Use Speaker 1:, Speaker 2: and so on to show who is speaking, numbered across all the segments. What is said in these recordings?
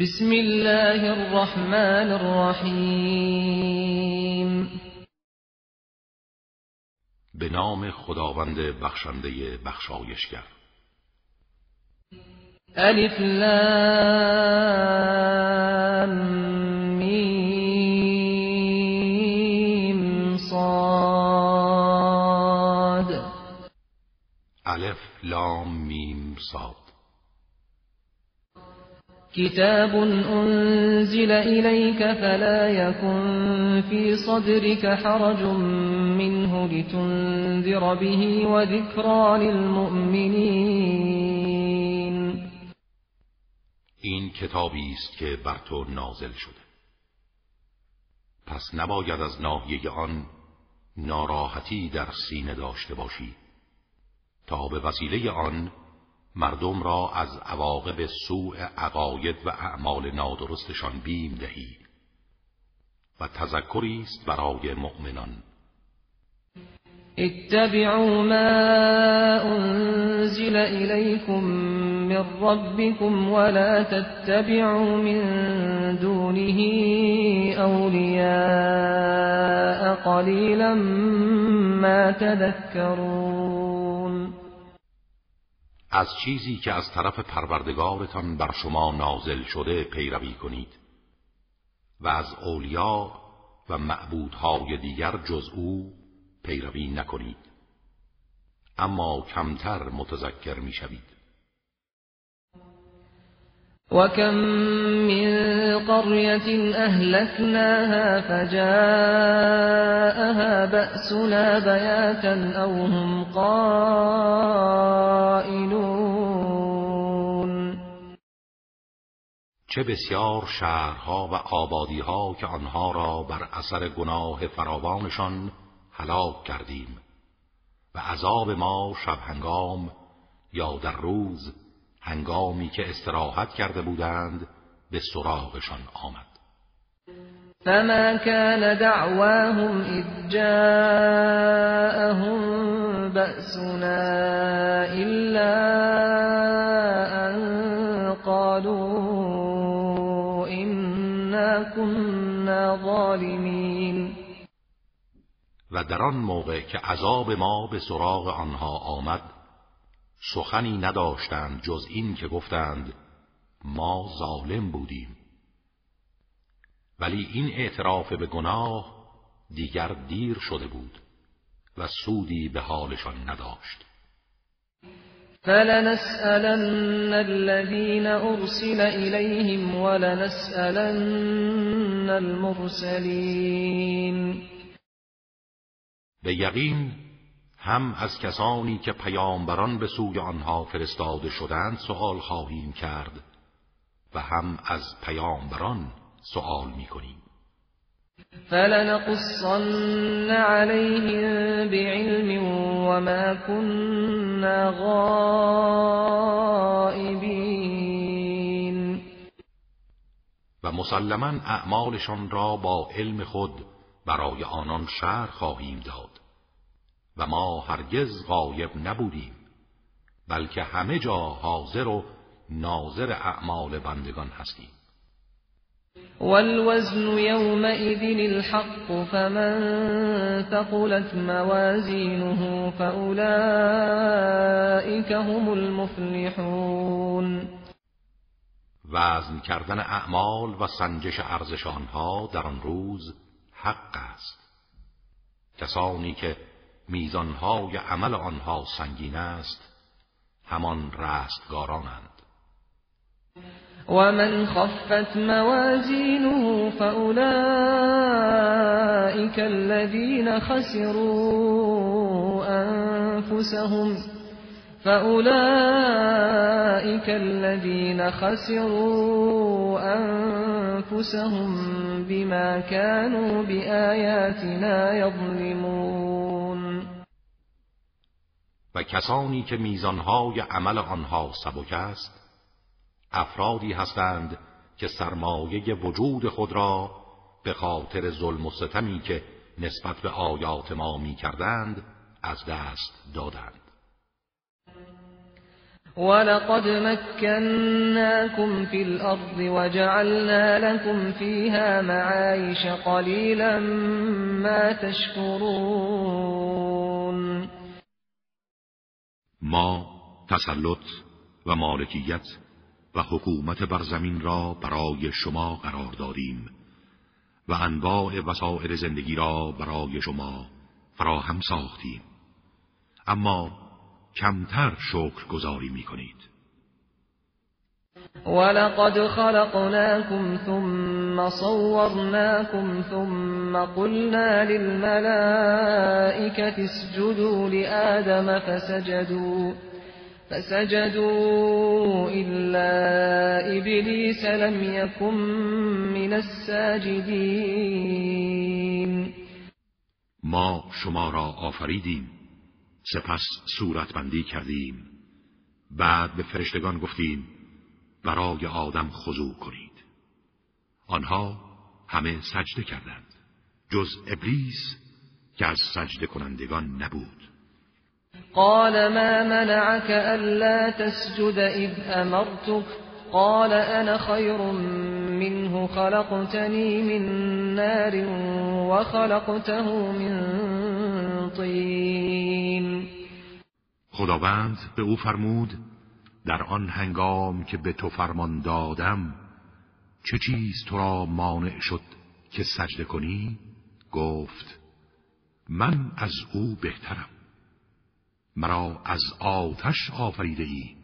Speaker 1: بسم الله الرحمن الرحیم
Speaker 2: به نام خداوند بخشنده بخشایشگر.
Speaker 1: الف لام میم صاد.
Speaker 2: الف لام میم صاد.
Speaker 1: كتاب أنزل إليك فلا يكن في صدرك حرج منه لتنذر به وذكرى للمؤمنين.
Speaker 2: این کتابی است که بر تو نازل شده. پس نباید از ناحیه آن ناراحتی در سینه داشته باشی تا به وسیله آن مردم را از عواقب سوء عقاید و اعمال نادرستشان بیم دهی و تذکری است برای مؤمنان.
Speaker 1: اتبعوا ما انزل الیکم من ربکم ولا تتبعوا من دونه اولیاء قلیلا ما تذکرون.
Speaker 2: از چیزی که از طرف پروردگارتان بر شما نازل شده پیروی کنید و از اولیا و معبودهای دیگر جز او پیروی نکنید. اما کمتر متذکر می‌شوید.
Speaker 1: وكم من قرية أهلكناها فجاءها بأسنا بياتا أو هم قائلون
Speaker 2: چه بسیار شهرها و آبادیها که آنها را بر اثر گناه فراوانشان هلاک کردیم و عذاب ما شب هنگام یا در روز هنگامی که استراحت کرده بودند به سراغشان آمد.
Speaker 1: فما كان دعواهم اذ جاءهم بأسنا إلا أن قالوا إنا كنا ظالمين.
Speaker 2: و در آن موقع که عذاب ما به سراغ آنها آمد سخنی نداشتند جز این که گفتند ما ظالم بودیم. ولی این اعتراف به گناه دیگر دیر شده بود و سودی به حالشان نداشت.
Speaker 1: فلنسألن الذين أرسل إليهم ولنسألن المرسلين
Speaker 2: به یقین هم از کسانی که پیامبران به سوی آنها فرستاده شدند سؤال خواهیم کرد و هم از پیامبران سؤال می‌کنیم.
Speaker 1: فلنقصن عليهم بعلم وما كنا غائبين.
Speaker 2: و مسلما اعمالشان را با علم خود برای آنان شهر خواهیم داد. و ما هرگز غایب نبودیم بلکه همه جا حاضر و ناظر اعمال بندگان هستیم.
Speaker 1: والوزن يومئذ الحق فمن ثقلت موازينه فأولئك هم المفلحون.
Speaker 2: وزن کردن اعمال و سنجش ارزش آنها در آن روز حق است. کسانی که میزانهای عمل آنها سنگین است. همان رستگارانند.
Speaker 1: ومن خفت موازينه فأولئك الذين خسروا أنفسهم فأولئك الذين خسروا أنفسهم بما كانوا بآياتنا يظلمون.
Speaker 2: و کسانی که میزانهای عمل آنها سبک است افرادی هستند که سرمایه وجود خود را به خاطر ظلم و ستمی که نسبت به آیات ما می کردند از دست دادند.
Speaker 1: ولقد مكناكم في الأرض وجعلنا لكم فيها معايش قليلا ما تشكرون.
Speaker 2: ما تسلط و مالکیت و حکومت بر زمین را برای شما قرار دادیم و انواع وسائل زندگی را برای شما فراهم ساختیم. اما کمتر شکر گذاری می کنید
Speaker 1: ولقد خلقناكم ثم صورناكم ثم قلنا للملائكة اسجدوا لآدم فسجدوا فسجدوا إلا إبليس لم يكن من الساجدين
Speaker 2: ما شما را آفریدیم. سپس صورتبندی کردیم. بعد به فرشتگان گفتیم برای آدم خضوع کنید. آنها همه سجده کردند. جز ابلیس که از سجده کنندگان نبود.
Speaker 1: قال ما منعك ألا تسجد إذ أمرتك؟ قال أنا خير منه خلقتني من نار وخلقته من طين.
Speaker 2: خداوند به او فرمود در آن هنگام که به تو فرمان دادم چه چیز تو را مانع شد که سجده کنی؟ گفت من از او بهترم. مرا از آتش آفریده ای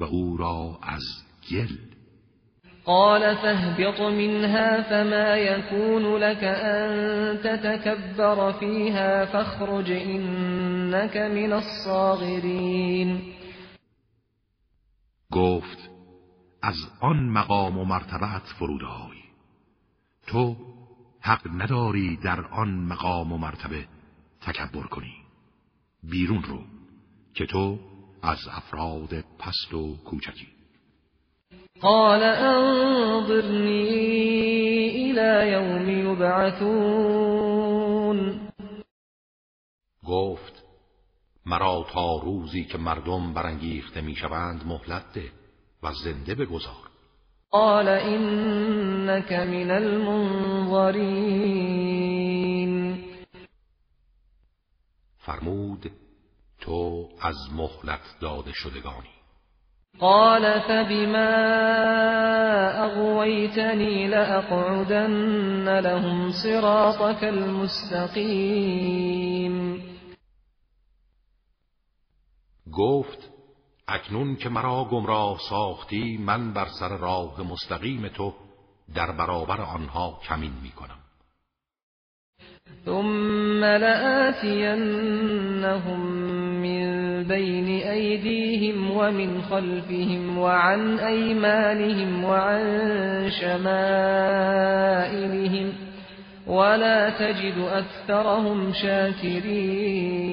Speaker 2: و او را از گل.
Speaker 1: قال فاهبط منها فما يكون لك أن تتكبر فيها فاخرج إنك من الصاغرين
Speaker 2: گفت از آن مقام و مرتبت فرود تو حق نداری در آن مقام و مرتبه تکبر کنی. بیرون رو که تو از افراد پست و کوچکی.
Speaker 1: قال انظرنی الى یوم یبعثون.
Speaker 2: گفت مرا تا روزی که مردم برانگیخته می‌شوند مهلت ده و زنده بگذار.
Speaker 1: قال انك من المنظرین.
Speaker 2: فرمود تو از مهلت داده شدگانی.
Speaker 1: قال فبما اغويتني لاقعدن لهم صراطك المستقیم
Speaker 2: گفت اکنون که مرا گمراه ساختی من بر سر راه مستقیم تو در برابر آنها کمین می کنم
Speaker 1: ثم لآتينهم من بين أيديهم ومن خلفهم وعن أيمانهم وعن شمائلهم ولا تجد أكثرهم شاكرين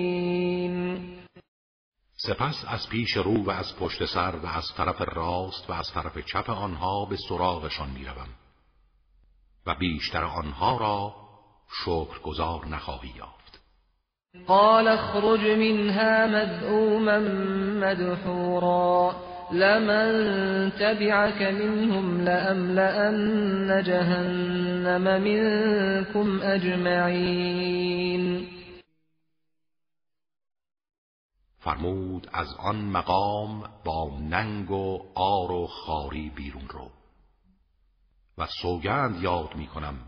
Speaker 2: سپس از پیش رو و از پشت سر و از طرف راست و از طرف چپ آنها به سراغشان می‌روم و بیشتر آنها را شکرگزار نخواهی یافت.
Speaker 1: قال اخرج منها مذءوما مدحورا لمن تبعك منهم لأملأن جهنم منكم اجمعین.
Speaker 2: فرمود از آن مقام با ننگ و آر و خاری بیرون رو. و سوگند یاد می کنم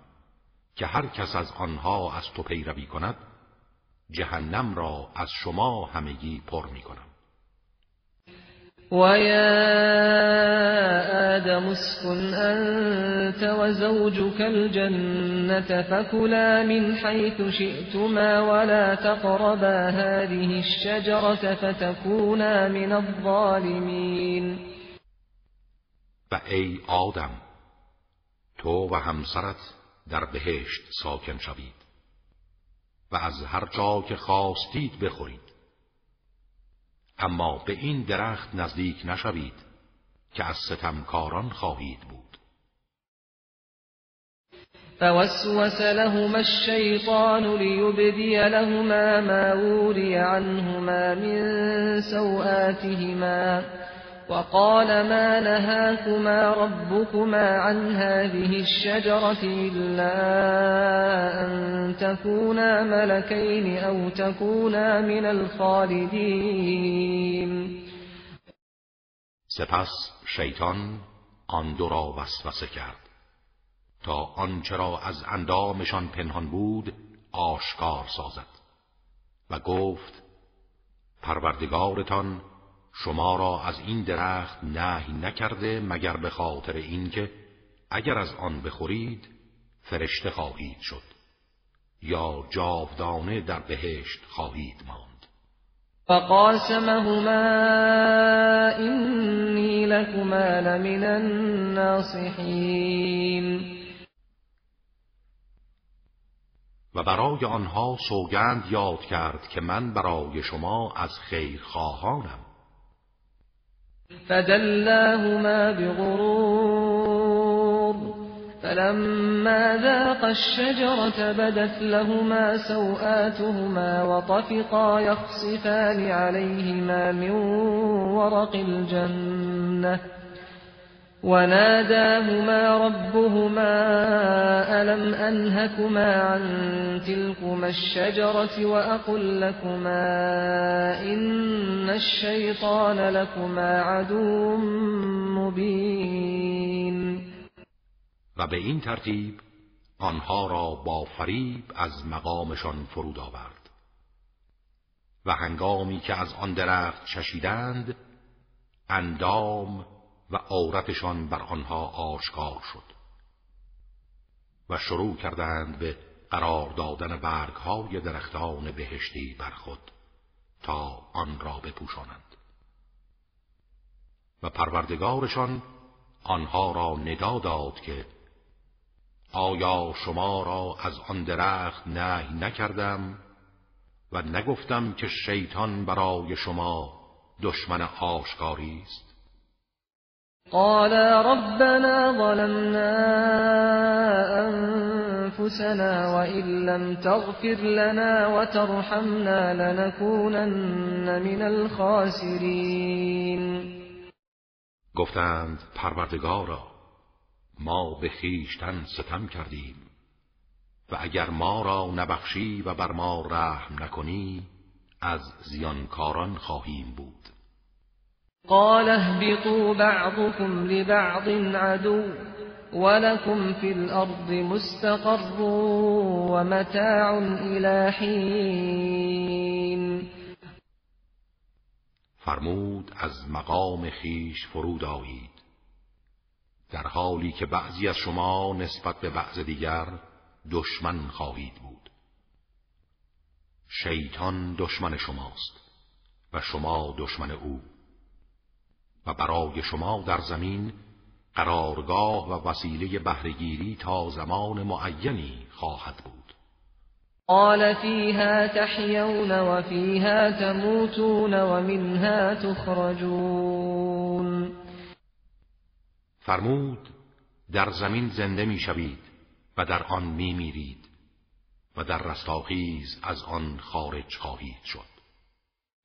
Speaker 2: که هر کس از آنها از تو پیروی کند جهنم را از شما همگی پر می کنم.
Speaker 1: ويا آدم اسكن أنت وزوجك الجنة فكلا من حيث شئتما ولا تقربا هذه الشجرة فتكونا من الظالمين.
Speaker 2: و ای آدم تو و همسرت در بهشت ساکن شوید و از هر جا که خواستید بخورید. اما به این درخت نزدیک نشوید که از ستمکاران خواهید بود.
Speaker 1: فوسوس لهما الشيطان ليبدي لهما ما وري عنهما من سوآتهما وقال ما نهاكما ربكما عن هذه الشجرة إلا أن تكونا ملكين أو تكونا من الخالدين.
Speaker 2: سپس شیطان آن دو را وسوسه کرد. تا آنچه را از اندامشان پنهان بود آشکار سازد. و گفت پروردگارتان شما را از این درخت نهی نکرده مگر به خاطر اینکه اگر از آن بخورید فرشته خواهید شد یا جاودانه در بهشت خواهید ماند.
Speaker 1: فقاسمهما اینی لكما لمن الناصحین.
Speaker 2: و برای آنها سوگند یاد کرد که من برای شما از خیر خواهانم
Speaker 1: فدلاهما بغرور فلما ذاق الشجرة بدت لهما سوآتهما وطفقا يخصفان عليهما من ورق الجنة وناداهما ربهما ألم أنهكما عن تلكما الشجرة وأقل لكما إن الشيطان لكما عدو مبين.
Speaker 2: و به این ترتیب آنها را با فریب از مقامشان فرود آورد. و هنگامی که از آن درخت چشیدند اندام و عورتشان بر آنها آشکار شد و شروع کردند به قرار دادن برگهای درختان بهشتی بر خود تا آن را بپوشانند و پروردگارشان آنها را ندا داد که آیا شما را از آن درخت نهی نکردم و نگفتم که شیطان برای شما دشمن آشکاری است؟
Speaker 1: قالا ربنا ظلمنا أنفسنا وإن لم تغفر لنا وترحمنا لنكونن من الخاسرين.
Speaker 2: گفتند پروردگارا ما به خیشتن ستم کردیم و اگر ما را نبخشی و بر ما رحم نکنی از زیانکاران خواهیم بود.
Speaker 1: قال اهبطوا بعضكم لبعض عدو ولكم في الأرض مستقر ومتاع إلى حين.
Speaker 2: فرمود از مقام خیش فرود آیید. در حالی که بعضی از شما نسبت به بعض دیگر دشمن خواهید بود. شیطان دشمن شماست و شما دشمن او. و برای شما در زمین قرارگاه و وسیله بهرهگیری تا زمان معینی خواهد بود.
Speaker 1: قال فيها تحيون وفيها تموتون ومنها تخرجون.
Speaker 2: فرمود در زمین زنده می‌شوید و در آن میمیرید و در رستاخیز از آن خارج خواهید شد.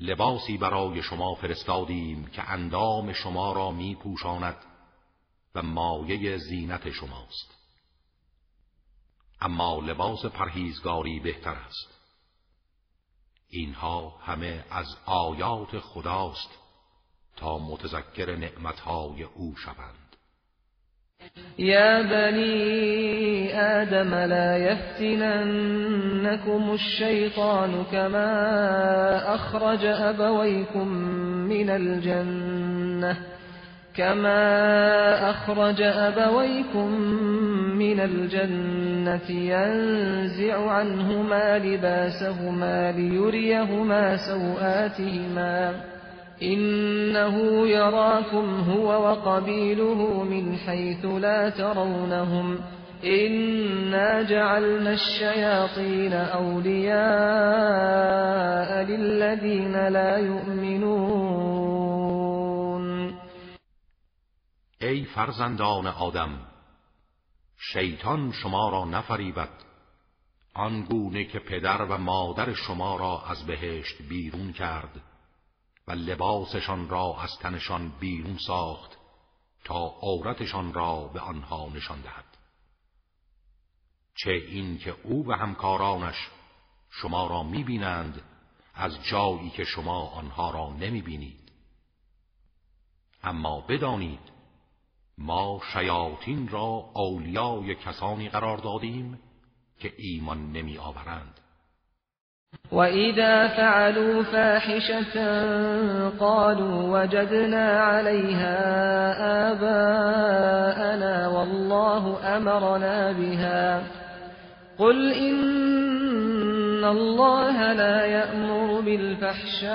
Speaker 2: لباسی برای شما فرستادیم که اندام شما را می پوشاند و مایه زینت شماست. اما لباس پرهیزگاری بهتر است. اینها همه از آیات خداست تا متذکر نعمتهای او شوند.
Speaker 1: يا بني آدم لا يفتننكم الشيطان كما أخرج أبويكم من الجنة كما أخرج أبويكم من الجنة ينزع عنهما لباسهما ليريهما سوآتهما إنه يراكم هو وقبيله من حيث لا ترونهم إنا جعلنا الشياطين أولياء للذين لا يؤمنون.
Speaker 2: ای فرزندان آدم شیطان شما را نفریبد. آنگونه که پدر و مادر شما را از بهشت بیرون کرد لباسشان را از تنشان بیرون ساخت تا عورتشان را به آنها نشان دهد. چه این که او و همکارانش شما را می‌بینند از جایی که شما آنها را نمی‌بینید. اما بدانید ما شیاطین را اولیای کسانی قرار دادیم که ایمان نمی آورند
Speaker 1: وَإِذَا فَعَلُوا فَاحِشَةً قَالُوا وَجَدْنَا عَلَيْهَا آبَاءَنَا وَاللَّهُ أَمَرَنَا بِهَا قُلْ إِنَّ اللَّهَ لَا يَأْمُرُ بِالْفَحْشَاءِ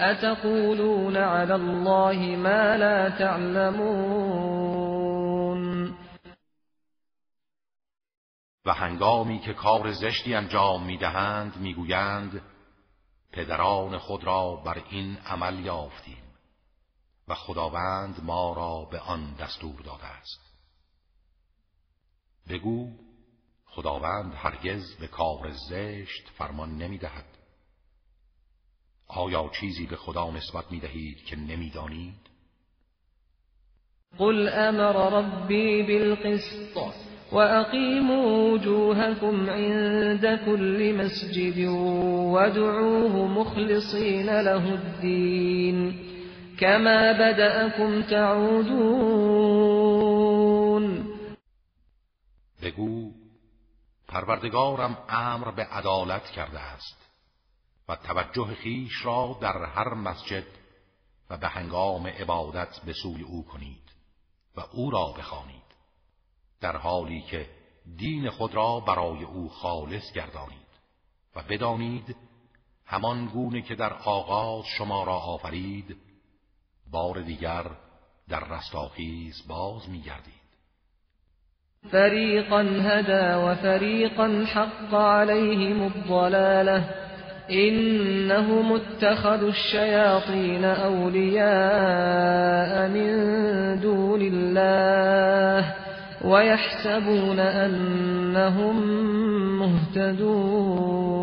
Speaker 1: أَتَقُولُونَ عَلَى اللَّهِ مَا لَا تَعْلَمُونَ
Speaker 2: و هنگامی که کار زشتی انجام می‌دهند می‌گویند پدران خود را بر این عمل یافتیم و خداوند ما را به آن دستور داده است. بگو خداوند هرگز به کار زشت فرمان نمی‌دهد. آیا چیزی به خدا نسبت می دهید که نمی‌دانید؟
Speaker 1: قل امر ربی بالقسط. وأقيموا وجوهكم عند كل مسجد وادعوه مخلصين له الدين كما بدأكم تعودون
Speaker 2: بگو پروردگارم امر به عدالت کرده است و توجه خیش را در هر مسجد و به هنگام عبادت به سوی او کنید و او را بخوانید. در حالی که دین خود را برای او خالص گردانید و بدانید همان گونه که در آغاز شما را آفرید بار دیگر در رستاخیز باز میگردید.
Speaker 1: فریقا هدا و فریقا حق علیهم الضلاله انهم اتخذوا الشیاطین اولیاء من دون الله. ويحسبون انهم مهتدون.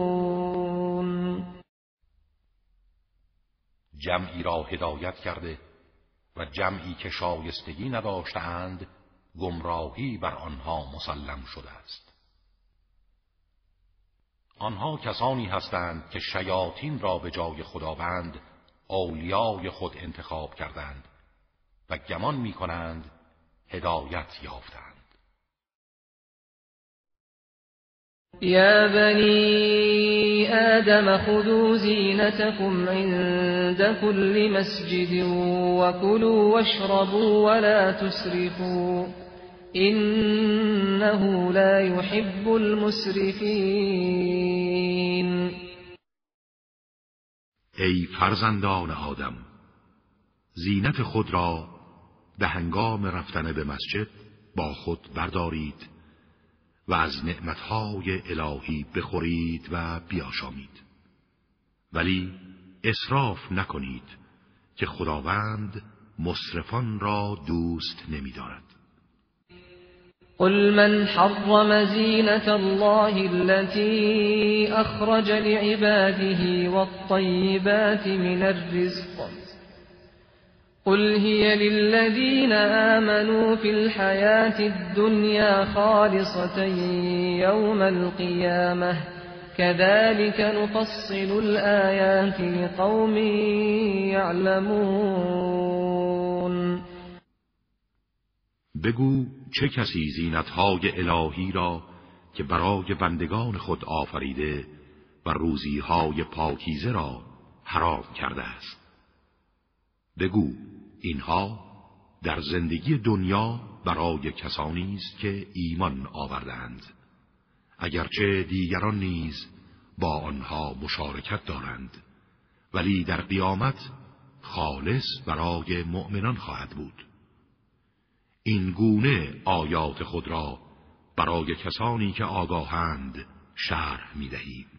Speaker 2: جمعی را هدایت کرده و جمعی که شایستگی نداشتند گمراهی بر آنها مسلم شده است. آنها کسانی هستند که شیاطین را به جای خداوند اولیای خود انتخاب کردند و گمان می کنند هدایت یافتند.
Speaker 1: يا بني آدم خذوا زينتكم عند كل مسجد وكلوا واشربوا ولا تسرفوا إنه لا يحب المسرفين
Speaker 2: ای فرزندان آدم زینت خود را به هنگام رفتن به مسجد با خود بردارید. و از نعمتهای الهی بخورید و بیاشامید. ولی اصراف نکنید که خداوند مصرفان را دوست نمیدارد.
Speaker 1: قل من حرم زینة الله التي اخرج لعباده والطیبات من الرزق. قل هي للذين آمنوا في الحياة الدنيا خالصة يوم القيامة كذلك نفصل الآيات لقوم يعلمون
Speaker 2: بگو چه کسی زینتهای الهی را که برای بندگان خود آفریده و روزیهای پاکیزه را حرام کرده است؟ بگو اینها در زندگی دنیا برای کسانی است که ایمان آوردند اگرچه دیگران نیز با آنها مشارکت دارند ولی در قیامت خالص برای مؤمنان خواهد بود. این گونه آیات خود را برای کسانی که آگاهند شرح می دهیم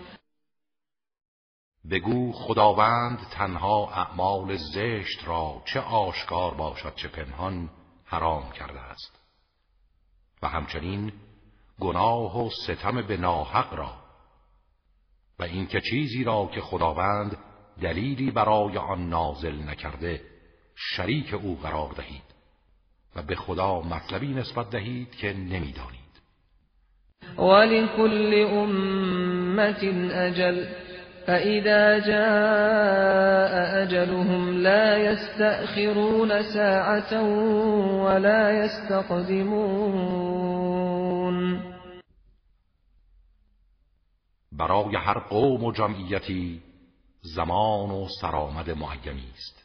Speaker 2: بگو خداوند تنها اعمال زشت را چه آشکار باشد چه پنهان حرام کرده است. و همچنین گناه و ستم به ناحق را و اینکه چیزی را که خداوند دلیلی برای آن نازل نکرده شریک او قرار دهید و به خدا مطلبی نسبت دهید که نمی‌دانید.
Speaker 1: ولكل امت اجل فإذا جاء أجلهم لا يستأخرون ساعة ولا يستقدمون
Speaker 2: برای هر قوم و جمعیتی زمان و سرآمد معینی است.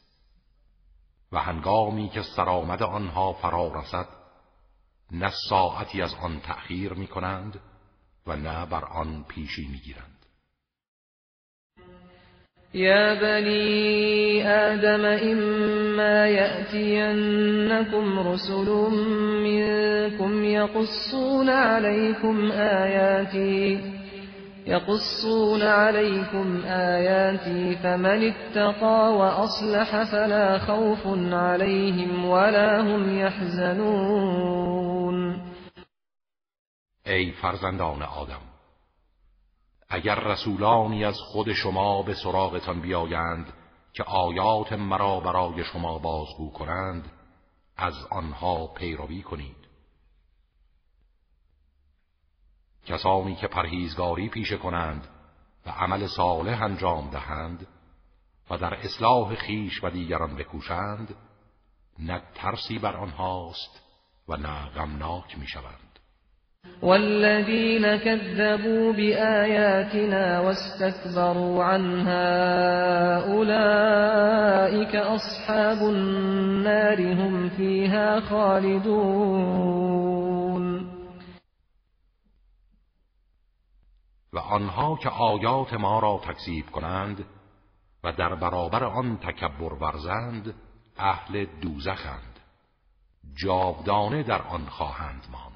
Speaker 2: و هنگامی که سرآمد آنها فرا رسد نه ساعتی از آن تأخیر می کنند و نه بر آن پیشی می گیرند
Speaker 1: يا بني آدم إما يأتينكم رسل منكم يقصون عليكم آياتي يقصون عليكم آياتي فمن اتقى وأصلح فلا خوف عليهم ولا هم يحزنون.
Speaker 2: ای فرزندان آدم اگر رسولانی از خود شما به سراغتان بیایند که آیات مرا برای شما بازگو کنند از آنها پیروی کنید. کسانی که پرهیزگاری پیشه کنند و عمل صالح انجام دهند و در اصلاح خیش و دیگران بکوشند نه ترسی بر آنهاست و نه غمناک می‌شوند.
Speaker 1: والذين كذبوا بآياتنا واستكبروا عنها أولئك أصحاب النار هم فيها خالدون.
Speaker 2: و آنها که آیات ما را تکذیب کنند و در برابر آن تکبر ورزند اهل دوزخند جاودانه در آن خواهند ماند.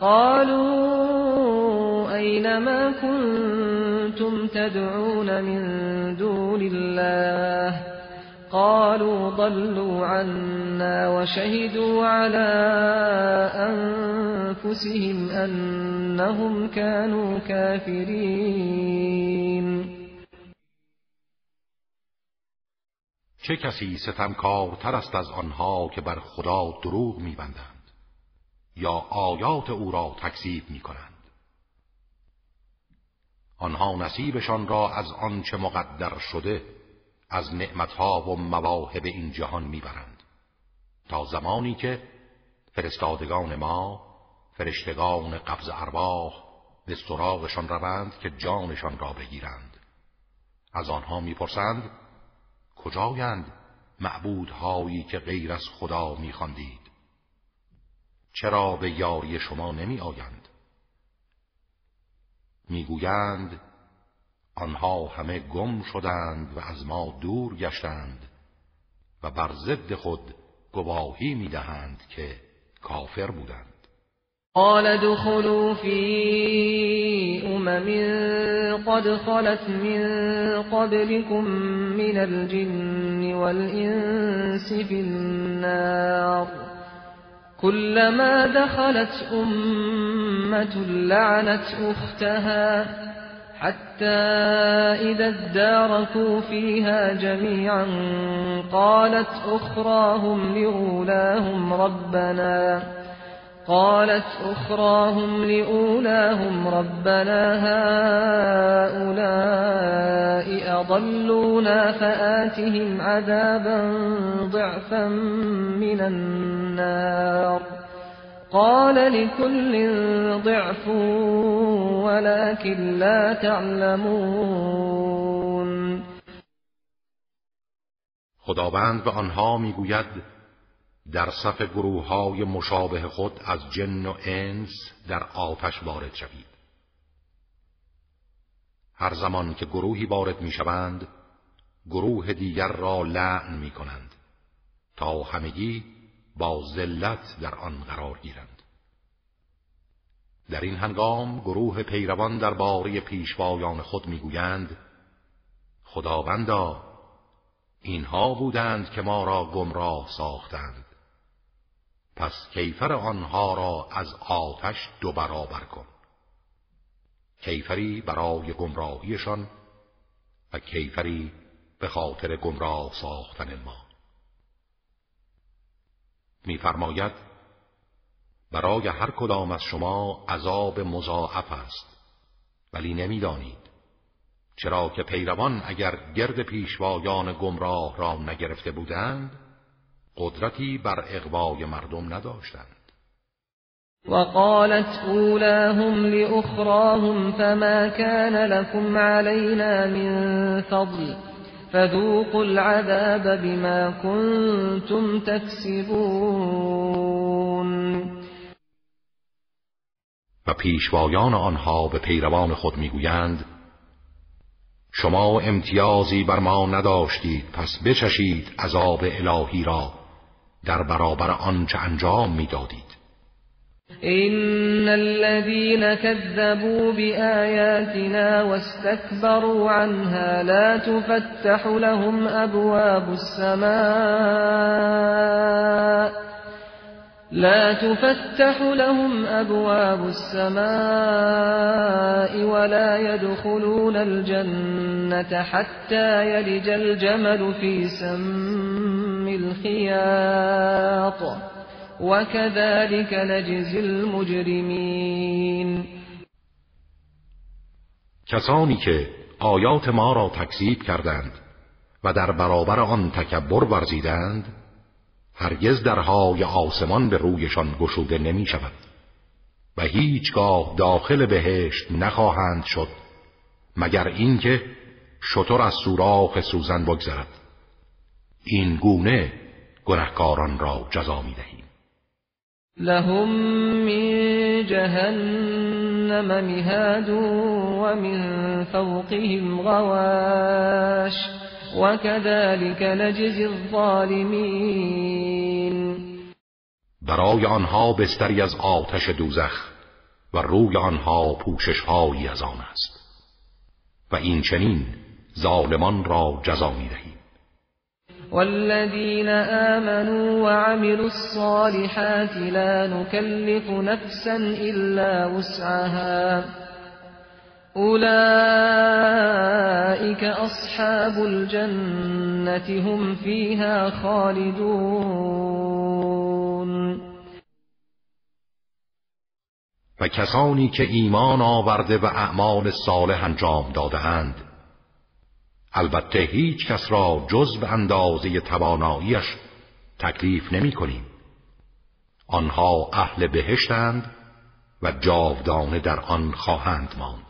Speaker 1: قالوا أين ما كنتم تدعون من دون الله؟ قالوا ضلوا عنا وشهدوا على أنفسهم أنهم كانوا كافرين.
Speaker 2: چه کسی ستمکارتر است از آنها که بر خدا دروغ میبندند؟ یا آیات او را تکذیب می کنند. آنها نصیبشان را از آنچه مقدر شده از نعمتها و مواهب این جهان می‌برند. تا زمانی که فرستادگان ما فرشتگان قبض ارواح به سراغشان روند که جانشان را بگیرند. از آنها می‌پرسند کجایند معبودهایی که غیر از خدا میخواندید؟ چرا به یاری شما نمی آیند؟ می‌گویند آنها همه گم شدند و از ما دور گشتند و بر ضد خود گواهی می‌دهند که کافر بودند.
Speaker 1: قال دخلوا في امم قد خلت من قبلكم من الجن والانس في النار. كلما دخلت أمة لعنت أختها حتى إذا اداركوا فيها جميعا قالت أخراهم لأولاهم ربنا قالت أخراهم لأولاهم ربنا هؤلاء أضلونا فآتهم عذابا ضعفا من النار. قال لكل ضعف ولكن لا تعلمون.
Speaker 2: خداوند به آنها میگوید در صف گروه های مشابه خود از جن و انس در آتش وارد شوید. هر زمان که گروهی وارد می شوند گروه دیگر را لعن می کنند تا همگی با ذلت در آن قرار گیرند. در این هنگام گروه پیروان در باری پیشوایان خود می‌گویند خداوندا اینها بودند که ما را گمراه ساختند. پس کیفر آنها را از آتش دو برابر کن. کیفری برای گمراهیشان و کیفری به خاطر گمراه ساختن ما. میفرماید برای هر کدام از شما عذاب مضاعف است ولی نمی‌دانید. چرا که پیروان اگر گرد پیشوایان گمراه را نگرفته بودند قدرتی بر اقوای مردم نداشتند.
Speaker 1: وقالت اولاهم لأخراهم فما كان لكم علينا من فضل فذوقوا العذاب بما كنتم تكسبون.
Speaker 2: و پیشوایان آنها به پیروان خود می‌گویند شما امتیازی بر ما نداشتید پس بچشید عذاب الهی را. در برابر آنچه انجام می‌دادید.
Speaker 1: إن الذين كذبوا بآياتنا واستكبروا عنها لا تفتح لهم أبواب السماء لا تفتح لهم أبواب السماء ولا يدخلون الجنة حتى يلج الجمل في سم الخياط. وكذلك نجزي المجرمين.
Speaker 2: کسانی که آیات ما را تکذیب کردند و در برابر آن تکبر ورزیدند هرگز درهای آسمان به رویشان گشوده نمی شود و هیچگاه داخل بهشت نخواهند شد مگر اینکه شطور از سوراخ سوزن بگذرد. این گونه گنهکاران را جزا می دهیم
Speaker 1: لهم من جهنم مهاد و من فوقهم غواش. وكذلك نجزی الظالمین
Speaker 2: برای آنها بستری از آتش دوزخ و روی آنها پوشش هایی از آن است. و این چنین ظالمان را جزا می دهیم
Speaker 1: والذين آمنوا وعملوا الصالحات لا نكلف نفسا إلا وسعها. أولئك أصحاب الجنة هم فيها خالدون.
Speaker 2: و کسانی که ایمان آورده و اعمال صالح انجام دادهاند. البته هیچ کس را جز به اندازه تواناییش تکلیف نمی کنیم آنها اهل بهشتند و جاودانه در آن خواهند ماند.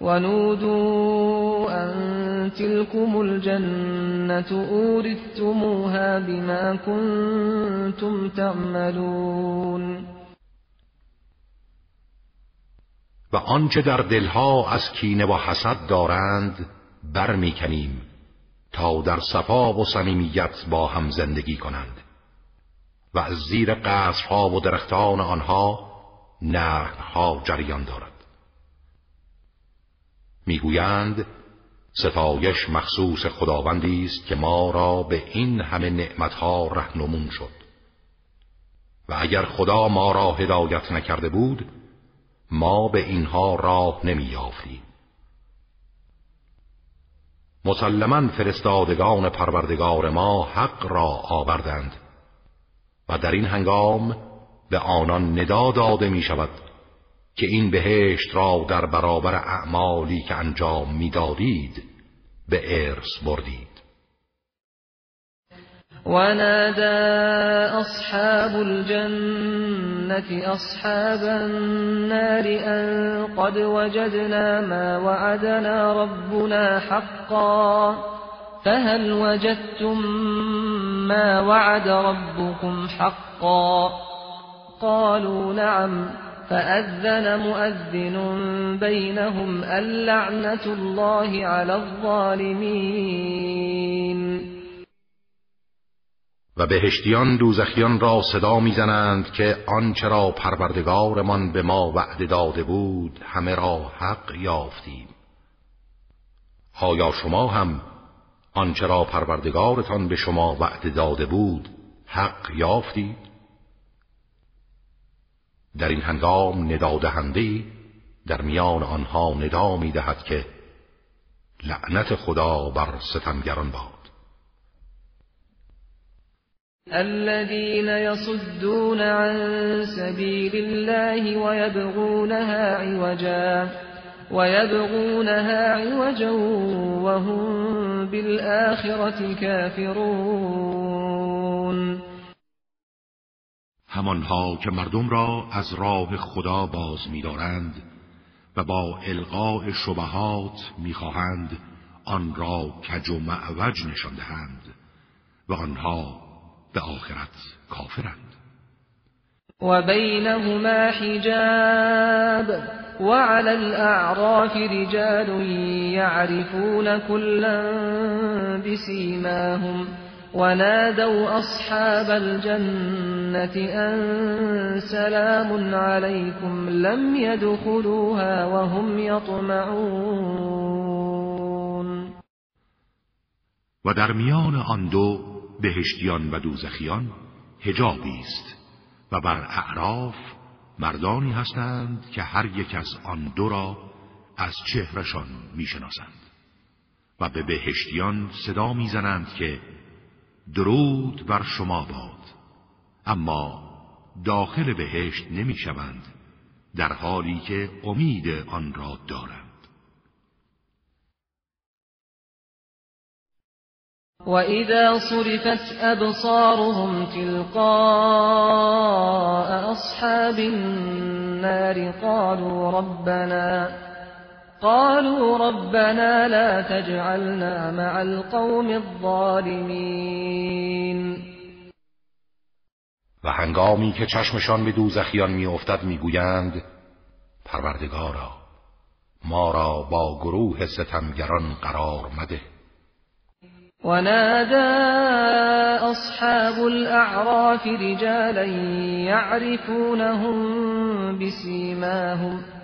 Speaker 1: ونودوا أن تلكم الجنة أورثتموها بما كنتم تعملون.
Speaker 2: و آنچه در دلها از کینه و حسد دارند برمیکنیم تا در صفا و صمیمیت با هم زندگی کنند. و از زیر قصرها و درختان آنها نهرها جریان دارد. می‌گویند ستایش مخصوص خداوندی است که ما را به این همه نعمتها رهنمون شد. و اگر خدا ما را هدایت نکرده بود ما به اینها راه نمیافتیم مسلما فرستادگان پروردگار ما حق را آوردند و در این هنگام به آنان ندا داده می شود که این بهشت را در برابر اعمالی که انجام می‌دادید به ارث بردید.
Speaker 1: ونادى أصحاب الجنة أصحاب النار أن قد وجدنا ما وعدنا ربنا حقا فهل وجدتم ما وعد ربكم حقا؟ قالوا نعم. فأذن مؤذن بينهم اللعنة الله على الظالمين.
Speaker 2: و بهشتیان دوزخیان را صدا می‌زنند که آنچه را پروردگارمان به ما وعده داده بود همه را حق یافتیم. آیا شما هم آنچه را پروردگارتان به شما وعده داده بود حق یافتید؟ در این هنگام ندادهنده در میان آنها ندا می‌دهد که لعنت خدا بر ستمگران باد.
Speaker 1: الذين يصدون عن سبيل الله ويبغونها عوجا ويبغونها عوجا وهم بالآخرة كافرون.
Speaker 2: همانها که مردم را از راه خدا باز می‌دارند و با القاء شبهات می‌خواهند آن را کج و معوج نشان دهند و آنها به آخرت کافرند.
Speaker 1: و بینهما حجاب وعلى الأعراف رجال يعرفون كلا بسيماهم ونادوا أصحاب الجنة أن سلام عليكم لم يدخلوها وهم يطمعون.
Speaker 2: و در میان آن دو بهشتیان و دوزخیان هجابی است و بر اعراف مردانی هستند که هر یک از آن دو را از چهرشان می‌شناسند و به بهشتیان صدا می‌زنند که درود بر شما باد. اما داخل بهشت نمی‌شوند در حالی که امید آن را دارند.
Speaker 1: وَإِذَا صُرِفَتْ أَبْصَارُهُمْ تِلْقَاءَ أَصْحَابِ النَّارِ قَالُوا رَبَّنَا قالوا ربنا لا تجعلنا مع القوم الظالمين.
Speaker 2: و هنگامی که چشمشان به دوزخیان میافتد می‌گویند پروردگارا ما را با گروه ستمگران قرار مده.
Speaker 1: ونادى أصحاب الأعراف رجالا يعرفونهم بسيماهم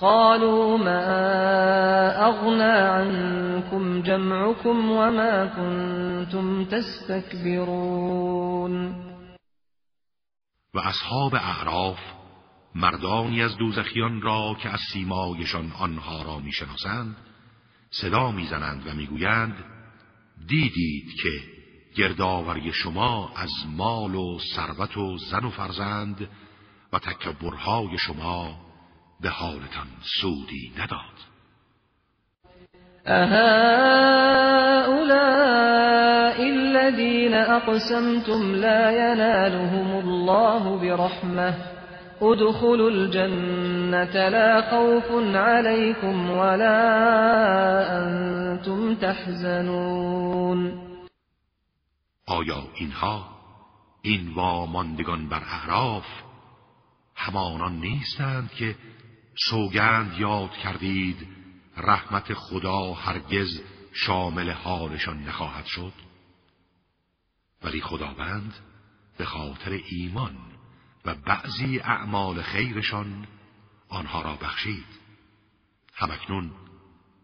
Speaker 1: قالوا ما أغنى عنكم جمعكم وما كنتم تستكبرون.
Speaker 2: و اصحاب اعراف مردانی از دوزخیان را که از سیمایشان آنها را می‌شناسند صدا می‌زنند و می‌گویند دیدید که گردآوری شما از مال و ثروت و زن و فرزند و تکبرهای شما به حالتان سودی نداد.
Speaker 1: اهؤلاء الذين اقسمتم لا ينالهم الله برحمه ادخلوا الجنة لا خوف عليكم ولا انتم تحزنون.
Speaker 2: آیا اینها این واماندگان بر اعراف همانان نیستند که سوگند یاد کردید رحمت خدا هرگز شامل حالشان نخواهد شد؟ ولی خداوند به خاطر ایمان و بعضی اعمال خیرشان آنها را بخشید. همکنون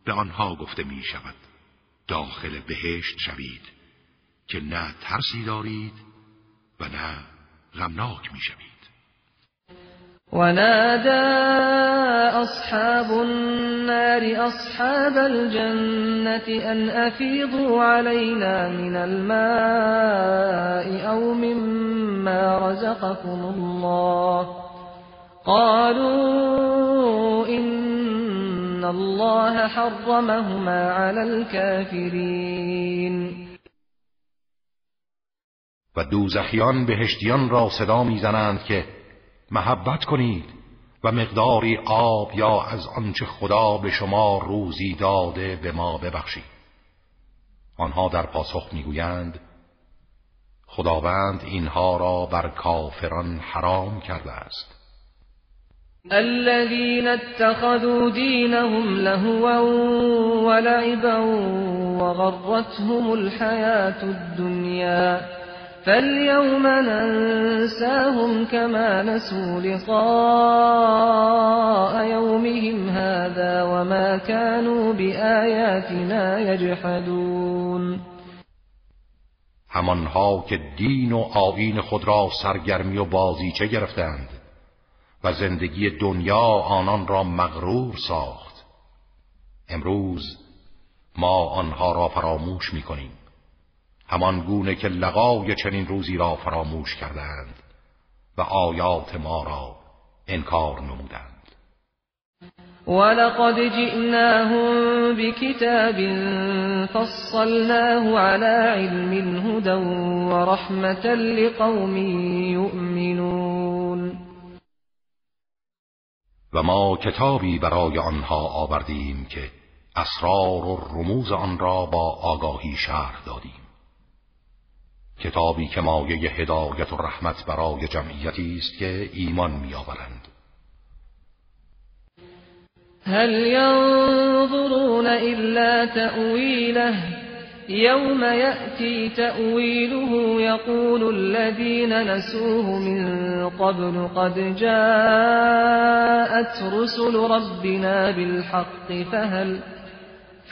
Speaker 2: به آنها گفته می شود داخل بهشت شوید که نه ترسی دارید و نه غمناک می شوید
Speaker 1: ونادى أصحاب النار أصحاب الجنة أن أفيضوا علينا من الماء أو مما رزقكم الله. قالوا إن الله حرمهما على الكافرين.
Speaker 2: و دوزخیان بهشتیان را صدا میزنند که محبت کنید و مقداری آب یا از آنچه خدا به شما روزی داده به ما ببخشید. آنها در پاسخ می‌گویند خداوند اینها را بر کافران حرام کرده است.
Speaker 1: الذين اتخذوا دينهم لهوا ولعبا وغرتهم الحياة الدنيا فاليوم ننساهم كما نسوا لقاء يومهم هذا وما كانوا بآياتنا يجحدون
Speaker 2: همانها که دین و آیین خود را سرگرمی و بازیچه گرفتند و زندگی دنیا آنان را مغرور ساخت. امروز ما آنها را فراموش می کنیم همان گونه که لقای چنین روزی را فراموش کردند و آیات ما را انکار نمودند.
Speaker 1: ولقد جئناهم بكتاب فصلناه على علم هدى ورحمة لقوم يؤمنون
Speaker 2: و ما کتابی برای آنها آوردیم که اسرار و رموز آن را با آگاهی شهر دادیم. کتابی که مایه هدایت و رحمت برای جمعیتی است که ایمان میآورند.
Speaker 1: هل ينظرون إلا تأويله يوم يأتي تأويله يقول الذين نسوه من قبل قد جاءت رسل ربنا بالحق فهل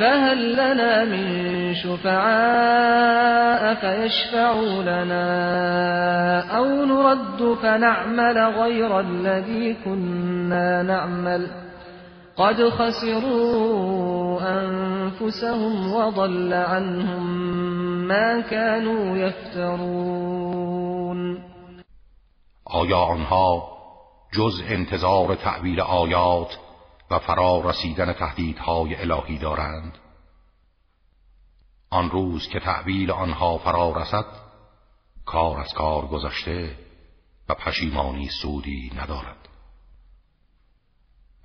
Speaker 1: فهل لنا من شفعاء فيشفعوا لنا أو نرد فنعمل غير الذي كنا نعمل قد خسروا أنفسهم وضل عنهم ما كانوا يفترون.
Speaker 2: آیا آنها جز انتظار تعبیر آیات و فرا رسیدن تهدیدهای الهی دارند. آن روز که تعبیل آنها فرا رسد کار از کار گذشته و پشیمانی سودی ندارد.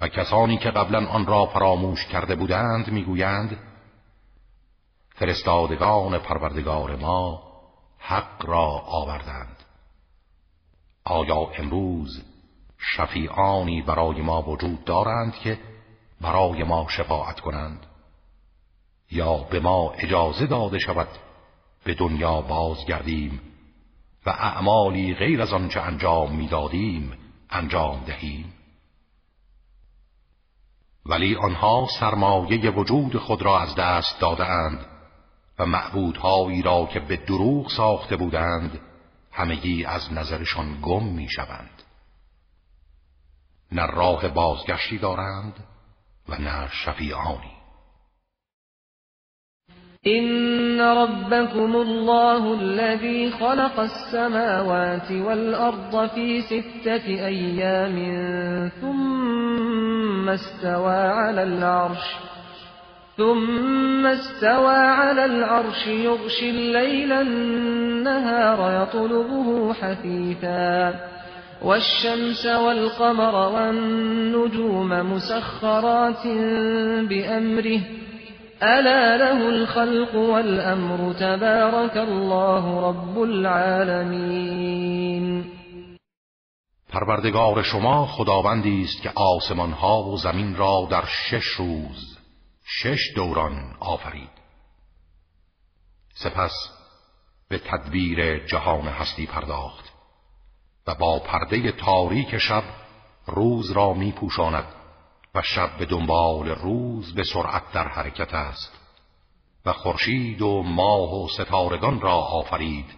Speaker 2: و کسانی که قبلا آن را فراموش کرده بودند می‌گویند فرستادگان پروردگار ما حق را آوردند. آیا امروز شفیعانی برای ما وجود دارند که برای ما شفاعت کنند یا به ما اجازه داده شود به دنیا بازگردیم و اعمالی غیر از آنچه انجام می‌دادیم انجام دهیم ولی آنها سرمایه وجود خود را از دست دادهاند و معبودهایی را که به دروغ ساخته بودند همگی از نظرشان گم می شوند. نه راه بازگشتی دارند و نه شفیعانی.
Speaker 1: إن ربكم الله الذي خلق السماوات والأرض في ستة أيام ثم استوى على العرش ثم استوى على العرش يغشي الليل النهار يطلبه حثيثا والشمس والقمر والنجوم مسخرات بأمره. ألا له الخلق والأمر تبارك الله رب العالمين.
Speaker 2: پروردگار شما خداوندی است که آسمان ها و زمین را در شش روز شش دوران آفرید. سپس به تدبیر جهان هستی پرداخت. و با پرده تاریک شب روز را می پوشاند و شب به دنبال روز به سرعت در حرکت است و خورشید و ماه و ستارگان را آفرید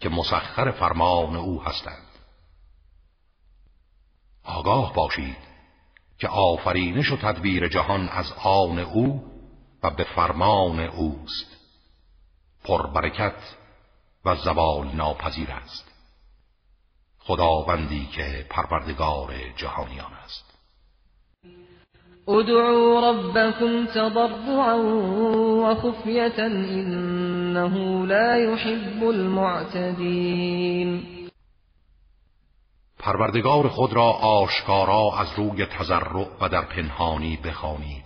Speaker 2: که مسخر فرمان او هستند. آگاه باشید که آفرینش و تدبیر جهان از آن او و به فرمان اوست. پربرکت و زوال ناپذیر است. خداوندی که پروردگار جهانیان است.
Speaker 1: ادعوا ربكم تضرعا وخفية إنه لا يحب المعتدين
Speaker 2: پروردگار خود را آشکارا از روی تضرع و در پنهانی بخوانید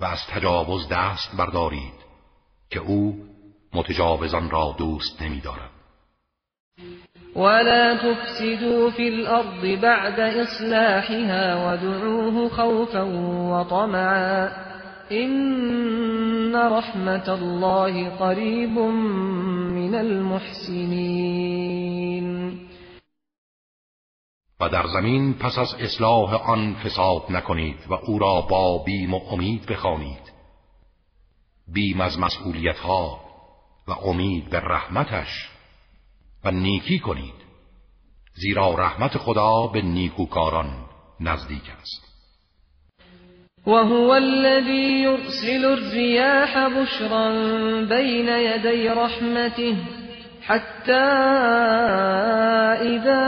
Speaker 2: و از تجاوز دست بردارید که او متجاوزان را دوست نمیدارد.
Speaker 1: ولا تفسدوا في الأرض بعد إصلاحها ودعوه خوفا وطمعا إن رحمة الله قريب من المحسنين.
Speaker 2: و در زمین پس از اصلاح آن فساد نکنید و او را با بیم و امید بخوانید. بیم از مسئولیت ها و امید به رحمتش. و نیکی کنید زیرا رحمت خدا به نیکوکاران نزدیک است.
Speaker 1: وهو الذي يرسل الرياح بشرا بين يدي رحمته حتى إذا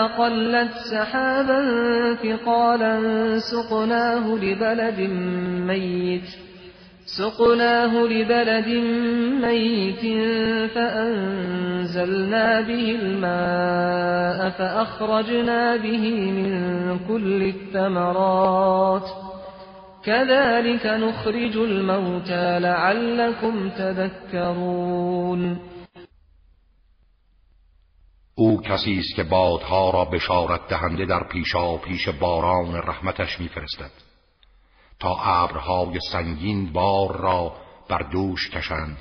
Speaker 1: أقلت سحابا ثقالا سقناه لبلد ميت سقناه لبلد ميت فأنزلنا به الماء فأخرجنا به من كل الثمرات كذلك نخرج الموتى لعلكم تذكرون
Speaker 2: أو کسی است که بادها را بشارت دهنده در پیشا پیش باران رحمتش میفرستد. تا ابرهای سنگین بار را بر دوش کشند.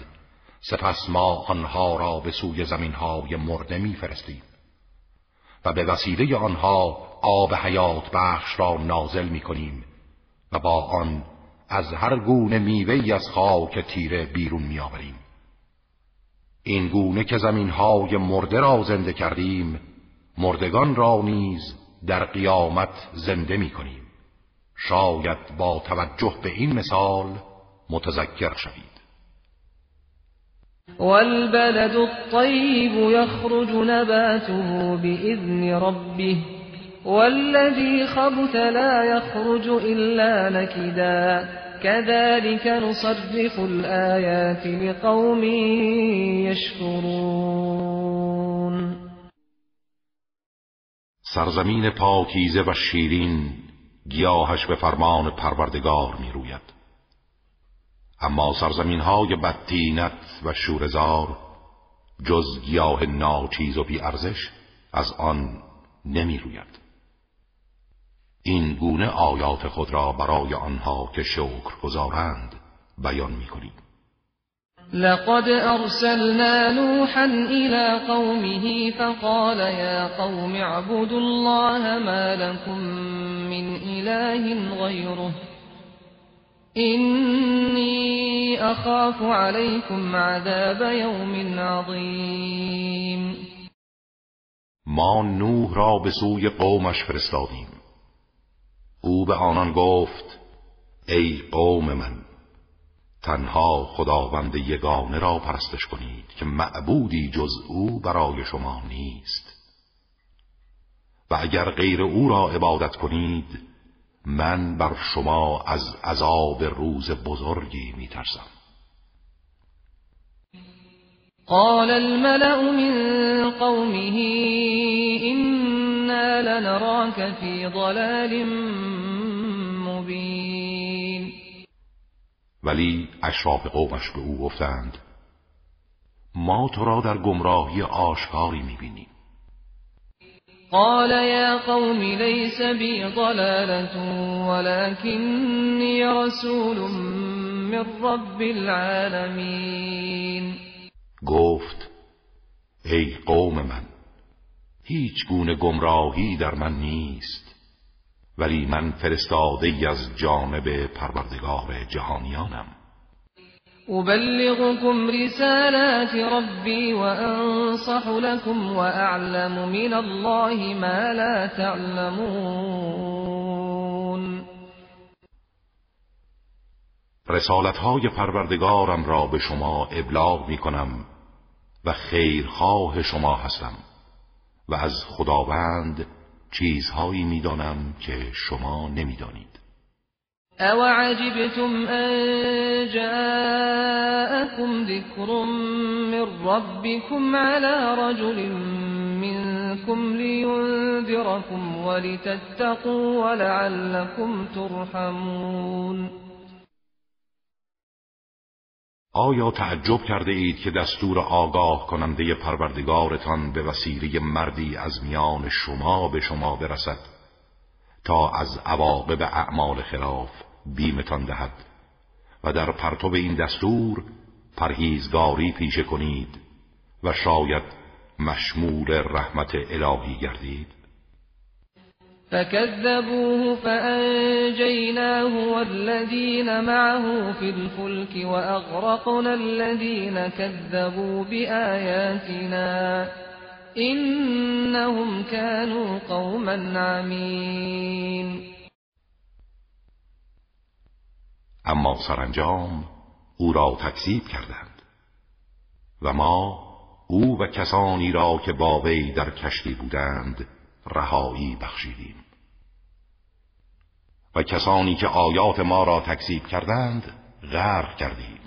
Speaker 2: سپس ما آنها را به سوی زمینهای مرده میفرستیم. و به وسیله آنها آب حیات بخش را نازل می کنیم و با آن از هر گونه میوه از خاک تیره بیرون میآوریم. این گونه که زمینهای مرده را زنده کردیم مردگان را نیز در قیامت زنده می کنیم شاید با توجه به این مثال متذکر شوید.
Speaker 1: والبلد الطيب يخرج نباته بإذن ربه والذي خبث لا يخرج إلا نكدا. كذلك نصرف الآيات لقوم يشكرون.
Speaker 2: سرزمین پاکیزه و شیرین گیاهش به فرمان پروردگار می روید. اما سرزمین های بدتینت و شورزار جز گیاه ناچیز و ارزش از آن نمی روید. این گونه آیات خود را برای آنها که شکر گذارند بیان می کنید.
Speaker 1: لقد أرسلنا نوحا إلى قومه فقال يا قوم اعبدوا الله ما لكم من إله غيره. إني أخاف عليكم عذاب يوم عظيم.
Speaker 2: ما نوح را به سوی قومش فرستادیم. أو به آنان گفت ای قوم من تنها خداوند یگانه را پرستش کنید که معبودی جز او برای شما نیست. و اگر غیر او را عبادت کنید من بر شما از عذاب روز بزرگی میترسم.
Speaker 1: قال الملأ من قومه إنا لنراك في ضلال مبين.
Speaker 2: ولی اشراف قومش به او گفتند ما تو را در گمراهی آشکاری می‌بینیم.
Speaker 1: قال يا قوم ليس بي ضلالة ولكني رسول من رب العالمين.
Speaker 2: گفت ای قوم من هیچ گونه گمراهی در من نیست. ولی من فرستاده از جانب پروردگار جهانیانم.
Speaker 1: أبلغكم رسالات ربي وأنصح لكم وأعلم من الله ما لا تعلمون.
Speaker 2: رسالت های پروردگارم را به شما ابلاغ می کنم و خیرخواه شما هستم و از خداوند چیزهایی می‌دانم که شما نمی‌دانید.
Speaker 1: او عجبتم ان جاءكم ذكر من ربكم على رجل منكم لينذركم ولتتقوا ولعلكم ترحمون
Speaker 2: آیا تعجب کرده اید که دستور آگاه کننده پروردگارتان به وسیله مردی از میان شما به شما برسد تا از عواقب اعمال خلاف بیمتان دهد و در پرتو این دستور پرهیزگاری پیشه کنید و شاید مشمول رحمت الهی گردید؟
Speaker 1: فكذبوه فأنجيناه والذين معه في الفلك وأغرقنا الذين كذبوا بآياتنا إنهم كانوا قوما عمين.
Speaker 2: اما سرانجام او را تکذیب کردند. و ما او و کسانی را که با وی در کشتی بودند رهایی بخشیدیم. و کسانی که آیات ما را تکذیب کردند غرق کردیم.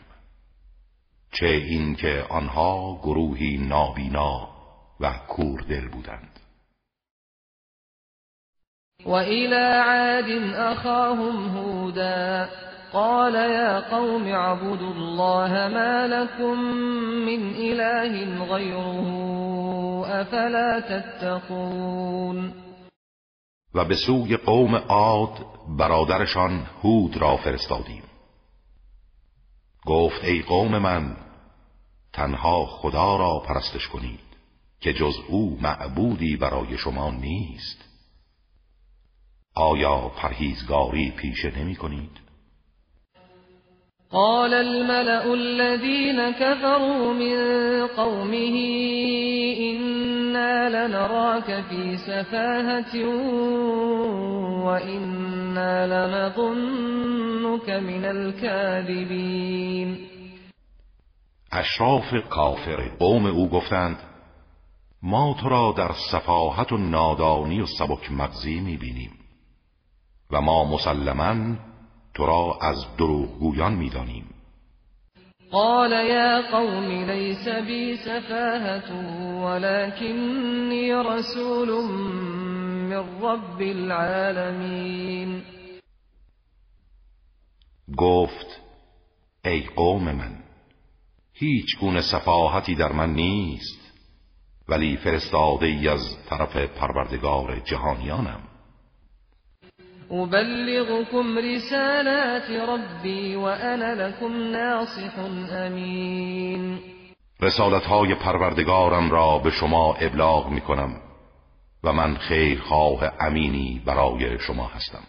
Speaker 2: چه این که آنها گروهی نابینا و کوردل بودند.
Speaker 1: و الى عاد اخاهم هودا قال يا قوم اعبدوا الله ما لكم من اله غيره افلا تتقون؟
Speaker 2: و به سوی قوم عاد برادرشان هود را فرستادیم گفت ای قوم من تنها خدا را پرستش کنید که جز او معبودی برای شما نیست آیا پرهیزگاری پیشه نمی کنید؟
Speaker 1: قال الملأ الذين كفروا من قومه إنا لنراك في سفاهة وإنا لنظنك من الكاذبين.
Speaker 2: أشراف کافر قوم أو گفتند ما تو را در سفاهت و نادانی و سبک مغزی میبینیم و ما مسلما تو را از دروغگویان می‌دانیم.
Speaker 1: قال یا قوم لیس بی سفاهت ولكنی رسول من رب العالمین
Speaker 2: گفت ای قوم من هیچ گونه سفاهتی در من نیست ولی فرستاده ای از طرف پروردگار جهانیانم.
Speaker 1: أبلغكم رسالات ربي وأنا لكم ناصح امین
Speaker 2: رسالت های پروردگارم را به شما ابلاغ می کنم و من خیرخواه امینی برای شما هستم.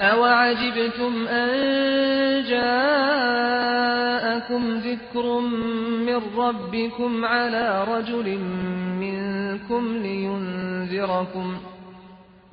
Speaker 1: أو عجبتم أن جاءكم ذكر من ربكم على رجل منكم لينذركم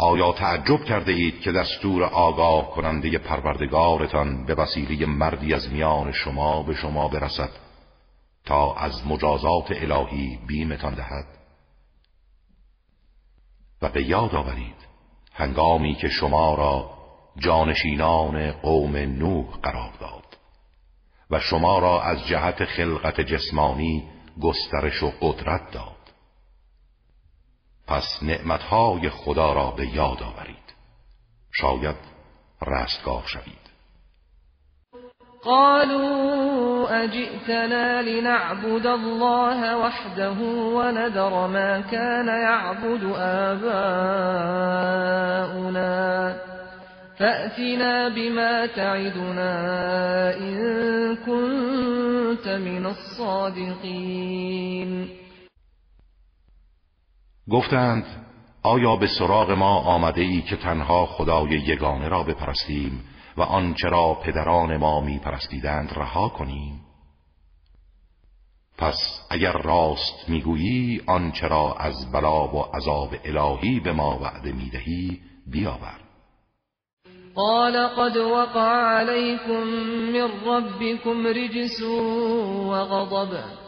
Speaker 2: آیا تعجب کرده اید که دستور آگاه کننده پروردگارتان به وسیله مردی از میان شما به شما برسد تا از مجازات الهی بیمتان دهد؟ و به یاد آورید هنگامی که شما را جانشینان قوم نوح قرار داد و شما را از جهت خلقت جسمانی گسترش و قدرت داد. پس نعمتهای خدا را به یاد آورید. شاید رستگار شوید.
Speaker 1: قالوا أجئتنا لنعبد الله وحده وندر ما كان يعبد آباؤنا. فأتنا بما تعدنا إن كنت من الصادقين.
Speaker 2: گفتند آیا به سراغ ما آمده ای که تنها خدای یگانه را بپرستیم و آنچه را پدران ما می پرستیدند رها کنیم؟ پس اگر راست می‌گویی آنچه را از بلا و عذاب الهی به ما وعده می‌دهی بیاور.
Speaker 1: قال قد وقع عليكم من ربكم رجس وغضب.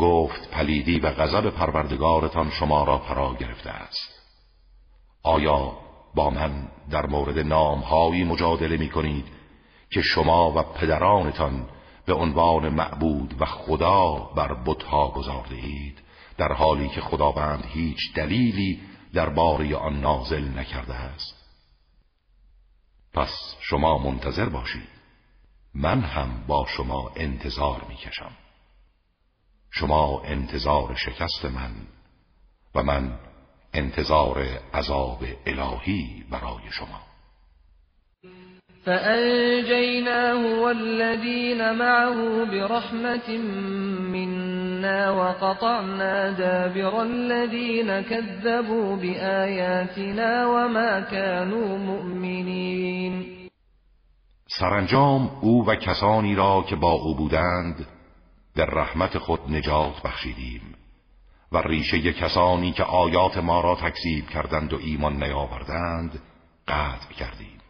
Speaker 2: گفت پلیدی و غضب پروردگارتان شما را فرا گرفته است. آیا با من در مورد نامهایی مجادله می کنید که شما و پدرانتان به عنوان معبود و خدا بر بتها گذارده اید در حالی که خداوند هیچ دلیلی باری آن نازل نکرده است؟ پس شما منتظر باشید. من هم با شما انتظار می‌کشم. شما انتظار شکست من و من انتظار عذاب الهی برای شما.
Speaker 1: فأنجيناه والذين معه برحمة منا وقطعنا دابر الذين كذبوا بآياتنا وما كانوا مؤمنين
Speaker 2: سرانجام او و کسانی را که با او بودند در رحمت خود نجات بخشیدیم و ریشه کسانی که آیات ما را تکذیب کردند و ایمان نیاوردند قطع کردیم.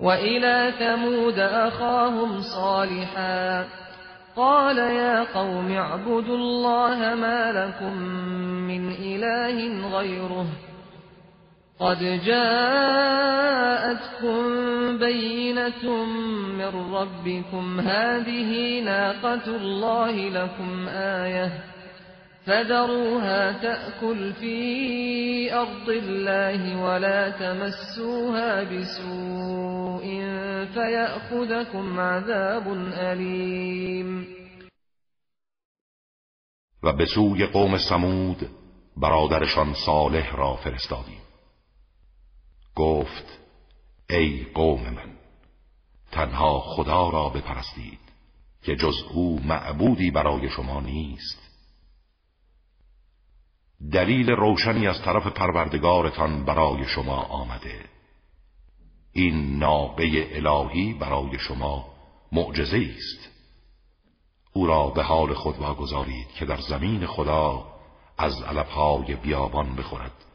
Speaker 1: و الى ثمود اخاهم صالحا قال يا قوم اعبدوا الله ما لكم من اله غيره قد جاءتكم بينة من ربكم. هذه ناقة الله لكم آية. فذروها تأكل في أرض الله ولا تمسوها بسوء فيأخذكم عذاب أليم.
Speaker 2: و به سوی قوم سمود برادرشان صالح را فرستادیم. گفت ای قوم من تنها خدا را بپرستید که جز او معبودی برای شما نیست. دلیل روشنی از طرف پروردگارتان برای شما آمده. این ناقه الهی برای شما معجزه است. او را به حال خود واگذارید که در زمین خدا از علفهای بیابان بخورد.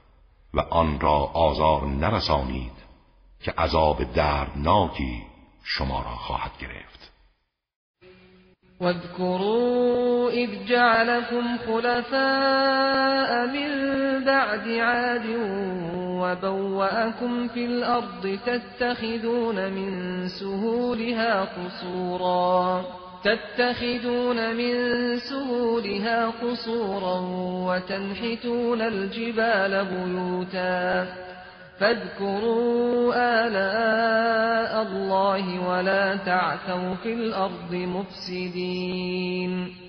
Speaker 2: و آن را آزار نرسانید که عذاب دردناکی شما را خواهد گرفت.
Speaker 1: واذكروا إذ جعلكم خلفاء من بعد عاد وبوأكم في الأرض تتخذون من سهولها قصوراً. تتخذون من سهولها قصورا وتنحتون الجبال بيوتا فاذكروا آلاء الله ولا تعثوا في الأرض مفسدين.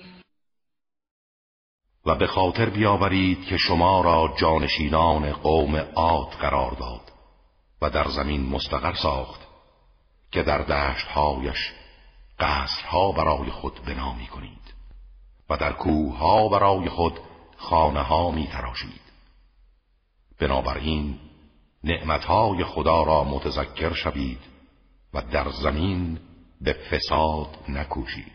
Speaker 2: و به خاطر بیاورید که شما را جانشینان قوم عاد قرار داد و در زمین مستقر ساخت که در دشتهایش قصرها برای خود بنا می کنید و در کوه برای خود خانه ها می تراشید بنابراین نعمتهای خدا را متذکر شوید و در زمین به فساد نکوشید.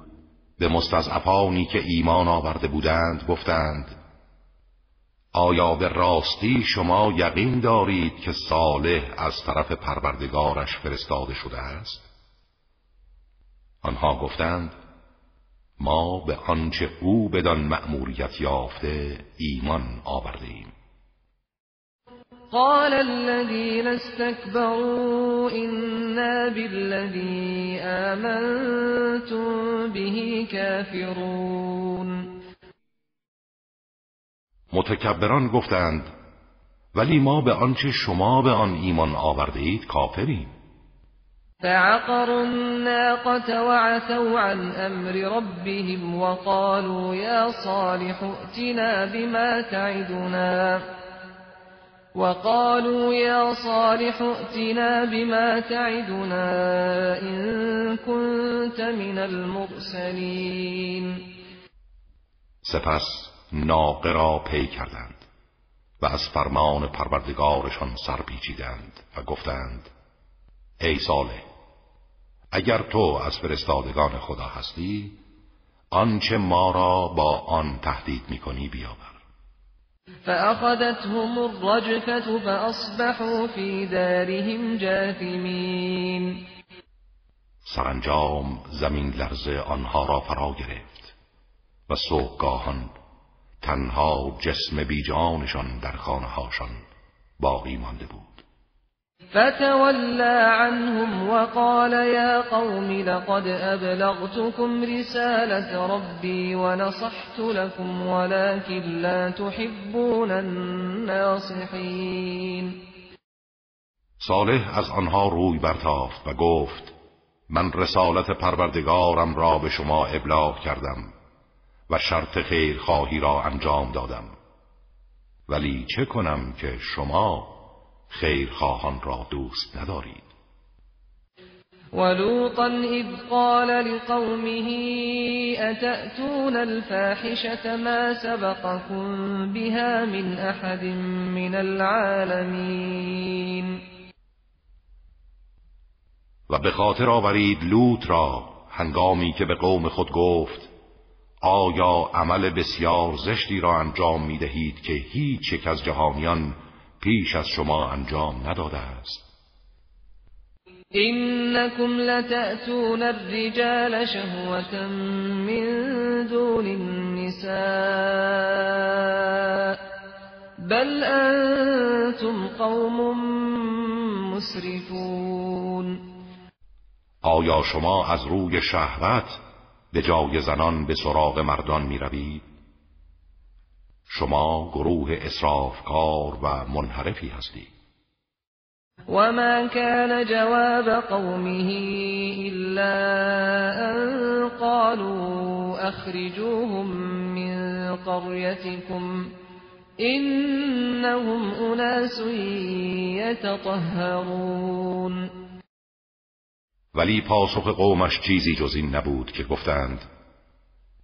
Speaker 2: به مستضعفانی که ایمان آورده بودند گفتند آیا به راستی شما یقین دارید که صالح از طرف پروردگارش فرستاده شده است؟ آنها گفتند ما به آنچه او بدان مأموریت یافته ایمان آورده ایم
Speaker 1: قال الذين استكبروا إنا بالذي آمنتم به كافرون.
Speaker 2: متکبران گفتند ولی ما به آنچه شما به آن ایمان آورده اید کافریم.
Speaker 1: فعقروا الناقة وعتوا عن أمر ربهم وقالوا يا صالح ائتنا بما تعدنا. وقالوا يا صالح ائتنا بما تعدنا إن كنت من المرسلين.
Speaker 2: سپس ناقه را پی کردند و از فرمان پروردگارشان سر پیچیدند و گفتند ای صالح اگر تو از فرستادگان خدا هستی آنچه ما را با آن تهدید می‌کنی بیاور
Speaker 1: فأخذتهم الرجفة فأصبحوا في دارهم جاثمین
Speaker 2: سرانجام زمین لرزه آنها را فرا گرفت و صبحگاهان تنها جسم بیجانشان در خانه هاشان باقی مانده بود.
Speaker 1: فتولى عنهم وقال يا قوم لقد أبلغتكم رسالة ربي ونصحت لكم ولكن لا تحبون الناصحين.
Speaker 2: صالح از آنها روی برتافت و گفت من رسالت پروردگارم را به شما ابلاغ کردم و شرط خیر خواهی را انجام دادم. ولی چه کنم که شما خیرخواهان را دوست ندارید.
Speaker 1: ولوطا اذ قال لقومه اتأتون الفاحشة ما سبقكم بها من احد من العالمین
Speaker 2: و به خاطر آورید لوط را هنگامی که به قوم خود گفت آیا عمل بسیار زشتی را انجام می دهید که هیچ یک از جهانیان پیش از شما انجام نداده است
Speaker 1: اینکم لتأتون الرجال شهوة من دون النساء بل انتم قوم مسرفون
Speaker 2: آیا شما از روی شهوت به جای زنان به سراغ مردان می روید؟ شما گروه اسرافکار و منحرفی هستید.
Speaker 1: وما كان جواب قومه إلا أن قالوا أخرجوهم من قريتكم إنهم أناس يتطهرون.
Speaker 2: ولی پاسخ قومش چیزی جز این نبود که گفتند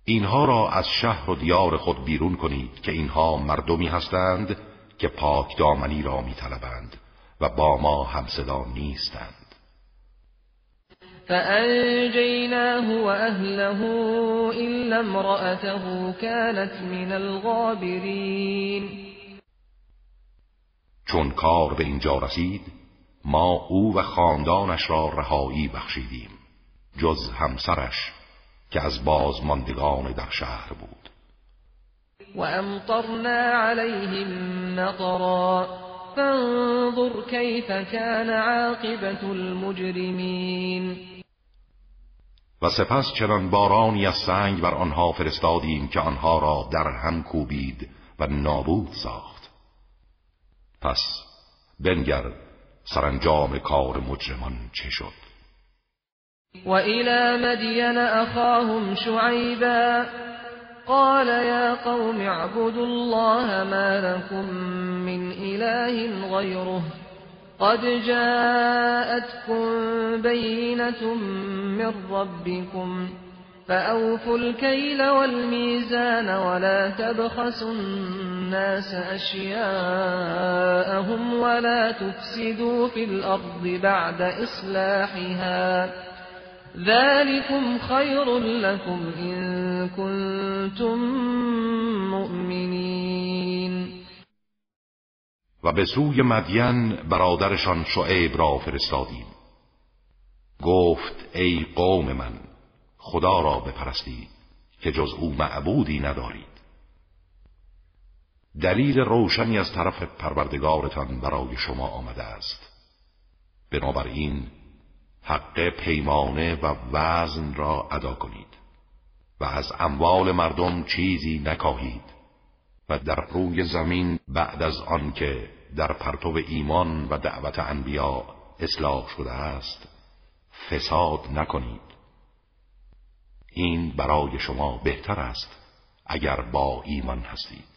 Speaker 2: اینها را از شهر و دیار خود بیرون کنید که اینها مردمی هستند که پاک دامنی را میطلبند و با ما همصدا نیستند.
Speaker 1: فأنجيناه وأهله إلا امرأته كانت من الغابرین
Speaker 2: چون کار به اینجا رسید ما او و خاندانش را رهایی بخشیدیم جز همسرش که از بازماندگان در شهر بود.
Speaker 1: و امطرنا علیهم مطرا فانظر کیف کان عاقبت المجرمین.
Speaker 2: و سپس چنان بارانی از سنگ بر آنها فرستادیم که آنها را در هم کوبید و نابود ساخت. پس بنگر سرانجام کار مجرمان چه شد؟
Speaker 1: و إلى مدین أخاهم شعیبا قال يا قوم اعبدوا الله ما لكم من إله غيره قد جاءتكم بينة من ربكم فأوفوا الكيل والميزان ولا تبخسوا الناس أشياءهم ولا تفسدوا في الأرض بعد إصلاحها ذلكم خير لكم إن كنتم مؤمنين.
Speaker 2: و به سوی مدین برادرشان شعیب را فرستادیم. گفت ای قوم من خدا را بپرستید که جز او معبودی ندارید. دلیل روشنی از طرف پروردگارتان برای شما آمده است. بنابراین حق پیمانه و وزن را ادا کنید و از اموال مردم چیزی نکاهید و در روی زمین بعد از آنکه در پرتو ایمان و دعوت انبیا اصلاح شده است فساد نکنید. این برای شما بهتر است اگر با ایمان هستید.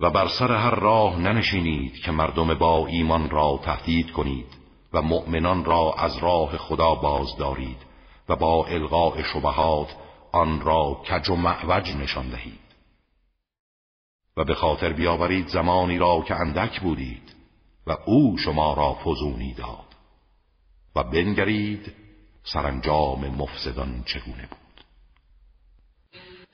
Speaker 2: و بر سر هر راه ننشینید که مردم با ایمان را تهدید کنید و مؤمنان را از راه خدا باز دارید و با الغاء شبهات آن را کج و معوج نشان دهید. و به خاطر بیاورید زمانی را که اندک بودید و او شما را فزونی داد و بنگرید سرانجام مفسدان چگونه بود.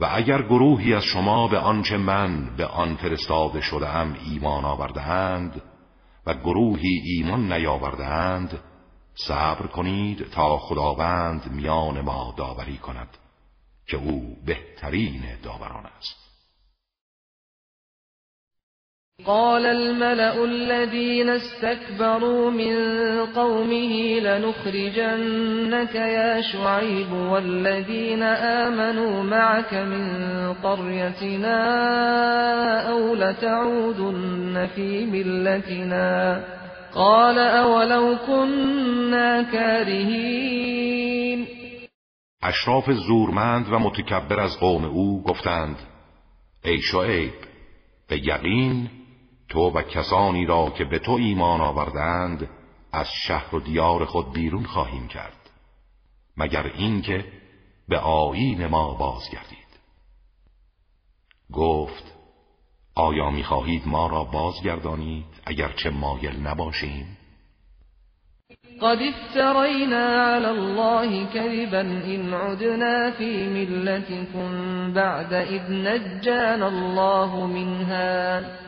Speaker 2: و اگر گروهی از شما به آنچه من به آن فرستاده شدم ایمان آوردهاند و گروهی ایمان نیاوردهاند صبر کنید تا خداوند میان ما داوری کند که او بهترین داوران است.
Speaker 1: قال الملأ الذين استكبروا من قومه لنخرجنك يا شعيب والذين آمنوا معك من قريتنا أو لتعودن في ملتنا قال أولو كنا كارهين.
Speaker 2: اشراف زورمند و متکبر از قوم أو گفتند ای شعیب به یقین تو و کسانی را که به تو ایمان آوردند از شهر و دیار خود بیرون خواهیم کرد. مگر اینکه به آیین ما بازگردید. گفت آیا می‌خواهید ما را بازگردانید اگرچه مایل نباشیم؟
Speaker 1: قد افترينا على الله كذبا إن عدنا في ملتكم بعد إذ نجانا الله منها.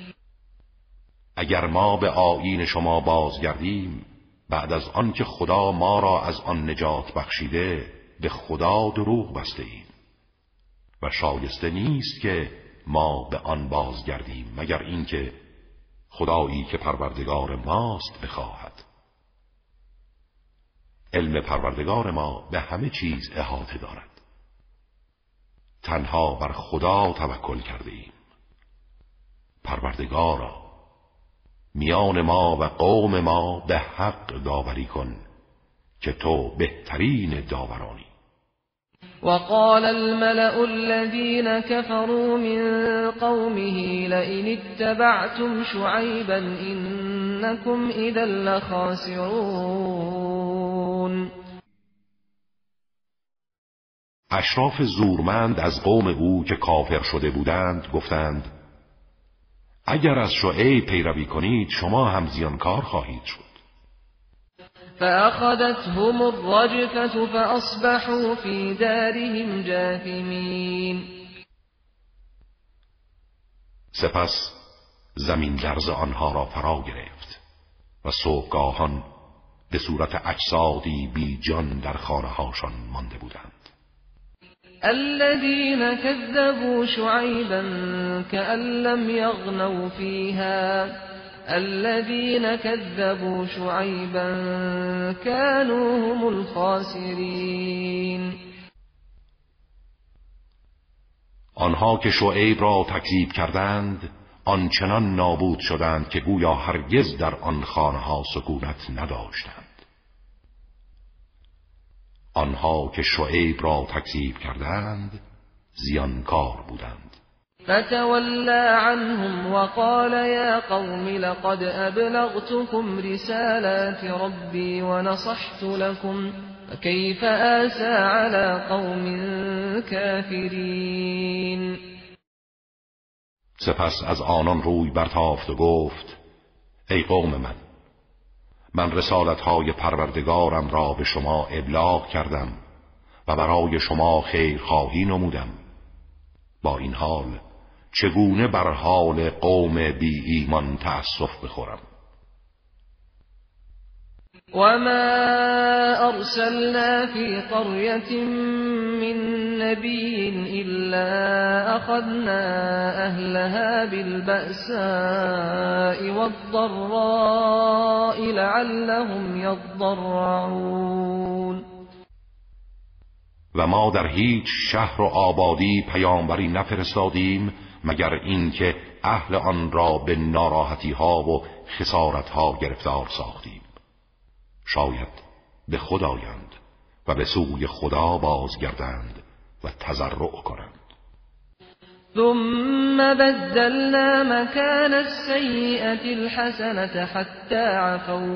Speaker 2: اگر ما به آیین شما بازگردیم بعد از آنکه خدا ما را از آن نجات بخشیده به خدا دروغ بسته ایم. و شایسته نیست که ما به آن بازگردیم مگر اینکه خدایی که پروردگار ماست بخواهد. علم پروردگار ما به همه چیز احاطه دارد. تنها بر خدا توکل کرده ایم پروردگارا میان ما و قوم ما به حق داوری کن که تو بهترین داورانی.
Speaker 1: وقال الملأ الذين كفروا من قومه لئن اتبعتم شعيبا إنكم إذا لخاسرون.
Speaker 2: اشراف زورمند از قوم او که کافر شده بودند گفتند اگر از شعیب پیروی کنید شما هم زیانکار خواهید شد.
Speaker 1: فأخذتهم الرجفة فأصبحوا في دارهم جاثمين.
Speaker 2: سپس زمین لرز آنها را فرا گرفت و صبحگاهان به صورت اجسادی بی جان در خانه هاشان مانده بودند.
Speaker 1: الذين كذبوا شعيبا كأن لم يغنوا فيها. الذين كذبوا شعيبا كانوا هم الخاسرين.
Speaker 2: آنها که شعیب را تکذیب کردند آنچنان نابود شدند که گویا هرگز در آن خانه سکونت نداشتند. آنها که شعیب را تکذیب کردند زیانکار بودند.
Speaker 1: فتولى عنهم وقال يا قوم لقد أبلغتكم رسالات ربي ونصحت لكم فكيف آسى على قوم كافرين؟
Speaker 2: سپس از آنان روی برتافت و گفت ای قوم من من رسالتهای پروردگارم را به شما ابلاغ کردم و برای شما خیرخواهی نمودم. با این حال چگونه بر حال قوم بی ایمان تأسف بخورم؟
Speaker 1: وما أرسلنا في قرية من نبي إلا أخذنا أهلها بالبأساء والضراء لعلهم يضرعون.
Speaker 2: و ما در هیچ شهر و آبادی پیامبری نفرستادیم مگر اینکه اهل آن را به ناراحتی ها و خسارت ها گرفتار ساختیم. شاید به خدایند و به سوی خدا بازگردند و تضرع کنند.
Speaker 1: ثم بدلنا مكان السيئة الحسنة حتى عفوا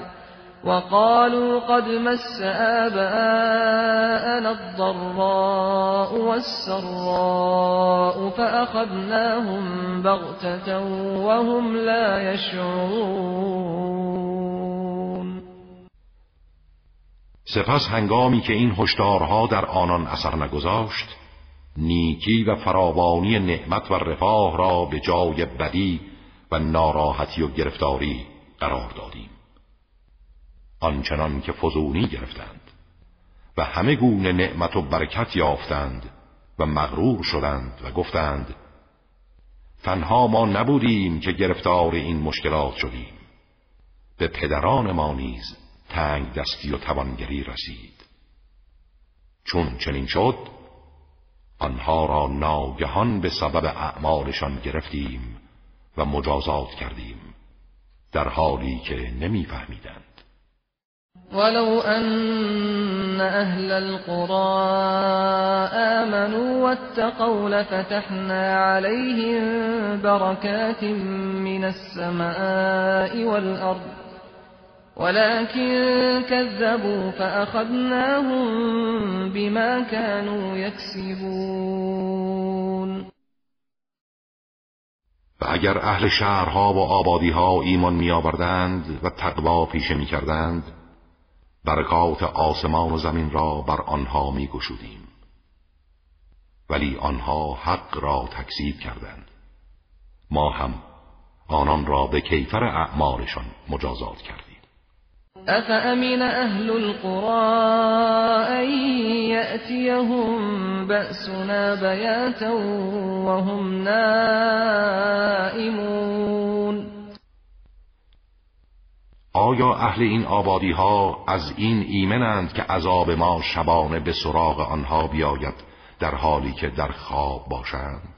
Speaker 1: وقالوا قد مس آباءنا الضراء والسراء فأخذناهم بغتة وهم لا يشعرون.
Speaker 2: سپس هنگامی که این هشدارها در آنان اثر نگذاشت نیکی و فراوانی نعمت و رفاه را به جای بدی و ناراحتی و گرفتاری قرار دادیم. آنچنان که فزونی گرفتند و همه گونه نعمت و برکت یافتند و مغرور شدند و گفتند تنها ما نبودیم که گرفتار این مشکلات شدیم. به پدران ما نیز تنگ دستی و توانگری رسید. چون چنین شد آنها را ناگهان به سبب اعمالشان گرفتیم و مجازات کردیم در حالی که نمیفهمیدند.
Speaker 1: ولو أن أهل القرى آمنوا واتقوا لفتحنا عليهم بركات من السماء والأرض ولكن كذبوا فأخذناهم بما كانوا يكسبون.
Speaker 2: و اگر اهل شهرها و آبادیها ایمان می آوردند و تقوا پیشه می کردند برکات آسمان و زمین را بر آنها می گشودیم. ولی آنها حق را تکذیب کردند. ما هم آنان را به کیفر اعمالشان مجازات کردیم.
Speaker 1: افامن اهل القرى ان یأتیهم بأسنا بیاتا وهم نائمون؟
Speaker 2: آیا اهل این آبادی ها از این ایمنند که عذاب ما شبانه به سراغ آنها بیاید در حالی که در خواب باشند؟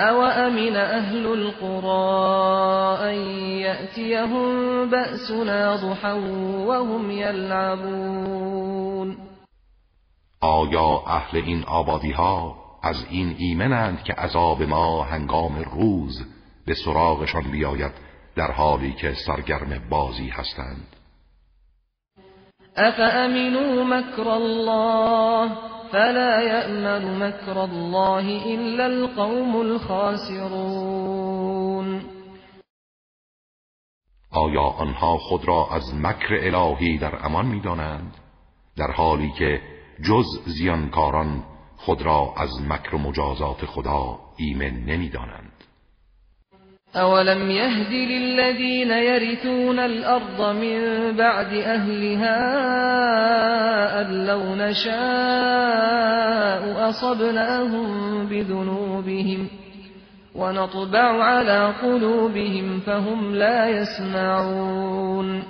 Speaker 1: او امن اهل القرى ان یأتیهم بأسنا ضحا وهم یلعبون
Speaker 2: آیا اهل این آبادی ها از این ایمنند که عذاب ما هنگام روز به سراغشان بیاید در حالی که سرگرم بازی هستند؟
Speaker 1: افامنوا مکر الله فلا یأمن مکر الله الا القوم الخاسرون.
Speaker 2: آیا آنها خود را از مکر الهی در امان می‌دانند؟ در حالی که جز زیانکاران خود را از مکر و مجازات خدا ایمن نمی‌دانند.
Speaker 1: اولم يهد للذين يرثون الارض من بعد اهلها ان لو نشاء اصبناهم بذنوبهم ونطبع على قلوبهم فهم لا يسمعون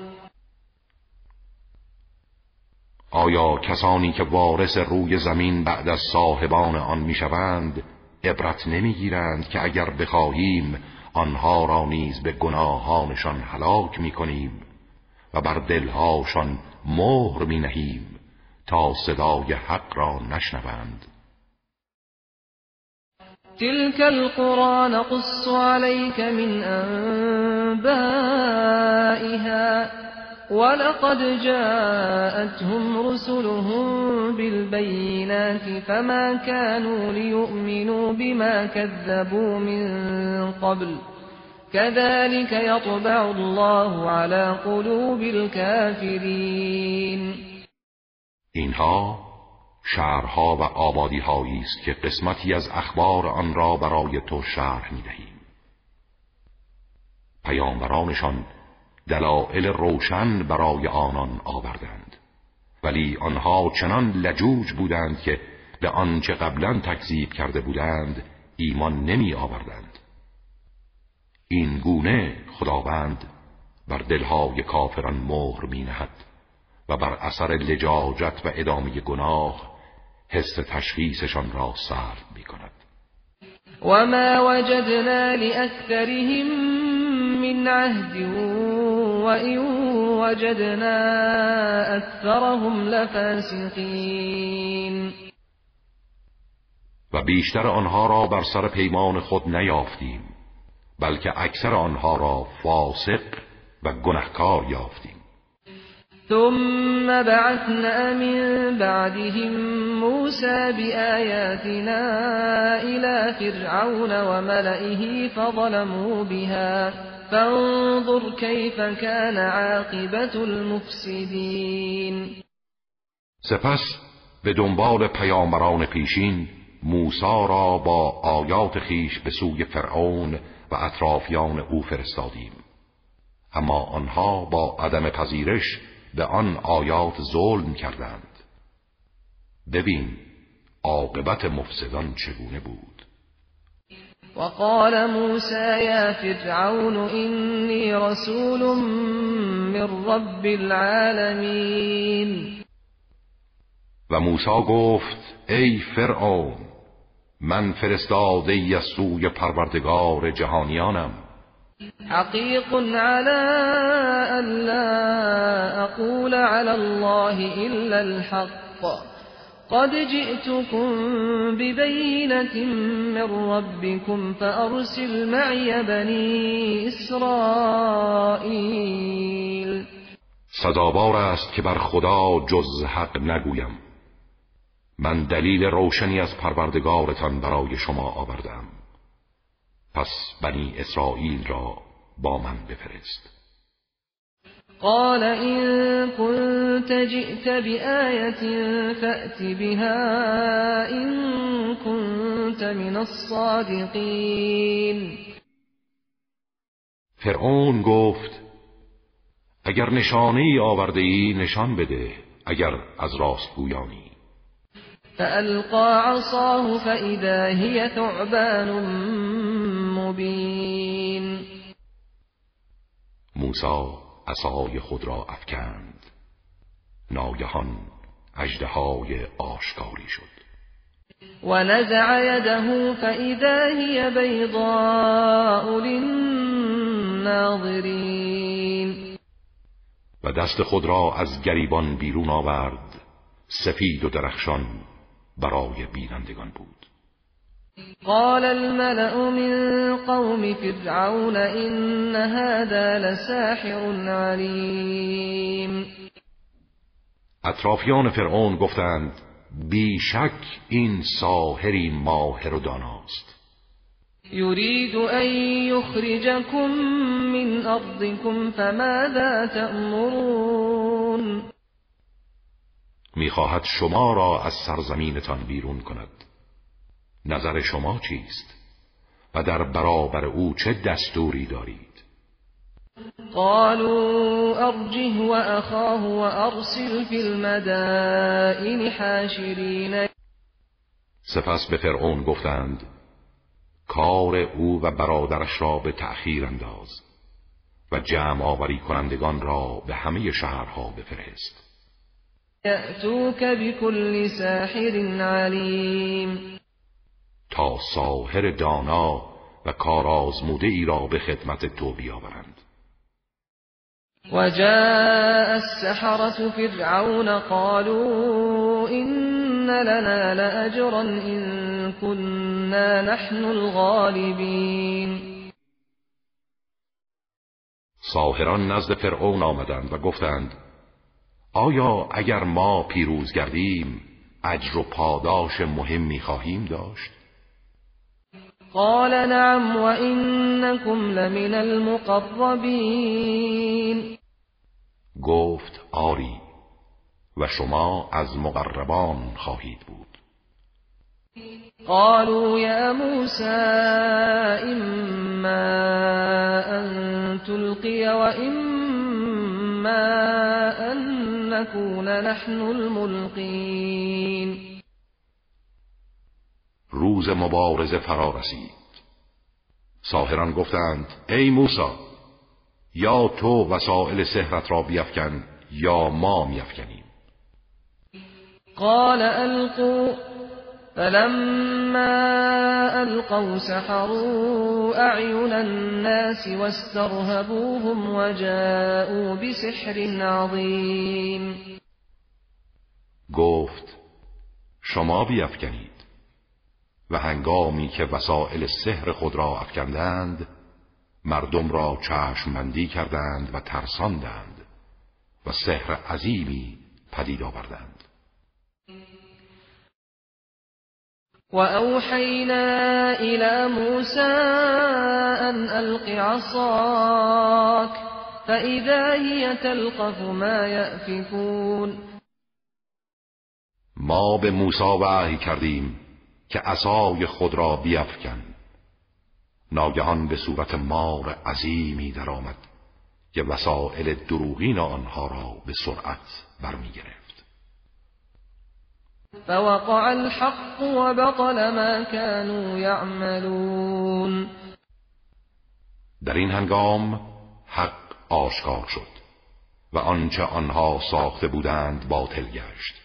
Speaker 2: آیا کسانی که وارث روی زمین بعد از صاحبان آن می‌شوند عبرت نمی‌گیرند که اگر بخواهیم آنها را نیز به گناهانشان هلاک می‌کنیم و بر دلهاشان مهر می نهیم تا صدای حق را نشنوند.
Speaker 1: تلك القرى نقص عليك من انبائها ولقد جاءتهم رسلهم بالبينات فما كانوا ليؤمنوا بما كذبوا من قبل كذلك يطبع الله على قلوب الكافرين.
Speaker 2: اینها شهرها و آبادیهایی است که قسمتی از اخبار آن را برای تو شرح می‌دهیم. پیامبرانشان دلائل روشن برای آنان آوردند. ولی آنها چنان لجوج بودند که به آنچه قبلا تکذیب کرده بودند ایمان نمی آوردند این گونه خداوند بر دلهای کافران مهر می نهد و بر اثر لجاجت و ادامه گناه حس تشخیصشان را سرد می کند
Speaker 1: و ما وجدنا لأکثرهم من عهد وإن وجدنا أكثرهم لفاسقین
Speaker 2: و بیشتر آنها را بر سر پیمان خود نیافتیم بلکه اکثر آنها را فاسق و گنهکار یافتیم.
Speaker 1: ثم بعثنا من بعدهم موسى بآياتنا إلى فرعون وملئه فظلموا بها فانظر كيف كان عاقبت المفسدين.
Speaker 2: سپس به دنبال پیامبران پیشین موسا را با آیات خیش به سوی فرعون و اطرافیان او فرستادیم. اما آنها با عدم پذیرش به آن آیات ظلم کردند. ببین عاقبت مفسدان چگونه بود؟
Speaker 1: وقال موسى يا فرعون إني رسول من رب العالمین
Speaker 2: و موسی گفت ای فرعون من فرستاده ای از سوی پروردگار جهانیانم.
Speaker 1: حقیق على أن لا أقول على الله إلا الحق. قد جئتكم ببينة من ربكم فأرسل معي بني اسرائیل
Speaker 2: سزاوار است که بر خدا جز حق نگویم. من دلیل روشنی از پروردگارتان برای شما آوردم. پس بنی اسرائیل را با من بفرست.
Speaker 1: قال إن كنت جئت بآية فأت بها إن كنت من الصادقين.
Speaker 2: فرعون گفت اگر نشانه ای آورده ای نشان بده اگر از راست گویانی.
Speaker 1: فألقى عصاه فإذا هي ثعبان مبين.
Speaker 2: موسی عصای خود را افکند. ناگهان اژدهای آشکاری شد.
Speaker 1: و نزع یده فاذا هی بیضاء للناظرین.
Speaker 2: و دست خود را از گریبان بیرون آورد. سفید و درخشان برای بینندگان بود.
Speaker 1: قال الملأ من قوم فرعون إن هذا لساحر علیم
Speaker 2: اطرافیان فرعون گفتند بیشک این ساحری ماهر و داناست.
Speaker 1: یرید ان یخرجکم من ارضکم فماذا تأمرون؟
Speaker 2: می‌خواهد شما را از سرزمینتان بیرون کند. نظر شما چیست؟ و در برابر او چه دستوری دارید؟
Speaker 1: قالوا ارجه و اخاه و ارسل فی المدائن حاشرین
Speaker 2: سپس به فرعون گفتند کار او و برادرش را به تأخیر انداز و جمع آوری کنندگان را به همه شهرها بفرست.
Speaker 1: یأتوک بكل ساحر علیم
Speaker 2: تا ساهر دانا و کارآزموده ای را به خدمت تو بیاورند.
Speaker 1: و جاء السحرة فرعون قالوا إن لنا لأجرا إن كنا نحن الغالبین
Speaker 2: ساهران نزد فرعون آمدند و گفتند آیا اگر ما پیروز گردیم اجر و پاداش مهمی خواهیم داشت؟
Speaker 1: قال نعم وإنكم لمن المقربین
Speaker 2: گفت آری و شما از مقربان خواهید بود.
Speaker 1: قالوا يا موسى إما أن تلقي وإما أن نكون نحن الملقين.
Speaker 2: روز مبارزه فرا رسید. ساهران گفتند ای موسی یا تو وسائل سحرت را بیفکن یا ما میافکنیم
Speaker 1: قال القوا فلما القوا سحروا اعین الناس واسترهبوهم وجاءوا بسحر عظیم
Speaker 2: گفت شما بیافکنید و هنگامی که وسائل سحر خود را افکندند مردم را چشمبندی کردند و ترساندند و سحر عظیمی پدید آوردند.
Speaker 1: و اوحینا الى موسى ان الق عصاك فاذا هي تلقف ما یأفکون
Speaker 2: ما به موسی وحی کردیم. که عصای خود را بیفکن. ناگهان به صورت مار عظیمی درآمد که وسائل دروغین آنها را به سرعت برمی گرفت
Speaker 1: فوقع الحق و بطل ما كانوا یعملون.
Speaker 2: در این هنگام حق آشکار شد و آنچه آنها ساخته بودند باطل گشت.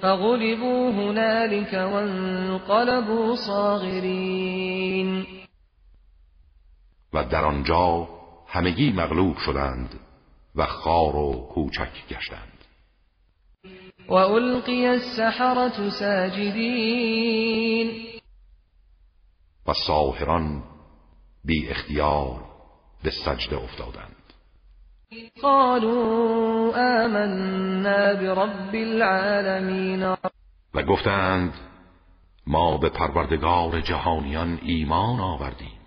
Speaker 1: فغلبوا هنالك وانقلبوا صاغرین
Speaker 2: و در آنجا همگی مغلوب شدند و خار و کوچک گشتند.
Speaker 1: و القی السحرة ساجدین
Speaker 2: و ساهران بی اختیار به سجده افتادند.
Speaker 1: قالوا آمنا برب العالمین.
Speaker 2: و گفتند ما به پروردگار جهانیان ایمان آوردیم.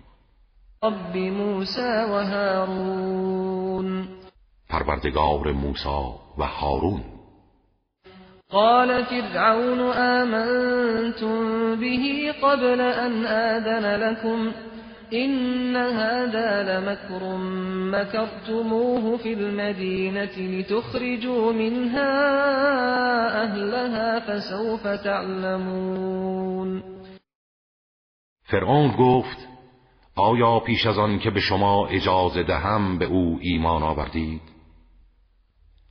Speaker 1: رب موسی و هارون.
Speaker 2: پروردگار موسی و هارون.
Speaker 1: قال فرعون آمنتم به قبل ان آذن لكم. إن هذا لمكر مكرتموه في المدينة لتخرجوا منها أهلها فسوف تعلمون
Speaker 2: فرعون گفت آیا پیش از آن که به شما اجازه دهم به او ایمان آوردید؟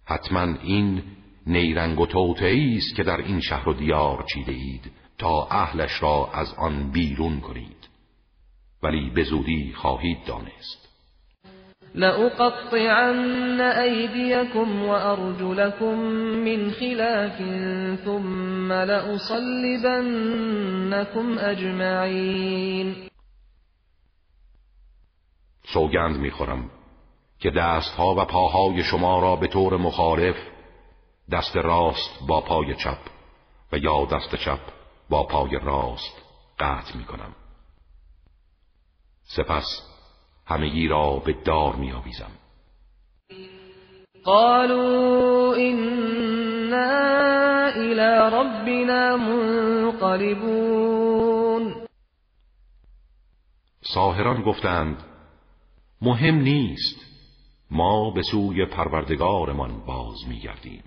Speaker 2: حتما این نیرنگ و توتعی است که در این شهر و دیار چیده اید تا اهلش را از آن بیرون کنید. ولی به زودی خواهید دانست.
Speaker 1: لأقطعن أيديكم وأرجلكم من خلاف ثم لأصلبنكم أجمعين.
Speaker 2: سوگند می‌خورم که دستها و پاهای شما را به طور مخالف دست راست با پای چپ و یا دست چپ با پای راست قطع می کنم سپس همگی را به دار می آویزم
Speaker 1: قالوا إنا إلى ربنا منقلبون.
Speaker 2: ساهران گفتند مهم نیست ما به سوی پروردگارمان باز میگردیم.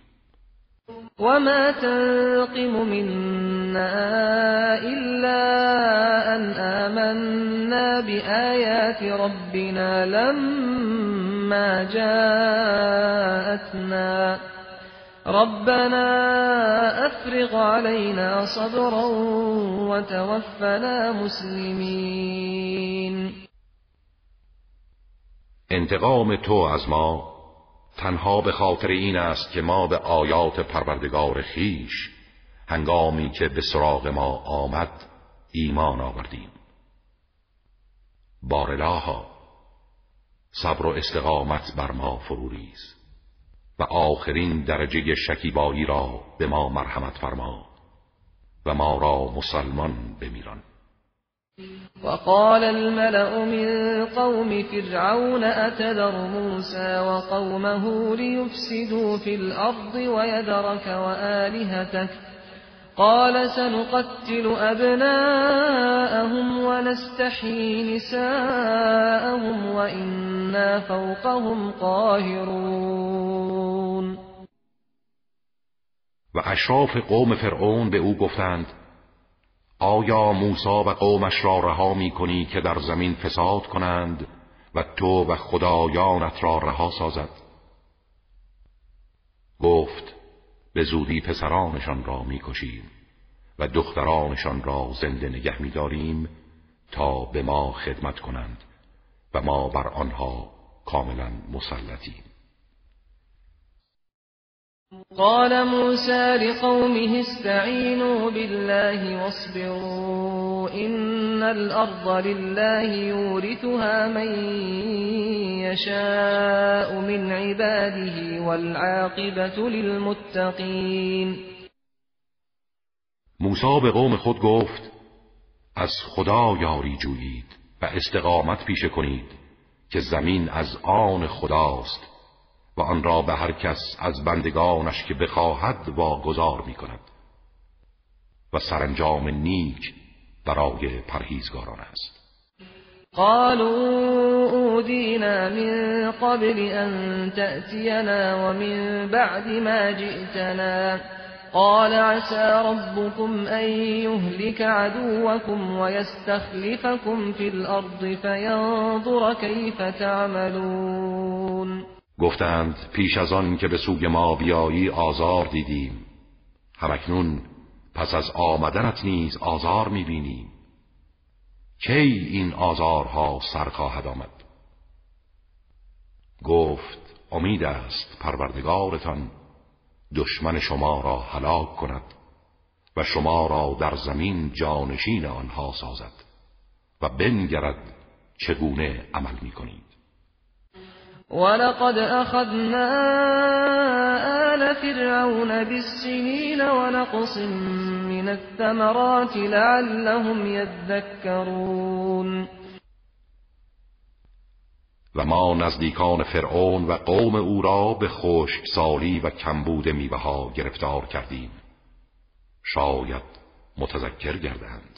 Speaker 1: وما تنقم منا إلا أن آمنا بآيات ربنا لما جاءتنا ربنا أفرغ علينا صبرا وتوفنا مسلمين
Speaker 2: انتقام تو از ما تنها به خاطر این است که ما به آیات پروردگار خیش هنگامی که به سراغ ما آمد ایمان آوردیم. بارلاها صبر و استقامت بر ما فروریز و آخرین درجه شکیبایی را به ما مرحمت فرما و ما را مسلمان بمیران.
Speaker 1: وقال الملأ من قوم فرعون أتذر موسى وقومه ليفسدوا في الأرض ويذرك وآلهتك قال سنقتل أبناءهم ونستحيي نساءهم وإنا فوقهم قاهرون.
Speaker 2: و اشراف قوم فرعون به أو گفتند آیا موسی و قومش را رها می کنی که در زمین فساد کنند و تو و خدایانت را رها سازد؟ گفت به زودی پسرانشان را می‌کشیم و دخترانشان را زنده نگه میداریم تا به ما خدمت کنند و ما بر آنها کاملا مسلطیم.
Speaker 1: قال موسى لقومه استعينوا بالله واصبروا إن الأرض لله يورثها من يشاء من عباده والعاقبة للمتقين.
Speaker 2: موسی به قوم خود گفت از خدا یاری جویید و استقامت پیشه کنید که زمین از آن خداست. و آن را به هر کس از بندگانش که بخواهد واگذار می کند و سرانجام نیک برای پرهیزگاران است.
Speaker 1: قالوا أودينا من قبل أن تأتينا ومن بعد ما جئتنا. قال عسى ربكم أن يهلك عدوكم ويستخلفكم في الأرض فينظر كيف تعملون.
Speaker 2: گفتند پیش از آن که به سوی ما بیایی آزار دیدیم. همکنون پس از آمدنت نیز آزار می‌بینیم. کی این آزارها سر خواهد آمد؟ گفت امید است پروردگارتان دشمن شما را هلاک کند و شما را در زمین جانشین آنها سازد و بنگرد چگونه عمل می کنید
Speaker 1: ولقد أخذنا آل فرعون بالسنين ونقص من الثمرات لعلهم يذكرون.
Speaker 2: و ما نزدیکان فرعون و قوم او را به خشکسالی و کمبود میوه ها گرفتار کردیم. شاید متذکر گردند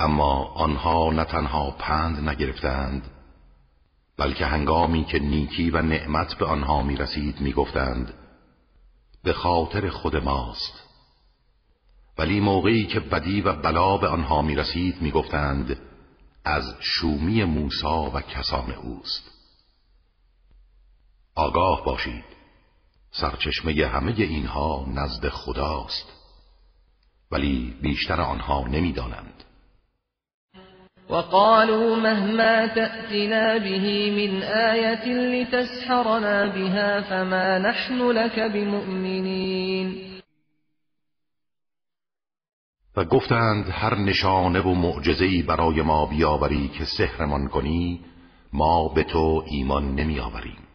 Speaker 2: اما آنها نه تنها پند نگرفتند بلکه هنگامی که نیکی و نعمت به آنها می رسید می گفتند به خاطر خود ماست. ولی موقعی که بدی و بلا به آنها می رسید می گفتند از شومی موسا و کسان اوست. آگاه باشید سرچشمه همه اینها نزد خداست ولی بیشتر آنها نمی‌دانند.
Speaker 1: وقالوا مهما تأتنا به من آية لتسحرنا بها فما نحن لك بمؤمنين.
Speaker 2: و گفتند هر نشانه و معجزه‌ای برای ما بیاوری که سحرمان کنی ما به تو ایمان نمیآوریم.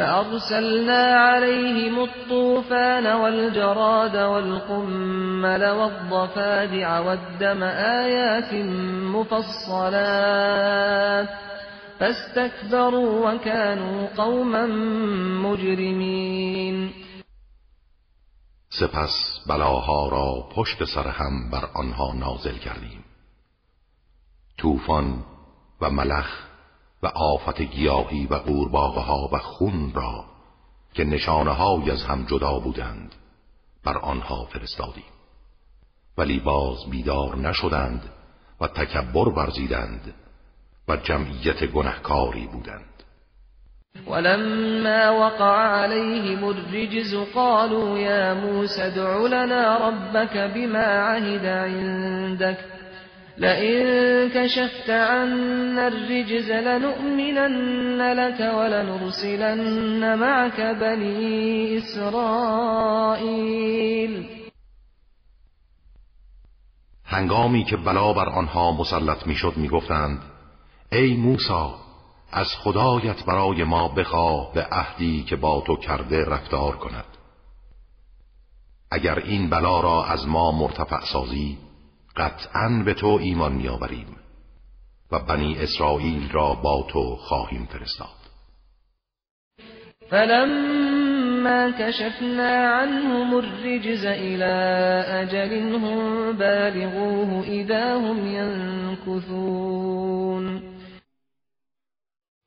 Speaker 1: فأرسلنا عليهم الطوفان والجراد والقمل والضفادع والدم آيات مفصلات فاستكبروا وكانوا قوما مجرمين.
Speaker 2: سپس بلاها را پشت سر هم بر آنها نازل کردیم. طوفان و ملخ و آفت گیاهی و قورباغه و خون را که نشانه های از هم جدا بودند بر آنها فرستادیم. ولی باز بیدار نشدند و تکبر ورزیدند و جمعیت گنهکاری بودند.
Speaker 1: ولما وقع عليهم الرجز قالوا يا موسى ادع لنا ربك بما عهد عندك لئن كشفت عنا الرجز لنؤمنن لك ولنرسلن معك بني اسرائیل
Speaker 2: هنگامی که بلا بر آنها مسلط می‌شد می‌گفتند ای موسی از خدایت برای ما بخواه به عهدی که با تو کرده رفتار کند. اگر این بلا را از ما مرتفع سازی قطعا به تو ایمان میآوریم و بنی اسرائیل را با تو خواهیم فرستاد.
Speaker 1: فلما كشفنا عنهم الرجز إلى أجل هم بالغوه إذا هم ينكثون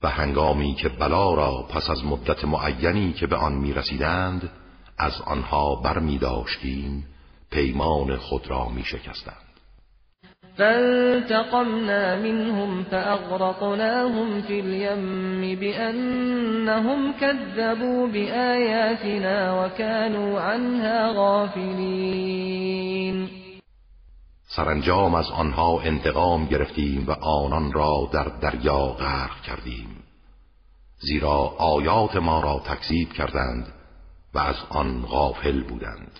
Speaker 2: و هنگامی که بلا را پس از مدت معینی که به آن می رسیدند از آنها بر می داشتیم پیمان خود را می شکستند
Speaker 1: فانتقمنا منهم فأغرقناهم في اليم بأنهم كذبوا بآياتنا وكانوا عنها غافلين.
Speaker 2: سرانجام از آنها انتقام گرفتیم و آنان را در دریا غرق کردیم. زیرا آیات ما را تکذیب کردند و از آن غافل بودند.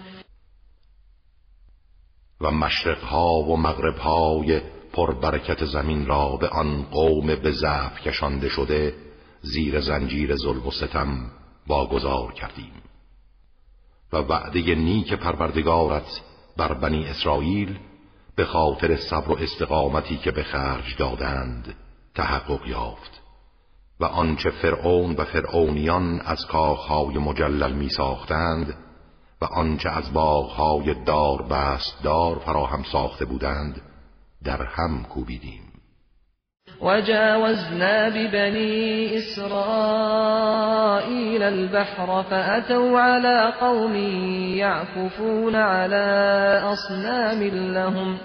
Speaker 2: و مشرقها و مغربهای پربرکت زمین را به آن قوم به ضعف کشانده شده زیر زنجیر ظلم و ستم واگذار کردیم. و وعده نیک پروردگارت بر بنی اسرائیل به خاطر صبر و استقامتی که به خرج دادند تحقق یافت. و آنچه فرعون و فرعونیان از کاخهای مجلل می ساختند و آنچه از باغهای دار بست دار فراهم ساخته بودند در هم کوبیدیم.
Speaker 1: وجاوزنا ببني إسرائيل البحر فأتوا على قوم يعكفون على أصنام لهم.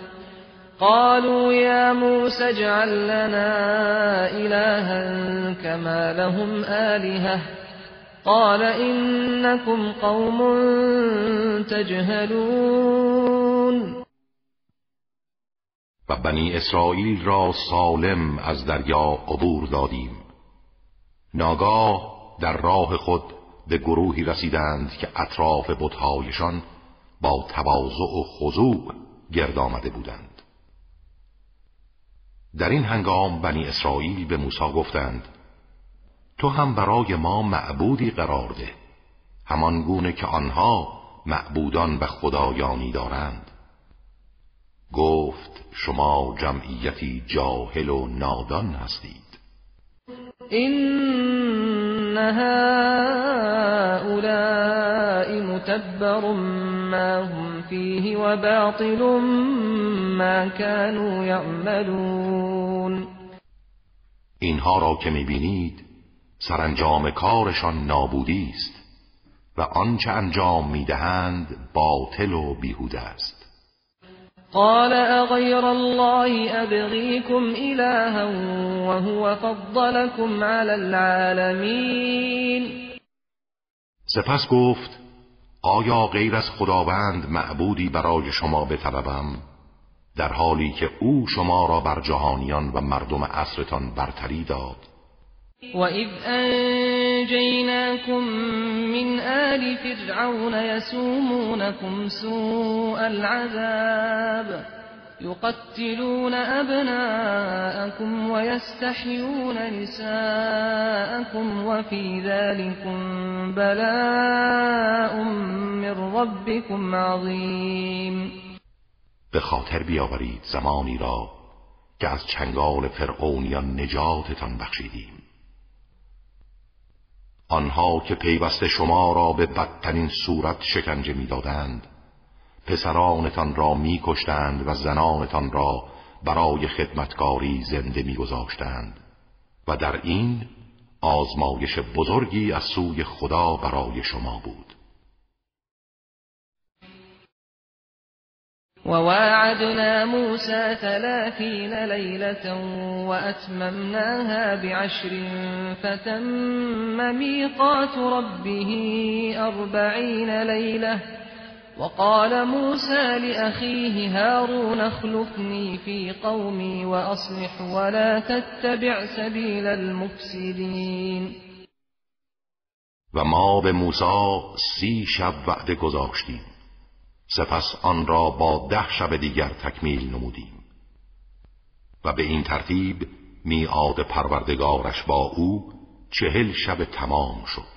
Speaker 1: قالوا يا موسى اجعل لنا إلها كما لهم آلهة قال إنكم قوم تجهلون.
Speaker 2: و بنی اسرائیل را سالم از دریا عبور دادیم. ناگاه در راه خود به گروهی رسیدند که اطراف بتهایشان با تواضع و خضوع گرد آمده بودند. در این هنگام بنی اسرائیل به موسی گفتند تو هم برای ما معبودی قرار ده. همان گونه که آنها معبودان و خدایانی دارند. گفت شما جمعیتی جاهل و نادان هستید.
Speaker 1: این هؤلاء متبر ما هم فیه و باطل ما كانوا یعملون
Speaker 2: اینها را که می‌بینید سرانجام کارشان نابودی است و آنچه انجام می‌دهند باطل و بیهوده است.
Speaker 1: قال اغیر الله ابغيكم الها وهو فضلكم على العالمین
Speaker 2: سپس گفت آیا غیر از خداوند معبودی برای شما بطلبم در حالی که او شما را بر جهانیان و مردم عصرتان برتری داد؟
Speaker 1: وَإِذْ أَنْجَيْنَاكُمْ مِنْ آلِ فِرْعَوْنَ يَسُومُونَكُمْ سُوءَ الْعَذَابِ يُقَتِّلُونَ أَبْنَاءَكُمْ وَيَسْتَحْيُونَ نِسَاءَكُمْ وَفِي ذَلِكُمْ بَلَاءٌ مِّن رَّبِّكُمْ عَظِيمٌ
Speaker 2: به خاطر بیاورید زمانی را که از چنگال فرعونیان نجاتتان بخشیدیم. آنها که پیوسته شما را به بدترین صورت شکنجه می‌دادند. پسرانتان را میکشتند و زنانتان را برای خدمتکاری زنده میگذاشتند. و در این آزمایش بزرگی از سوی خدا برای شما بود.
Speaker 1: وواعدنا موسى ثلاثين ليلة وأتممناها بعشر فتم ميقات ربه أربعين ليلة. وقال موسى لأخيه هارون اخلفني في قومي وأصلح ولا تتبع سبيل المفسدين.
Speaker 2: و ما به موسی سی شب وعده گذاشتیم. سپس آن را با ده شب دیگر تکمیل نمودیم. و به این ترتیب میعاد پروردگارش با او چهل شب تمام شد.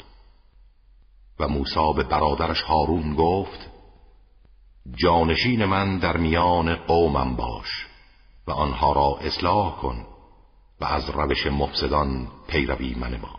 Speaker 2: و موسی به برادرش هارون گفت جانشین من در میان قومم باش و آنها را اصلاح کن و از روش مفسدان پیروی منما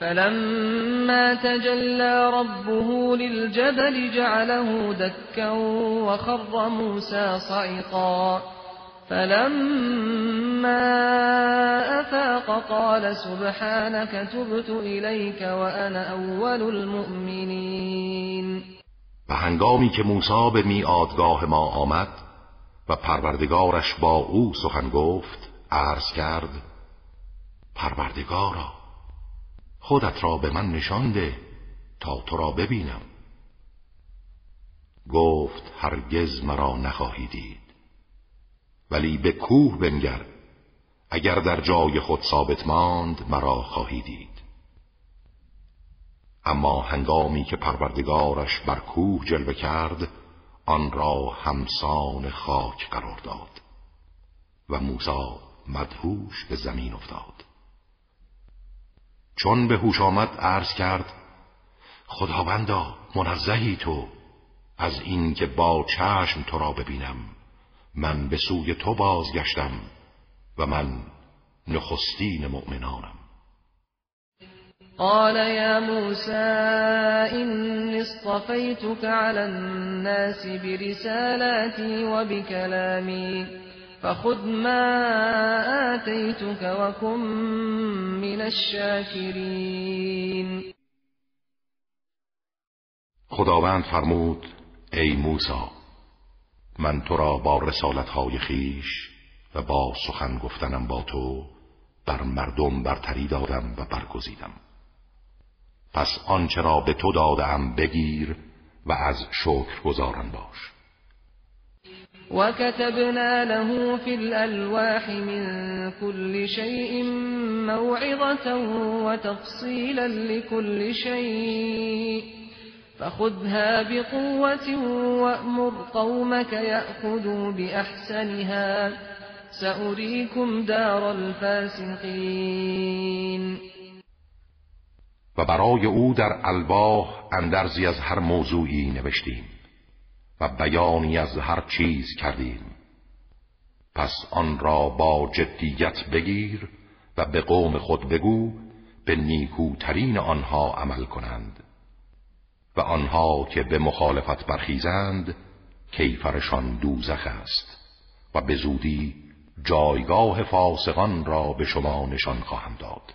Speaker 1: فلما تجلى ربه للجبل جعله دكا وخر موسى صعقا. فلما أفاق قال سبحانك تبت إليك وأنا أول المؤمنين.
Speaker 2: و هنگامی که موسی به میادگاه ما آمد و پروردگارش با او سخن گفت عرض کرد پروردگارا خودت را به من نشان ده تا تو را ببینم. گفت هرگز مرا نخواهی دید. ولی به کوه بنگر اگر در جای خود ثابت ماند مرا خواهی دید. اما هنگامی که پروردگارش بر کوه جلوه کرد آن را همسان خاک قرار داد و موسی مدهوش به زمین افتاد. چون به هوش آمد عرض کرد خداوندا منزهی تو از این که با چشم تو را ببینم من به سوی تو بازگشتم و من نخستین مؤمنانم.
Speaker 1: قال يا موسى إني اصطفيتك على الناس برسالاتي وبكلامي. فخذ ما آتيتك وكن من الشاکرین
Speaker 2: خداوند فرمود ای موسی من تو را با رسالتهای خیش و با سخن گفتنم با تو بر مردم برتری دادم و برگزیدم. پس آنچه را به تو دادم بگیر و از شکر گذارن باش.
Speaker 1: وكتبنا له في الألواح من كل شيء موعظة وتفصيلا لكل شيء. فخذها بقوة وأمر قومك يأخذوا بأحسنها. سأريكم دار الفاسقين.
Speaker 2: و أو در الواح اندرزی از هر موضوعی نوشتیم. و بیانی از هر چیز کردیم. پس آن را با جدیت بگیر و به قوم خود بگو به نیکوترین آنها عمل کنند و آنها که به مخالفت برخیزند کیفرشان دوزخ است و به زودی جایگاه فاسقان را به شما نشان خواهم داد.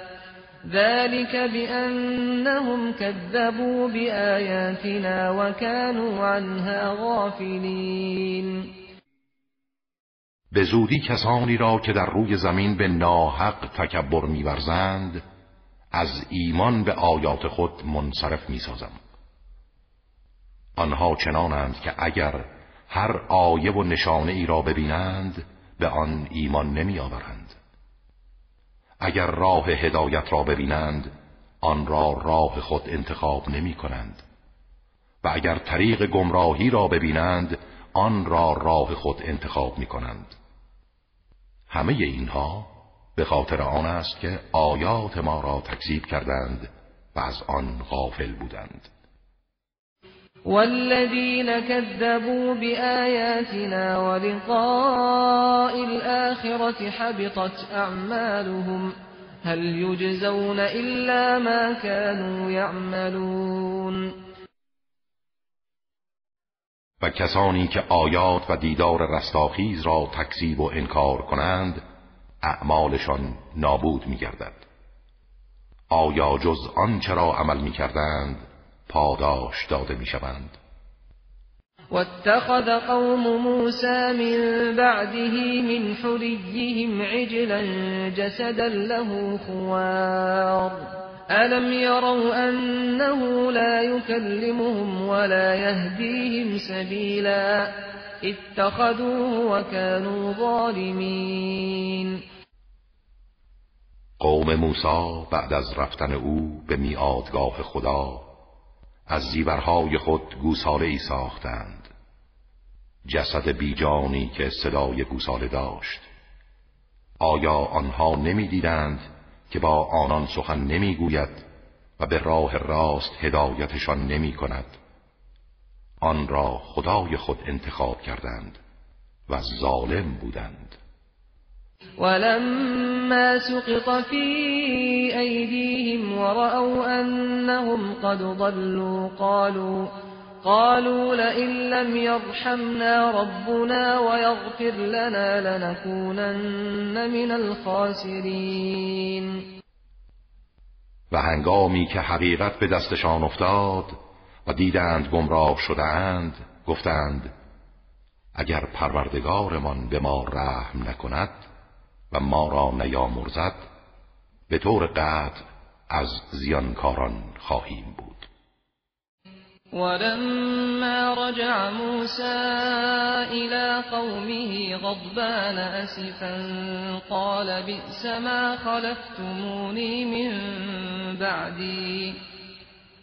Speaker 1: ذلك بأنهم كذبوا بآياتنا وكانوا عنها غافلين
Speaker 2: به زودی کسانی را که در روی زمین به ناحق تکبر میورزند از ایمان به آیات خود منصرف می‌سازم. آنها چنانند که اگر هر آیه و نشانه ای را ببینند به آن ایمان نمی آورند اگر راه هدایت را ببینند آن را راه خود انتخاب نمی کنند. و اگر طریق گمراهی را ببینند آن را راه خود انتخاب می کنند. همه اینها به خاطر آن است که آیات ما را تکذیب کردند و از آن غافل بودند.
Speaker 1: والذين كذبوا بآياتنا ولقاء الآخرة حبطت أعمالهم هل يجزون إلا ما كانوا يعملون
Speaker 2: و کسانی که آیات و دیدار رستاخیز را تکذیب و انکار کنند اعمالشان نابود می گردد. آیا جز آنچه را عمل می کردند پاداش داده می شوند
Speaker 1: واتخذ قوم موسى من بعده من حليهم عجلا جسدا له خوار. ألم يروا أنه لا يكلمهم ولا يهديهم سبيلا. اتخذوه وكانوا ظالمين.
Speaker 2: قوم موسی بعد از رفتن او به میادگاه خدا از زیورهای خود گوساله ای ساختند. جسد بیجانی که صدای گوساله داشت. آیا آنها نمی‌دیدند که با آنان سخن نمی‌گوید و به راه راست هدایتشان نمی کند آن را خدای خود انتخاب کردند و ظالم بودند.
Speaker 1: ولما سقط في أيديهم ورأوا أنهم قد ضلوا قالوا قالوا لئن لم يرحمنا ربنا ويغفر لنا لنكونن من الخاسرين.
Speaker 2: و هنگامی که حقیقت به دستشان افتاد و دیدند گمراه شدهاند گفتند اگر پروردگارمان به ما رحم نکند و ما را نیامرزد به طور قطع از زیانکاران خواهیم بود.
Speaker 1: ولما رجع موسى إلى قومه غضبان أسفا قال بئس ما خلفتموني من بعدي.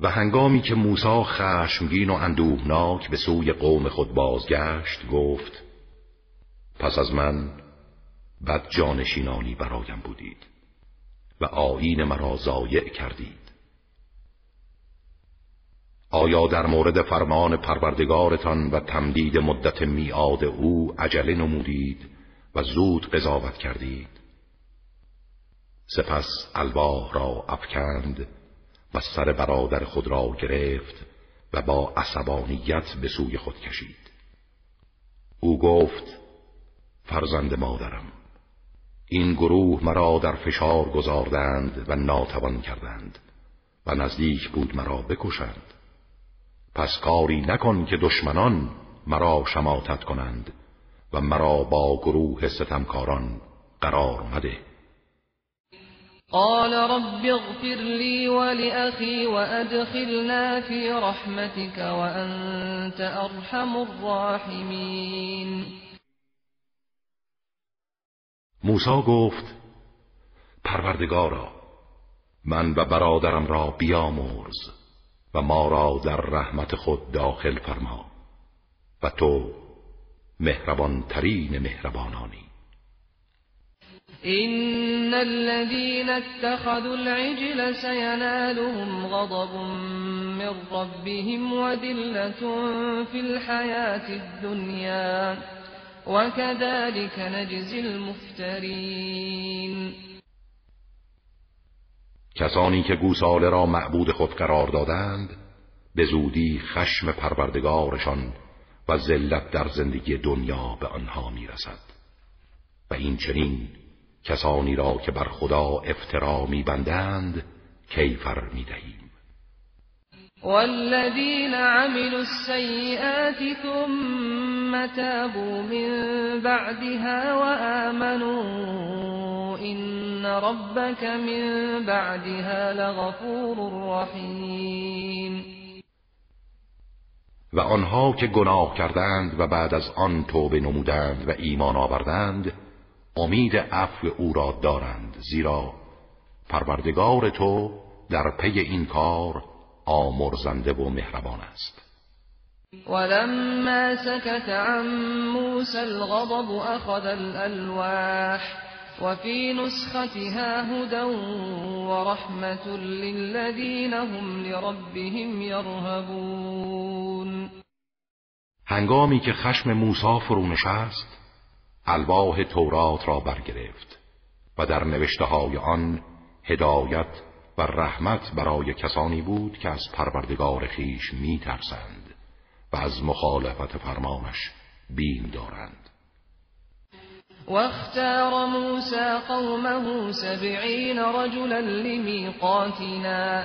Speaker 2: و هنگامی که موسی خشمگین و اندوهناک به سوی قوم خود بازگشت گفت پس از من بد جانشینانی برایم بودید و آیین مرا ضایع کردید. آیا در مورد فرمان پروردگارتان و تمدید مدت میعاد او عجله نمودید و زود قضاوت کردید؟ سپس الواح را افکند و سر برادر خود را گرفت و با عصبانیت به سوی خود کشید. او گفت فرزند مادرم این گروه مرا در فشار گذاردند و ناتوان کردند و نزدیک بود مرا بکشند. پس کاری نکن که دشمنان مرا شماتت کنند و مرا با گروه ستمکاران قرار مده.
Speaker 1: قال رب اغفر لي ولأخي وأدخلنا في رحمتك وأنت أرحم الراحمين.
Speaker 2: موسی گفت پروردگارا من و برادرم را بیامرز و ما را در رحمت خود داخل فرما و تو مهربان ترین مهربانانی.
Speaker 1: إن الذين اتخذوا العجل سينالهم غضب من ربهم وذلة في الحياة الدنيا وكذلك نجزي المفترين
Speaker 2: کسانی که گوساله را معبود خود قرار دادند به زودی خشم پروردگارشان و ذلت در زندگی دنیا به آنها می‌رسد. و این چنین کسانی را که بر خدا افترا میبندند کیفر می‌دهیم.
Speaker 1: والذین عملوا السیئات ثم تابوا من بعدها وآمنوا إن ربك من بعدها لغفور رحیم.
Speaker 2: و آنها که گناه کردند و بعد از آن توبه نمودند و ایمان آوردند امید عفو او را دارند زیرا پروردگار تو در پی این کار آمرزنده و مهربان است.
Speaker 1: ولما سكت عن موسى الغضب أخذ الألواح وفي نسختها هدى ورحمة للذين هم لربهم يرهبون
Speaker 2: هنگامی که خشم موسی فرو نشست الواح تورات را برگرفت و در نوشته های آن هدایت و رحمت برای کسانی بود که از پروردگار خیش می ترسند و از مخالفت فرمانش بیم دارند.
Speaker 1: واختار موسى قومه سبعين رجلا لميقاتنا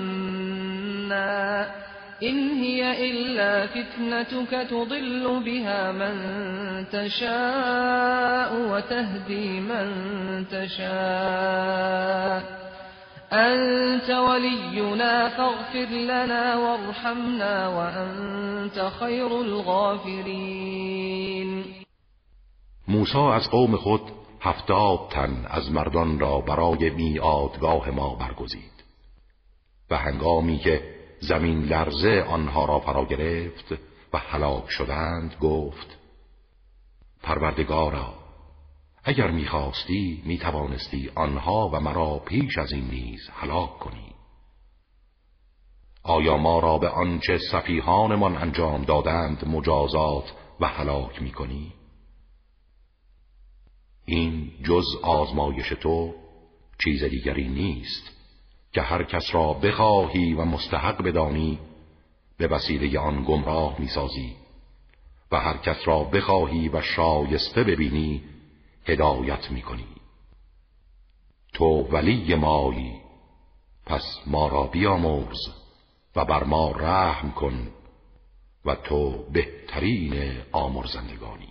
Speaker 1: إن هي إلا فتنتك تضل بها من تشاء وتهدي من تشاء. أنت ولينا فاغفر لنا وارحمنا وأنت خير الغافرين.
Speaker 2: موسی از قوم خود هفتاد تن از مردان را برای میادگاه ما برگزید و هنگامی که زمین لرزه آنها را فرا گرفت و هلاک شدند گفت پروردگارا اگر می‌خواستی می‌توانستی آنها و مرا پیش از این نیز هلاک کنی. آیا ما را به آنچه صفیحانمان انجام دادند مجازات و هلاک می‌کنی؟ این جز آزمایش تو چیز دیگری نیست. که هر کس را بخواهی و مستحق بدانی به وسیله آن گمراه می‌سازی. و هر کس را بخواهی و شایسته ببینی هدایت می کنی تو ولی مایی پس ما را بیامرز و بر ما رحم کن و تو بهترین آمرزندگانی.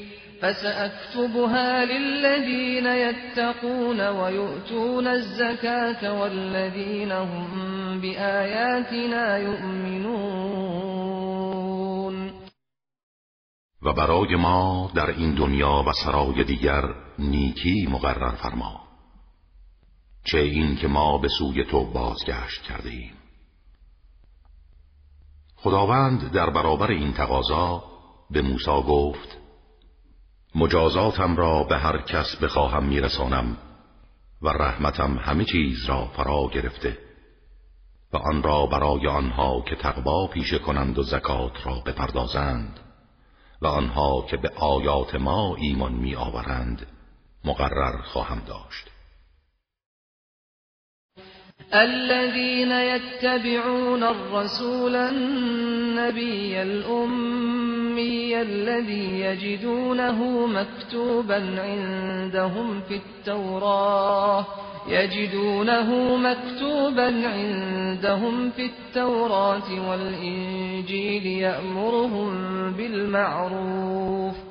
Speaker 1: فسأكتبها للذين يتقون ويؤتون الزكاة والذين هم بآياتنا يؤمنون.
Speaker 2: و برای ما در این دنیا و سرای دیگر نیکی مقرر فرما چه این که ما به سوی تو بازگشت کرده ایم خداوند در برابر این تقاضا به موسی گفت مجازاتم را به هر کس بخواهم میرسانم و رحمتم همه چیز را فرا گرفته و آن را برای آنها که تقوا پیشه کنند و زکات را بپردازند و آنها که به آیات ما ایمان می آورند مقرر خواهم داشت.
Speaker 1: الذين يتبعون الرسول النبي الأمي الذي يجدونه مكتوبا عندهم في التوراة يجدونه مكتوبا عندهم في التوراة والإنجيل يأمرهم بالمعروف.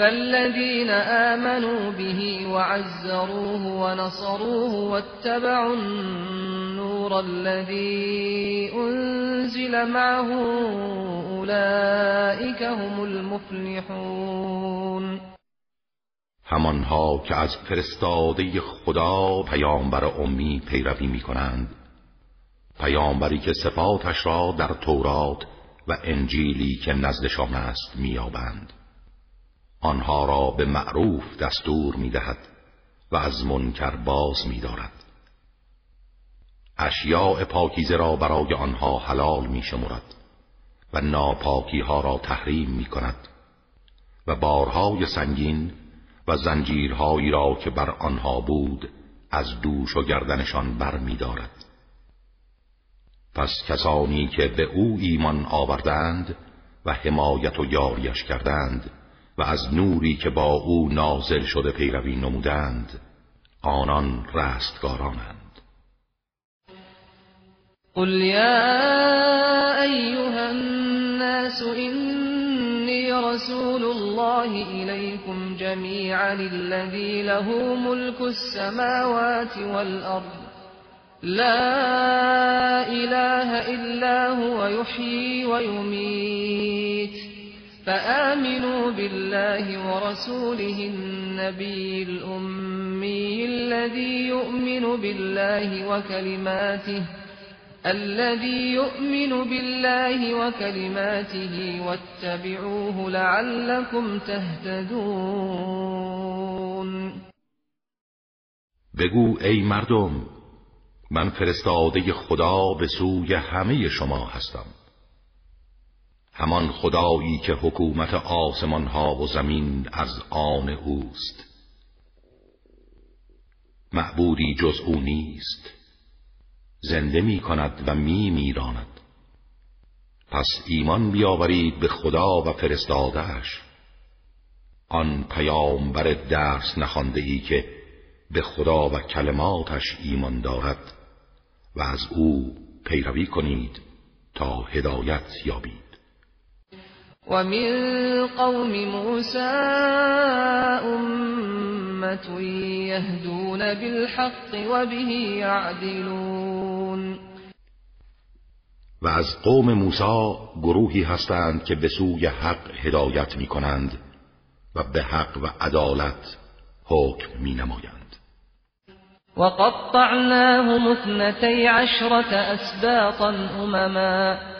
Speaker 1: فالذين آمنوا به وعزروه ونصروه واتبعوا النور الذي أنزل معه أولئك هم المفلحون.
Speaker 2: همانها که از فرستاده خدا پیامبر امی پیروی می کنند پیامبری که صفاتش را در تورات و انجیلی که نزدشان است میابند آنها را به معروف دستور می‌دهد و از منکر باز میدارد اشیاء پاکیزه را برای آنها حلال می و ناپاکی ها را تحریم می کند و بارهای سنگین و زنجیرهایی را که بر آنها بود از دوش و گردنشان بر می دارد. پس کسانی که به او ایمان آوردند و حمایت و یاریش کردند و از نوری که با او نازل شده پیروی نمودند آنان رستگارانند.
Speaker 1: قل یا ایها الناس اینی رسول الله الیکم جمیعا الذی له ملك السماوات والارض لا اله الا هو يحيي ويميت فآمنوا بالله ورسوله النبي الأمي الذي يؤمن بالله وكلماته الذي يؤمن بالله وكلماته واتبعوه لعلكم تهتدون.
Speaker 2: بگو ای مردم من فرستاده خدا به سوی همه شما هستم. همان خدایی که حکومت آسمان ها و زمین از آن اوست. معبودی جز او نیست. زنده می کند و می میراند پس ایمان بیاورید به خدا و فرستادهش آن پیامبر درس نخوانده ای که به خدا و کلماتش ایمان دارد و از او پیروی کنید تا هدایت یابید.
Speaker 1: ومن قوم موسى أمة يهدون بالحق وبه يعدلون
Speaker 2: و از قوم موسی گروهی هستند که به سوی حق هدایت می کنند و به حق و عدالت حکم می نمایند
Speaker 1: وقطعناهم اثنتي عشرة أسباطا أمما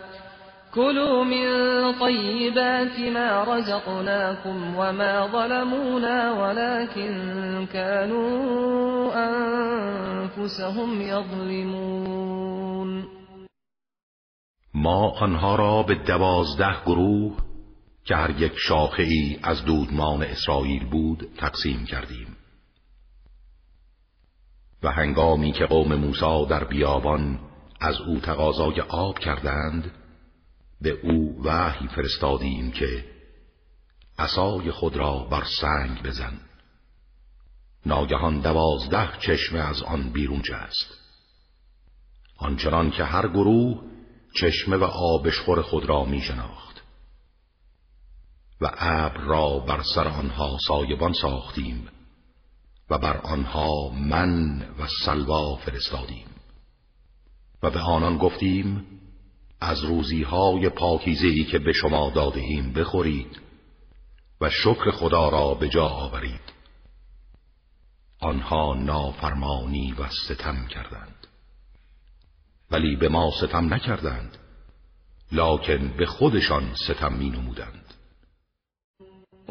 Speaker 1: كلوا من طيبات ما رزقناكم وما ظلمونا ولكن كانوا أنفسهم يظلمون.
Speaker 2: ما آنها را به دوازده گروه که هر یک شاخه ای از دودمان اسرائیل بود تقسیم کردیم. و هنگامی که قوم موسی در بیابان از او تقاضای آب کردند به او وحی فرستادیم که عصای خود را بر سنگ بزن. ناگهان دوازده چشمه از آن بیرون جست. آنچنان که هر گروه چشمه و آبشخور خود را می شناخت. و ابر را بر سر آنها سایبان ساختیم و بر آنها من و سلوا فرستادیم. و به آنان گفتیم از روزیهای پاکیزهی که به شما دادهیم بخورید و شکر خدا را به جا آورید. آنها نافرمانی و ستم کردند. ولی به ما ستم نکردند لکن به خودشان ستم می نمودند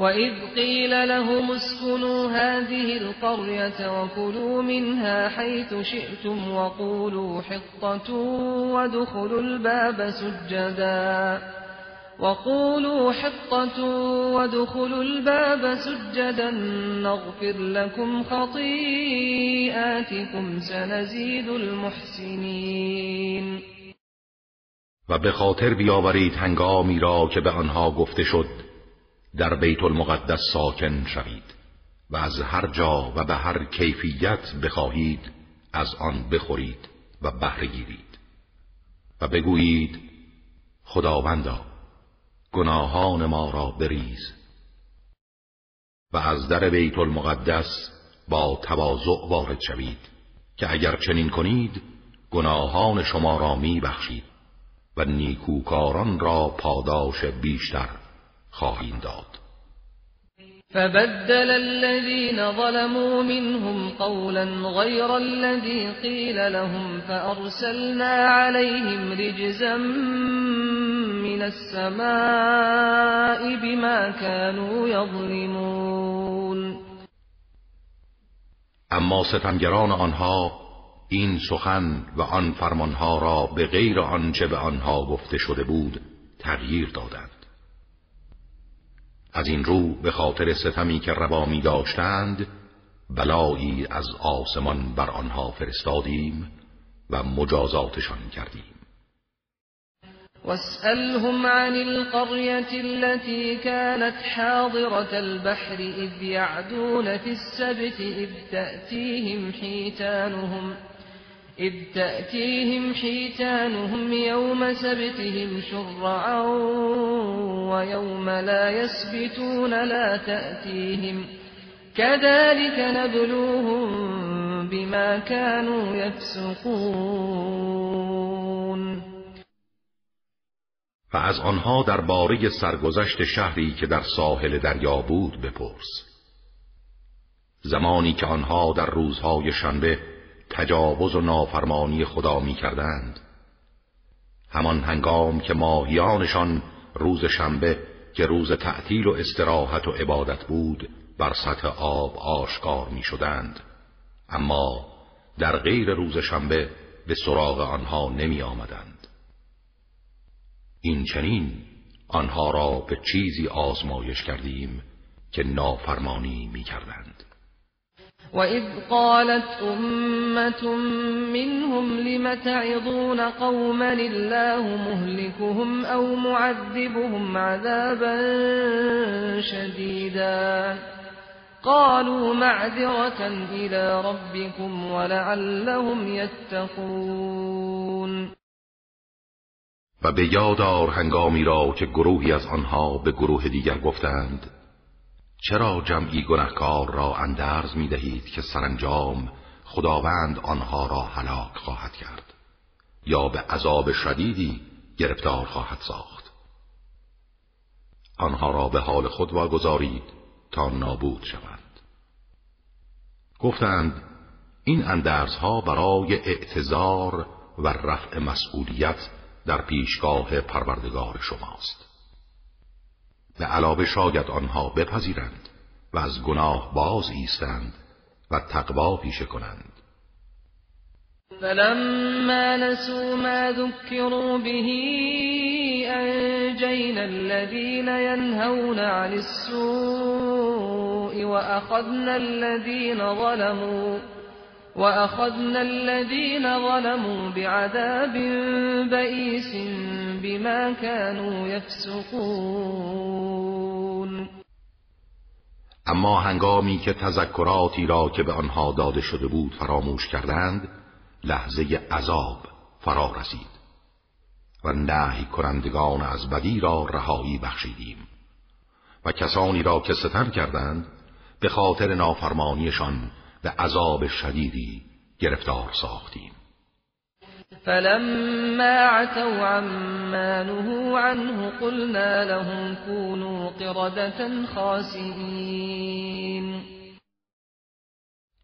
Speaker 1: وَإِذْ قِيلَ لَهُمُ اسْكُنُوا هَٰذِهِ الْقَرْيَةَ وَكُلُوا مِنْهَا حَيْثُ شِئْتُمْ وَقُولُوا حِطَّةٌ وَادْخُلُوا الْبَابَ سُجَّدًا وَقُولُوا حِطَّةٌ وَادْخُلُوا الْبَابَ سُجَّدًا نَّغْفِرْ لَكُمْ خَطِيئَاتِكُمْ سَنَزِيدُ الْمُحْسِنِينَ
Speaker 2: و به خاطر بیاورید هنگامی را که به آنها گفته شد. در بیت المقدس ساکن شوید و از هر جا و به هر کیفیت بخواهید از آن بخورید و بهره گیرید. و بگویید خداوندا گناهان ما را بریز. و از در بیت المقدس با تواضع وارد شوید که اگر چنین کنید گناهان شما را می بخشید و نیکوکاران را پاداش بیشتر خواهیم داد.
Speaker 1: فبدل الذين ظلموا منهم قولا غير الذي قيل لهم فأرسلنا عليهم رجزا من السماء بما كانوا يظلمون.
Speaker 2: اما ستمگران آنها این سخن و آن فرمانها را به غیر آنچه به آنها گفته شده بود تغییر دادند. از این رو به خاطر ستمی که روا می داشتند بلایی از آسمان بر آنها فرستادیم و مجازاتشان کردیم.
Speaker 1: واسألهم عن القرية التي كانت حاضرة البحر إذ يعدون في السبت إذ تأتيهم حيتانهم إذ تأتيهم حيتانهم يوم سبتهم شرعا ويوم لا يسبتون لا تأتيهم كذلك نبلوهم بما كانوا يفسقون.
Speaker 2: و از آنها در باره سرگذشت شهری که در ساحل دریا بود بپرس. زمانی که آنها در روزهای شنبه تجاوز و نافرمانی خدا می کردند همان هنگام که ماهیانشان روز شنبه که روز تعطیل و استراحت و عبادت بود بر سطح آب آشکار می شدند اما در غیر روز شنبه به سراغ آنها نمی آمدند این چنین آنها را به چیزی آزمایش کردیم که نافرمانی می کردند
Speaker 1: وَإِذْ قَالَتْ أُمَّةٌ مِّنْهُمْ لِمَ تَعِظُونَ قَوْمًا اللَّهُ مُهْلِكُهُمْ أَوْ مُعَذِّبُهُمْ عَذَابًا شَدِيدًا قالوا معذرة إلى ربكم ولعلهم يتقون
Speaker 2: و به یادار هنگامی را که از آنها به گروه دیگر گفتند. چرا جمعی گنهکار را اندرز می دهید که سرانجام خداوند آنها را هلاک خواهد کرد یا به عذاب شدیدی گرفتار خواهد ساخت؟ آنها را به حال خود واگذارید تا نابود شوند. گفتند این اندرزها برای اعتظار و رفع مسئولیت در پیشگاه پروردگار شماست. به علاوه شاید آنها بپذیرند و از گناه باز ایستند و تقوا پیشه کنند.
Speaker 1: فلما نسوا ما ذكروا به أنجينا الذين ينهون عن السوء وأخذنا الذين ظلموا. وأخذنا الذين ظلموا بعذاب بئيس بما كانوا يفسقون.
Speaker 2: اما هنگامی که تذکراتی را که به آنها داده شده بود فراموش کردند لحظه عذاب فرا رسید و نهی کنندگان از بدی را رهایی بخشیدیم و کسانی را که ستم کردند به خاطر نافرمانیشان به عذاب شدیدی گرفتار ساختیم.
Speaker 1: فلما عتوا عما نهوا عنه قلنا لهم كونوا قردة خاسئین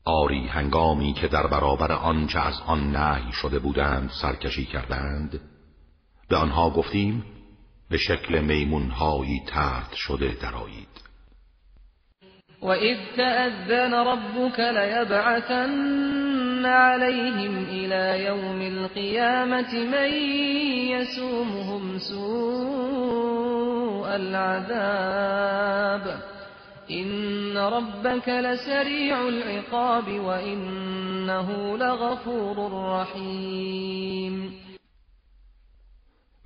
Speaker 2: آری هنگامی که در برابر آنچه از آن نهی شده بودند سرکشی کردند به آنها گفتیم به شکل میمونهایی ترد شده درایید
Speaker 1: وَإِذْ رَبُّكَ لَيَبْعَثَنَّ عَلَيْهِمْ إِلَى يَوْمِ الْقِيَامَةِ مَن يَسُومُهُمْ سُوءَ الْعَذَابِ إِنَّ رَبَّكَ لَسَرِيعُ الْعِقَابِ وَإِنَّهُ لَغَفُورٌ رَّحِيمٌ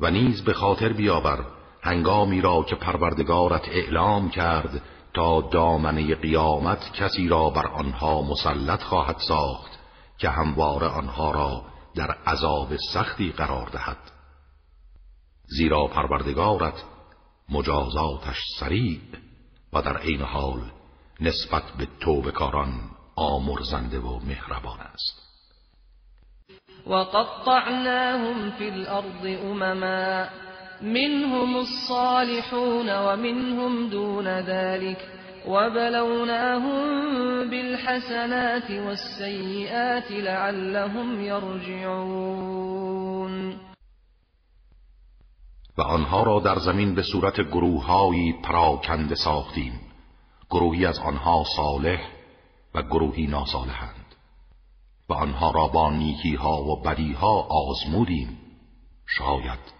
Speaker 2: و نیز به خاطر بیاور هنگامی را که پروردگارت اعلام کرد تا دامنه قیامت کسی را بر آنها مسلط خواهد ساخت که همواره آنها را در عذاب سختی قرار دهد. زیرا پروردگارت مجازاتش سریع و در عین حال نسبت به توبکاران آمرزنده و مهربان است.
Speaker 1: وقطعناهم في الأرض أمما منهم الصالحون ومنهم دون ذلك وبلوناهم بالحسنات والسيئات لعلهم يرجعون.
Speaker 2: و آنها را در زمین به صورت گروههایی پراکنده ساختیم. گروهی از آنها صالح و گروهی ناصالحند و آنها را با نیکی ها و بدی ها آزمودیم. شاید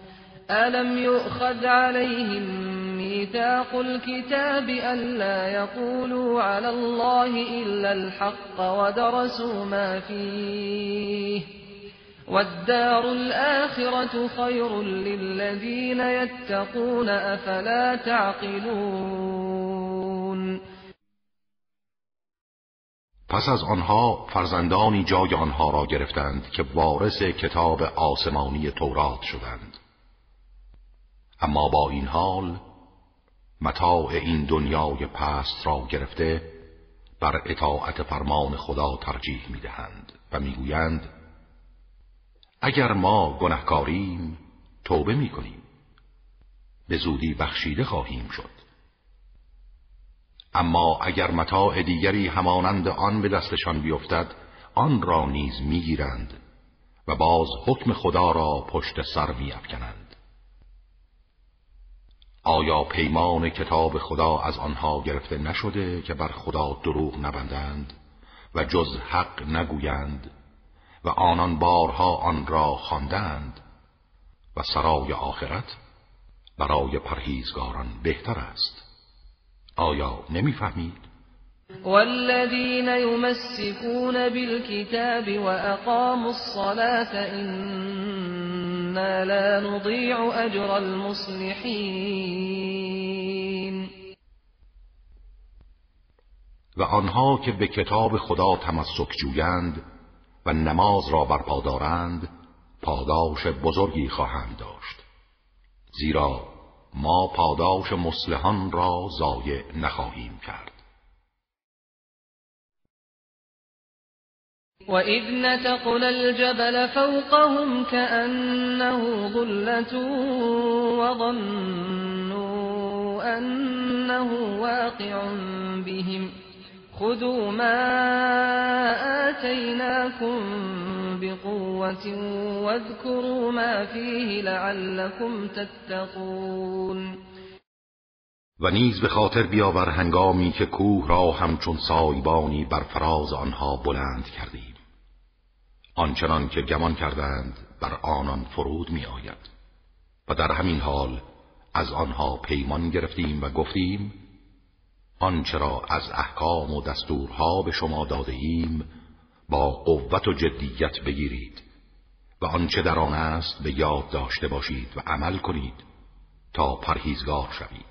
Speaker 1: ألم يؤخذ عليهم ميثاق الكتاب ألا يقولوا على الله إلا الحق ودرسوا ما فيه والدار الآخرة خير للذين يتقون أفلا تعقلون
Speaker 2: پس از آنها فرزندانی جای آنها را گرفتند که وارث کتاب آسمانی تورات شدند. اما با این حال متاع این دنیای پست را گرفته بر اطاعت فرمان خدا ترجیح می‌دهند و می‌گویند اگر ما گنهکاریم توبه می‌کنیم. به زودی بخشیده خواهیم شد. اما اگر متاع دیگری همانند آن به دستشان بیفتد آن را نیز می‌گیرند و باز حکم خدا را پشت سر میافکنند. آیا پیمان کتاب خدا از آنها گرفته نشده که بر خدا دروغ نبندند و جز حق نگویند و آنان بارها آن را خواندند و سرای آخرت برای پرهیزگاران بهتر است آیا نمی‌فهمید؟
Speaker 1: والذين يمسكون بالكتاب وأقاموا الصلاة إنا لا نضيع أجر المصلحين.
Speaker 2: و آنها که به کتاب خدا تمسک جویند و نماز را برپا دارند پاداش بزرگی خواهند داشت. زیرا ما پاداش مسلحان را ضایع نخواهیم کرد.
Speaker 1: وَإِذْ نَتَقْنَا الْجَبَلَ فَوْقَهُمْ كَأَنَّهُ ظُلَّةٌ وَظَنُّوا أَنَّهُ وَاقِعٌ بِهِمْ خُذُوا مَا آتَيْنَاكُمْ بِقُوَّةٍ وَاذْكُرُوا مَا فِيهِ لَعَلَّكُمْ تَتَّقُونَ
Speaker 2: و نیز به خاطر بیاور هنگامی که کوه را همچون سایبانی بر فراز آنها بلند کردیم. آنچنان که گمان کردند بر آنان فرود می آید و در همین حال از آنها پیمان گرفتیم و گفتیم آنچه را از احکام و دستورها به شما داده ایم با قوت و جدیت بگیرید. و آنچه در آن است به یاد داشته باشید و عمل کنید تا پرهیزگار شوید.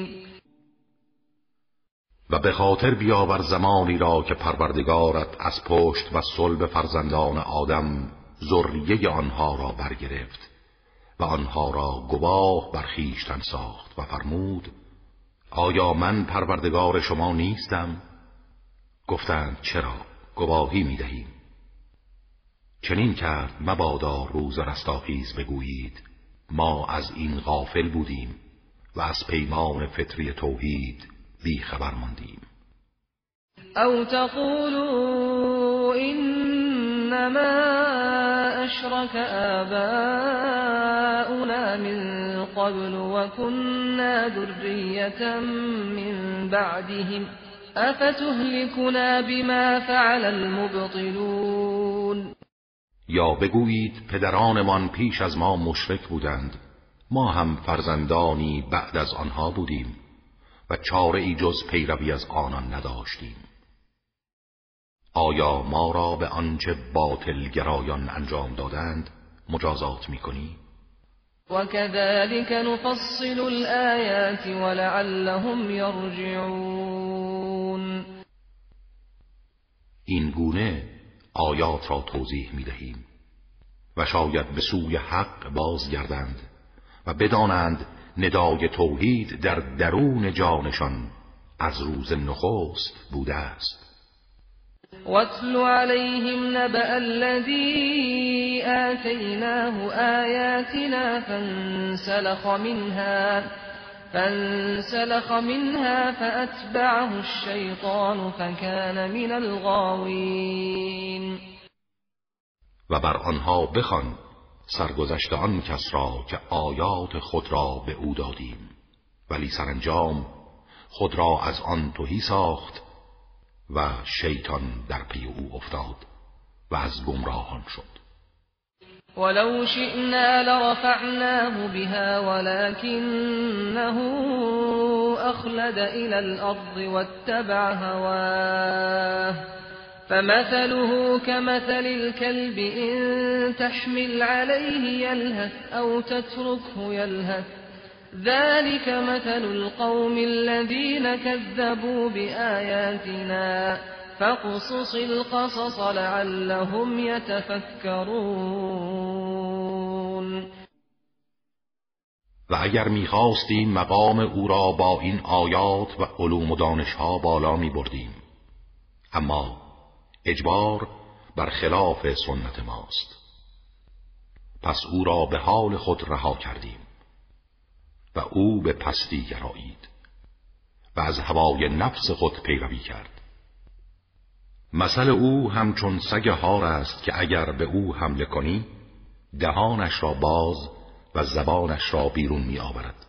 Speaker 2: و به خاطر بیاور زمانی را که پروردگارت از پشت و صلب فرزندان آدم ذریه آنها را برگرفت و آنها را گواه بر خویشتن ساخت و فرمود آیا من پروردگار شما نیستم؟ گفتند چرا گواهی می دهیم چنین کرد مبادا روز رستاخیز بگویید ما از این غافل بودیم و از پیمان فطری توحید بی خبر ماندیم.
Speaker 1: او تقولوا انما اشرك آباؤنا من قبل وكنا ذرية من بعدهم. افتهلكنا بما فعل المبطلون.
Speaker 2: یا بگویید پدرانمان پیش از ما مشرک بودند. ما هم فرزندانی بعد از آنها بودیم. و چاره ای جز پیروی از آنان نداشتیم آیا ما را به آنچه باطل گرایان انجام دادند مجازات می‌کنی؟
Speaker 1: وكذلك نفصل الآيات ولعلهم يرجعون
Speaker 2: این گونه آیات را توضیح می دهیم و شاید به سوی حق بازگردند و بدانند ندای توحید در درون جانشان از روز نخست بوده است.
Speaker 1: واتل عليهم نبأ الذي آتيناه آياتنا فانسلخ منها فانسلخ منها فأتبعه الشيطان فكان من الغاوين
Speaker 2: و بر آنها بخوان سرگذشت آن کس را که آیات خود را به او دادیم. ولی سرانجام خود را از آن توهی ساخت و شیطان در پی او افتاد و از گمراهان شد.
Speaker 1: ولو شئنا لرفعناه بها ولكنه أخلد إلى الأرض واتبع هواه. فمثله كمثل الكلب إن تحمل عليه يلهث أو تتركه يلهث. ذلك مثل القوم الذين كذبوا بآياتنا. فقصص القصص لعلهم يتفكرون.
Speaker 2: و اگر می‌خواستیم مقام او را با این آیات و علوم و دانشها بالا می بردیم اما اجبار بر خلاف سنت ماست. پس او را به حال خود رها کردیم و او به پستی گرایید و از هوای نفس خود پیروی کرد. مثل او همچون سگ هار است که اگر به او حمله کنی دهانش را باز و زبانش را بیرون می آورد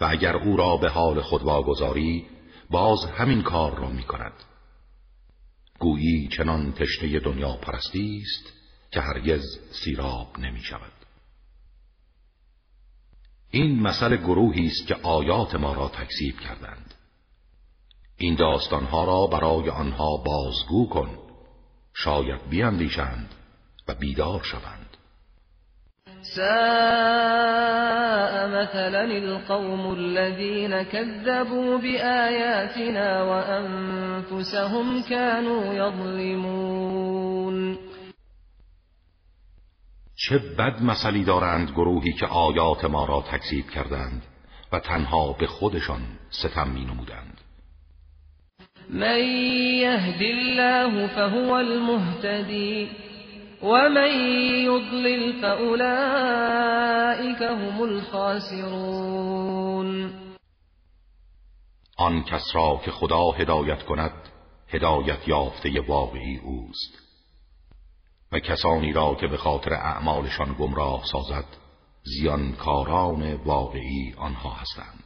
Speaker 2: و اگر او را به حال خود واگذاری باز همین کار را می کند گویی چنان تشنه دنیا پرستی است که هرگز سیراب نمی شود. این مثل گروهی است که آیات ما را تکذیب کردند. این داستانها را برای آنها بازگو کن شاید بیاندیشند و بیدار شوند.
Speaker 1: ساء مثلا القوم الذين كذبوا بآياتنا وأنفسهم كانوا يظلمون.
Speaker 2: چه بد مثلی دارند گروهی که آیات ما را تکذیب کردند و تنها به خودشان ستم می نمودند
Speaker 1: من یهد الله فهو المهتدی. ومن يضلل فأولئك هم الخاسرون
Speaker 2: آن کس را که خدا هدایت کند هدایت یافته واقعی اوست. و کسانی را که به خاطر اعمالشان گمراه سازد زیانکاران واقعی آنها هستند.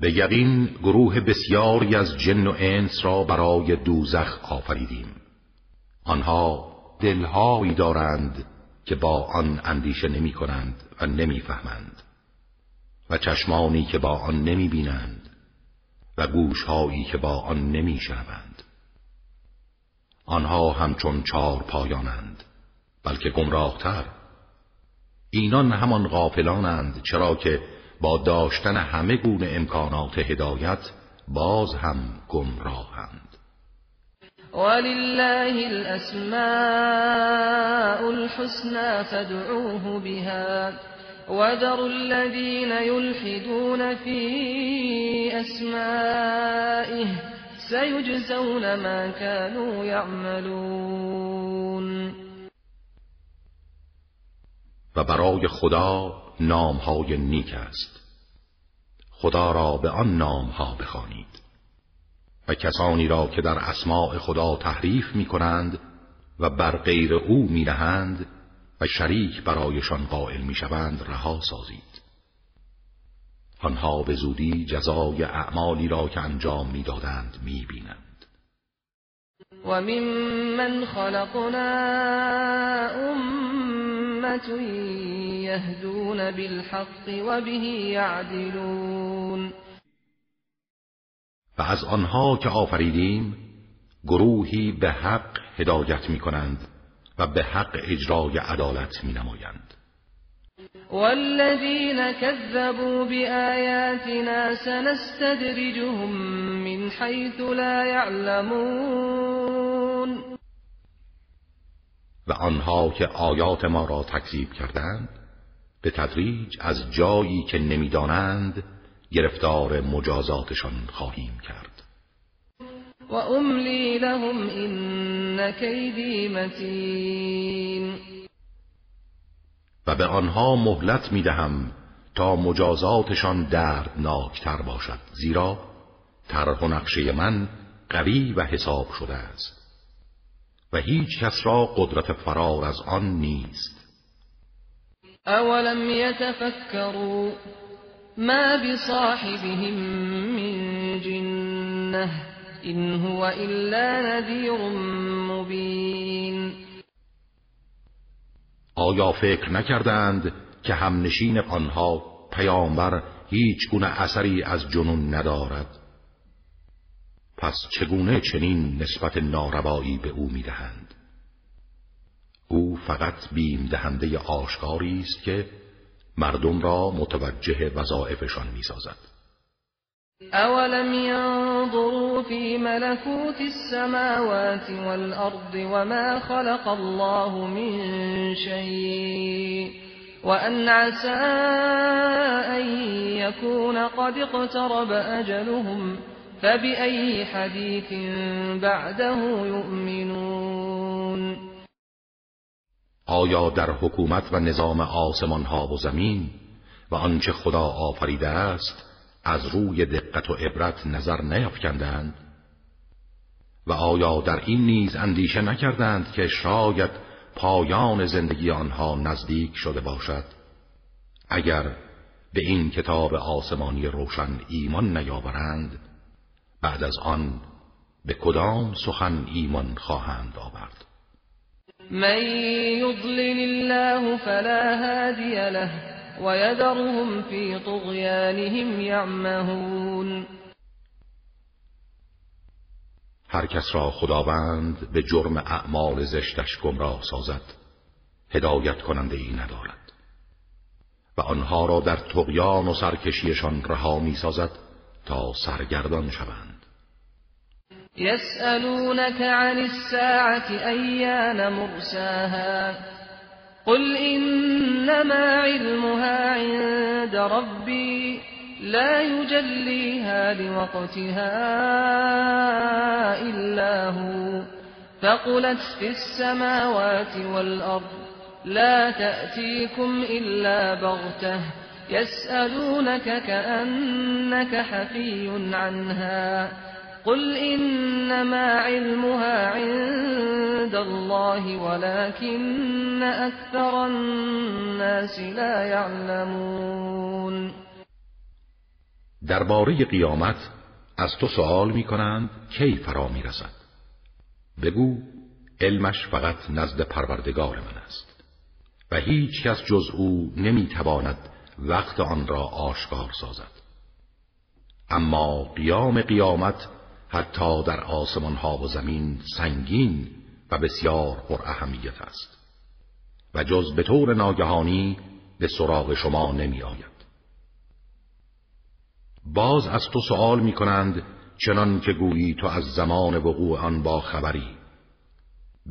Speaker 2: به یقین گروه بسیاری از جن و انس را برای دوزخ آفریدیم. آنها دلهایی دارند که با آن اندیشه نمی کنند و نمی فهمند. و چشمانی که با آن نمی بینند و گوشهایی که با آن نمی شنوند. آنها همچون چار پایانند بلکه گمراهتر. اینان همان غافلانند چرا که با داشتن همه گونه امکانات هدایت باز هم گمراهند.
Speaker 1: ولله الاسماء الحسنى فادعوه بها. وذروا الذين يلحدون في اسمائه سيجزون ما كانوا يعملون.
Speaker 2: و برای خدا نامهای نیک است. خدا را به آن نامها بخوانید. و کسانی را که در اسماع خدا تحریف می کنند و بر غیر او می نهند و شریک برایشان قائل می شوند رها سازید. آنها به زودی جزای اعمالی را که انجام می‌دادند می‌بینند.
Speaker 1: و ممن خلقنا امت یهدون بالحق و به یعدلون
Speaker 2: و از آنها که آفریدیم گروهی به حق هدایت می کنند و به حق اجرای عدالت می نمایند
Speaker 1: والذين كذبوا بآياتنا سنستدرجهم من حيث لا يعلمون
Speaker 2: و آنها که آیات ما را تکذیب کردند به تدریج از جایی که نمی‌دانند گرفتار مجازاتشان خواهیم کرد.
Speaker 1: و املی لهم این کیدی متین.
Speaker 2: و به آنها مهلت می دهم تا مجازاتشان دردناکتر باشد زیرا طرح و نقشه من قوی و حساب شده است. و هیچ کس را قدرت فرار از آن نیست.
Speaker 1: اولم یتفکروا ما بصاحبهم من جنه این هو الا نذیر مبین.
Speaker 2: آیا فکر نکردند که همنشین آنها پیامبر هیچ گونه اثری از جنون ندارد؟ پس چگونه چنین نسبت ناروایی به او می‌دهند؟ او فقط بیم دهنده آشکاری است که مردم را متوجه وظایفشان می‌سازد.
Speaker 1: اولم ينظروا في ملكوت السماوات والأرض وما خلق الله من شيء وأن عسى أن يكون قد اقترب أجلهم فبأي حديث بعده يؤمنون
Speaker 2: آیا در حکومت و نظام آسمان ها و زمین و آنچه خدا آفریده است از روی دقت و عبرت نظر نیافکندند؟ و آیا در این نیز اندیشه نکردند که شاید پایان زندگی آنها نزدیک شده باشد؟ اگر به این کتاب آسمانی روشن ایمان نیاورند بعد از آن به کدام سخن ایمان خواهند آورد؟
Speaker 1: من یضلل الله فلا هادی له ويذرهم في طغيانهم يعمهون
Speaker 2: هر کس را خداوند به جرم اعمال زشتش گمراه سازد هدایت کننده ای ندارد. و آنها را در تغیان و سرکشیشان رها می سازد تا سرگردان شوند.
Speaker 1: یسألونك عن الساعة ایان مرساها؟ قل إنما علمها عند ربي لا يجليها لوقتها إلا هو. فقلت في السماوات والأرض لا تأتيكم إلا بغتة. يسألونك كأنك حفي عنها قل إنما علمها عند الله ولكن أكثر الناس لا يعلمون.
Speaker 2: درباره قیامت از تو سوال می کنند کی فرا می رسد بگو علمش فقط نزد پروردگار من است و هیچ کس جز او نمی تواند وقت آن را آشکار سازد. اما قیام قیامت حتی در آسمان ها و زمین سنگین و بسیار پر اهمیت است و جز به طور ناگهانی به سراغ شما نمی آید. باز از تو سوال می کنند چنان که گویی تو از زمان وقوع آن با خبری.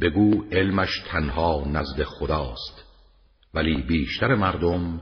Speaker 2: بگو علمش تنها نزد خداست ولی بیشتر مردم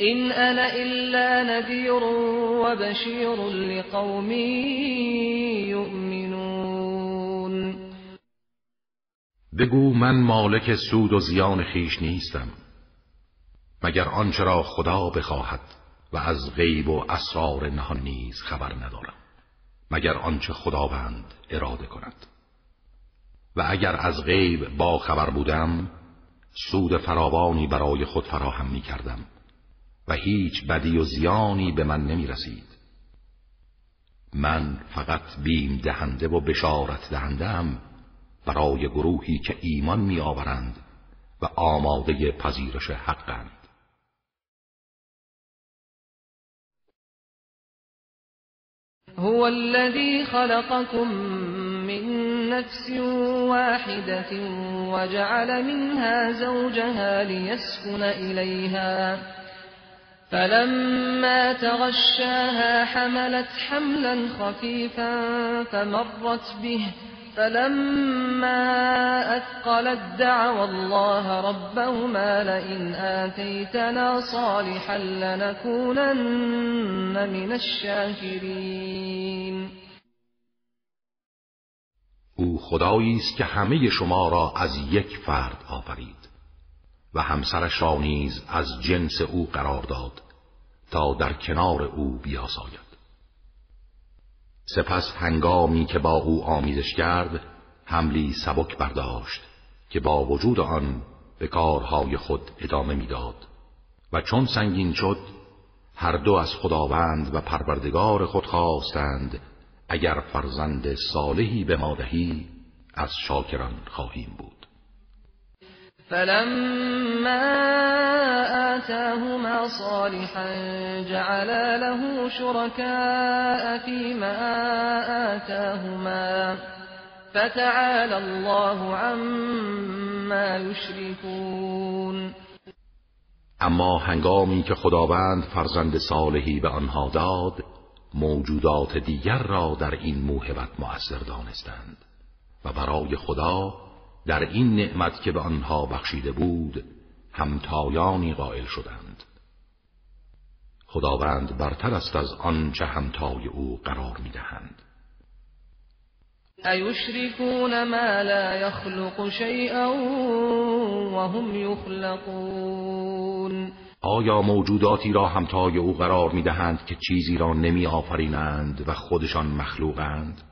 Speaker 1: إن أنا إلا نذير وبشير لقوم يؤمنون.
Speaker 2: بگو من مالک سود و زیان خیش نیستم مگر آنچه را خدا بخواهد و از غیب و اسرار نهان نیز خبر ندارم مگر آنچه خداوند اراده کند. و اگر از غیب با خبر بودم سود فراوانی برای خود فراهم می کردم و هیچ بدی و زیانی به من نمی رسید من فقط بیم دهنده و بشارت دهنده برای گروهی که ایمان می آورند و آماده پذیرش حقند
Speaker 1: هو الذي خلقكم من نفس واحدة وجعل منها زوجها ليسكن إليها فلما تغشاها حملت حملا خفيفا فمرت به. فلما أثقلت دعوا الله ربهما لئن آتيتنا صالحا لنكونن من الشاكرين.
Speaker 2: او خدایی است که همه شما را از یک فرد آفرید. و همسرش را نیز از جنس او قرار داد تا در کنار او بیاساید. سپس هنگامی که با او آمیزش کرد حملی سبک برداشت که با وجود آن به کارهای خود ادامه می‌داد و چون سنگین شد هر دو از خداوند و پروردگار خود خواستند اگر فرزند صالحی به ما دهی از شاکران خواهیم بود.
Speaker 1: فلما آتاهما صالحا جعلا له شركاء فيما آتاهما فتعالى الله عما يشركون.
Speaker 2: اما هنگامی که خداوند فرزند صالحی به آنها داد موجودات دیگر را در این موهبت مؤثر دانستند و برای خدا در این نعمت که به آنها بخشیده بود همتایانی قائل شدند. خداوند برتر است از آنچه همتای او قرار می‌دهند.
Speaker 1: ایشرکون ما لا یخلق شیئا وهم یخلقون.
Speaker 2: آیا موجوداتی را همتای او قرار می‌دهند که چیزی را نمی آفرینند و خودشان مخلوقند؟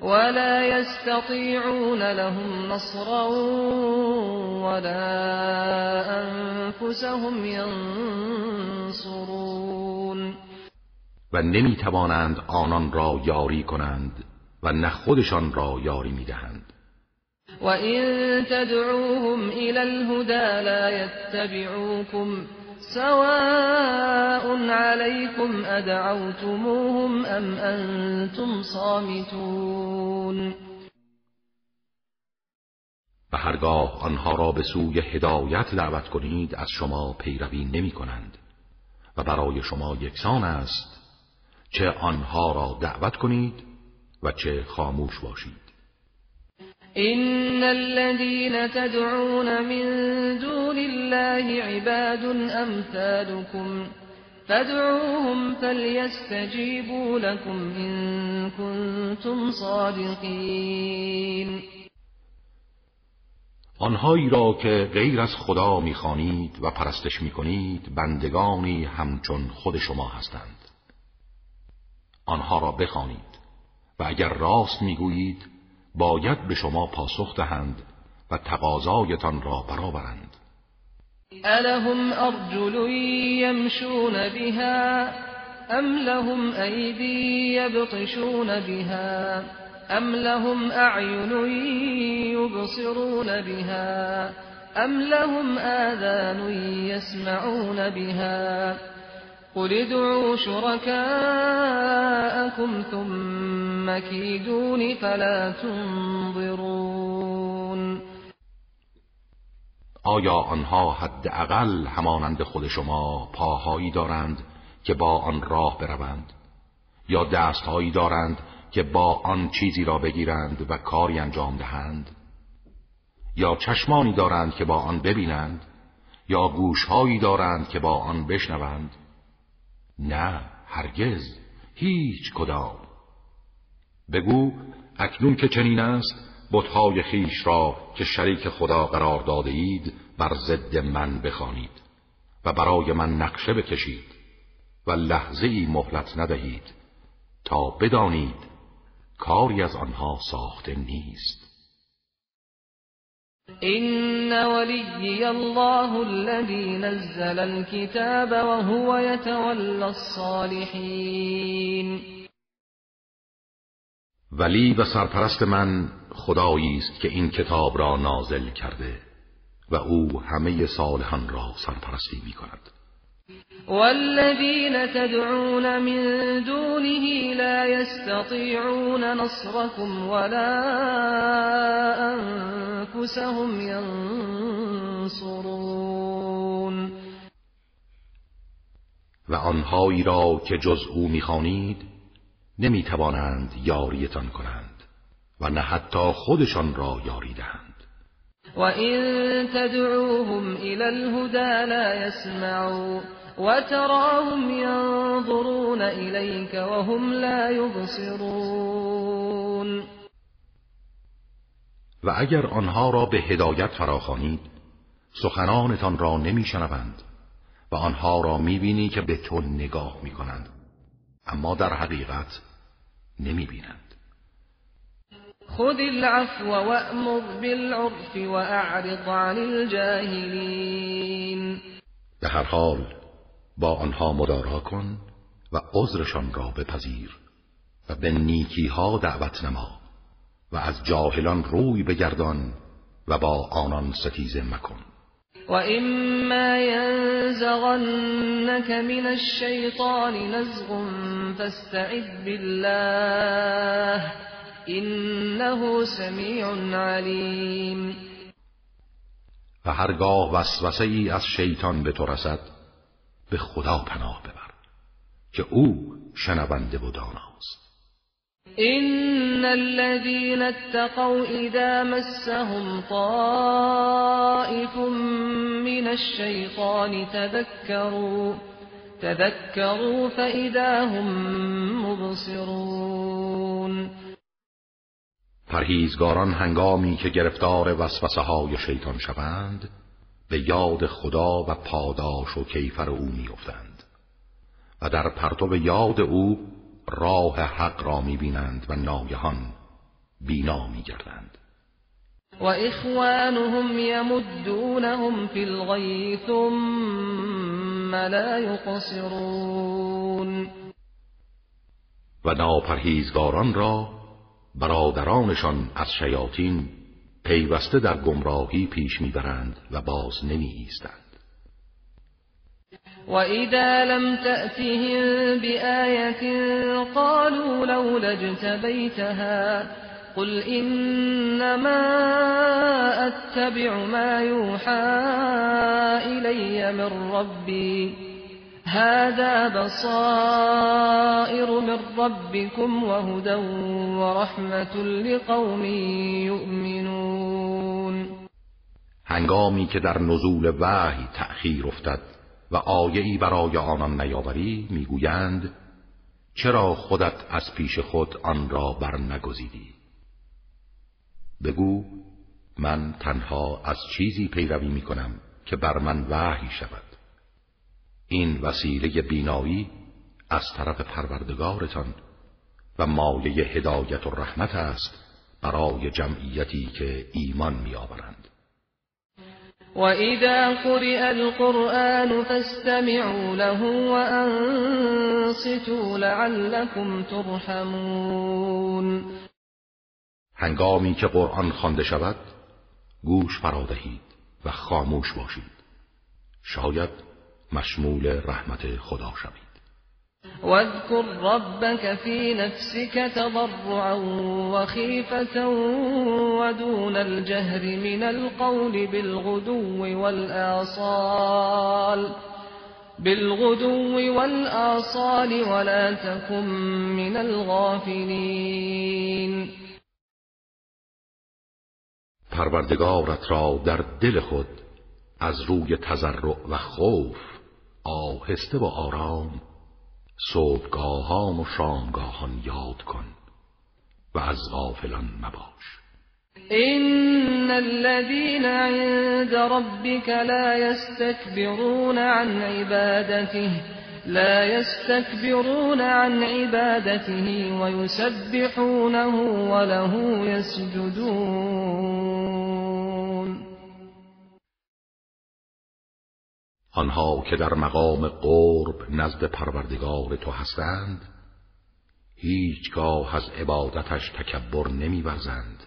Speaker 1: ولا يستطيعون لهم نصرا ولا انفسهم ينصرون
Speaker 2: و نمی توانند آنان را یاری کنند و نه خودشان را یاری می‌دهند.
Speaker 1: و این تدعوهم الى الهدى لا يتبعوكم سواء عليكم ادعوتموهم ام انتم صامتون
Speaker 2: و هرگاه آنها را به سوی هدایت دعوت کنید از شما پیروی نمی کنند و برای شما یکسان است چه آنها را دعوت کنید و چه خاموش باشید.
Speaker 1: إن الذين تدعون من دون الله عباد أمثالكم فادعوهم فليستجيبوا لكم إن كنتم صادقين.
Speaker 2: آنهایی را که غیر از خدا می‌خوانید و پرستش می‌کنید بندگانی همچون خود شما هستند. آنها را بخوانید و اگر راست می‌گویید باید به شما پاسخ دهند و تقاضایتان را برآورند.
Speaker 1: الهم ارجل یمشون بها ام لهم ایدی یبطشون بها ام لهم اعین یبصرون بها ام لهم آذان یسمعون بها قل ادعوا شركاءكم ثم كيدون فلا تنظرون
Speaker 2: آیا آنها حداقل همانند خود شما پاهایی دارند که با آن راه بروند؟ یا دستهایی دارند که با آن چیزی را بگیرند و کاری انجام دهند؟ یا چشمانی دارند که با آن ببینند؟ یا گوشهایی دارند که با آن بشنوند؟ نه هرگز. هیچ کدام. بگو اکنون که چنین است بتهای خیش را که شریک خدا قرار داده اید بر ضد من بخوانید و برای من نقشه بکشید و لحظه ای مهلت ندهید تا بدانید کاری از آنها ساخته نیست.
Speaker 1: إن ولي الله الذي نزل الكتاب وهو يتولى الصالحين.
Speaker 2: ولی و سرپرست من خدایی است که این کتاب را نازل کرده و او همه صالحان را سرپرستی می کند
Speaker 1: والذين تدعون من دونه لا يستطيعون نصركم ولا أنفسهم ينصرون.
Speaker 2: و آنهایی را که جز او می‌خوانید نمی‌توانند یاریتان کنند و نه حتی خودشان را یاری دهند.
Speaker 1: و این تدعوهم الى الهدى لا يسمعون وتراهم ينظرون إليك وهم لا يبصرون.
Speaker 2: و اگر آنها را به هدایت فراخوانید سخنانتان را نمیشنوند و آنها را می‌بینی که به تو نگاه می‌کنند اما در حقیقت نمی‌بینند.
Speaker 1: خذ العفو وأمر بالعرف وأعرض عن الجاهلین
Speaker 2: به هر حال با آنها مدارا کن و عذرشان را بپذیر و به نیکی ها دعوت نما و از جاهلان روی بگردان و با آنان ستیزه مکن.
Speaker 1: و اما ینزغنك من الشیطان نزغ فاستعذ بالله انه سمیع علیم.
Speaker 2: و هرگاه وسوسه ای از شیطان به تو رسد به خدا پناه ببر که او شنونده و داناست.
Speaker 1: إن الذين اتقوا إذا مسهم طائف من الشيطان تذكروا تذكروا فإذا هم مبصرون.
Speaker 2: پرهیزگاران هنگامی که گرفتار وسوسه های شیطان شوند به یاد خدا و پاداش و کیفر او میافتند و در پرتو یاد او راه حق را می‌بینند و ناگهان بینا میگردند.
Speaker 1: و اخوانهم یمدونهم فی الغی ثم لا یقصرون.
Speaker 2: و ناپرهیزگاران را برادرانشان از شیاطین پیوسته در گمراهی پیش می‌برند و باز نمی ایستند
Speaker 1: وإذا لم تأتهم بآية قالوا لولا اجتبيتها قل إنما أتبع ما يوحى إلي من ربي هذا بصائر من ربكم وهدى ورحمة لقوم يؤمنون.
Speaker 2: هنگامی که در نزول وحی تأخیر افتد و آیهی برای آنان نیاوری می‌گویند چرا خودت از پیش خود آن را بر نگزیدی بگو من تنها از چیزی پیروی می کنم که بر من وحی شود. این وسیله بینایی از طرف پروردگارتان و مایه هدایت و رحمت است برای جمعیتی که ایمان میآورند.
Speaker 1: وَإِذَا قُرِئَ الْقُرْآنُ فَاسْتَمِعُوا لَهُ وَأَنصِتُوا لَعَلَّكُمْ تُرْحَمُونَ.
Speaker 2: هنگامی که قرآن خوانده شود گوش فرا دهید و خاموش باشید. شاید مشمول رحمت خدا شوید.
Speaker 1: واذكر ربك في نفسك تضرعا وخيفة ودون الجهر من القول بالغدو والآصال. بالغدو والآصال ولا تكن من الغافلين.
Speaker 2: پروردگارت را در دل خود از روی تضرع و خوف آهسته و آرام صبحگاهان و شامگاهان یاد کن و از غافلان مباش.
Speaker 1: ان الذين عند ربك لا يستكبرون عن عبادته لا يستكبرون عن عبادته ويسبحونه وله يسجدون.
Speaker 2: آنها که در مقام قرب نزد پروردگار تو هستند هیچگاه از عبادتش تکبر نمیورزند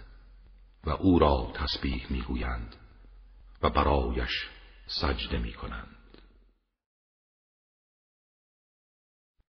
Speaker 2: و او را تسبیح می‌گویند و برایش سجده می‌کنند.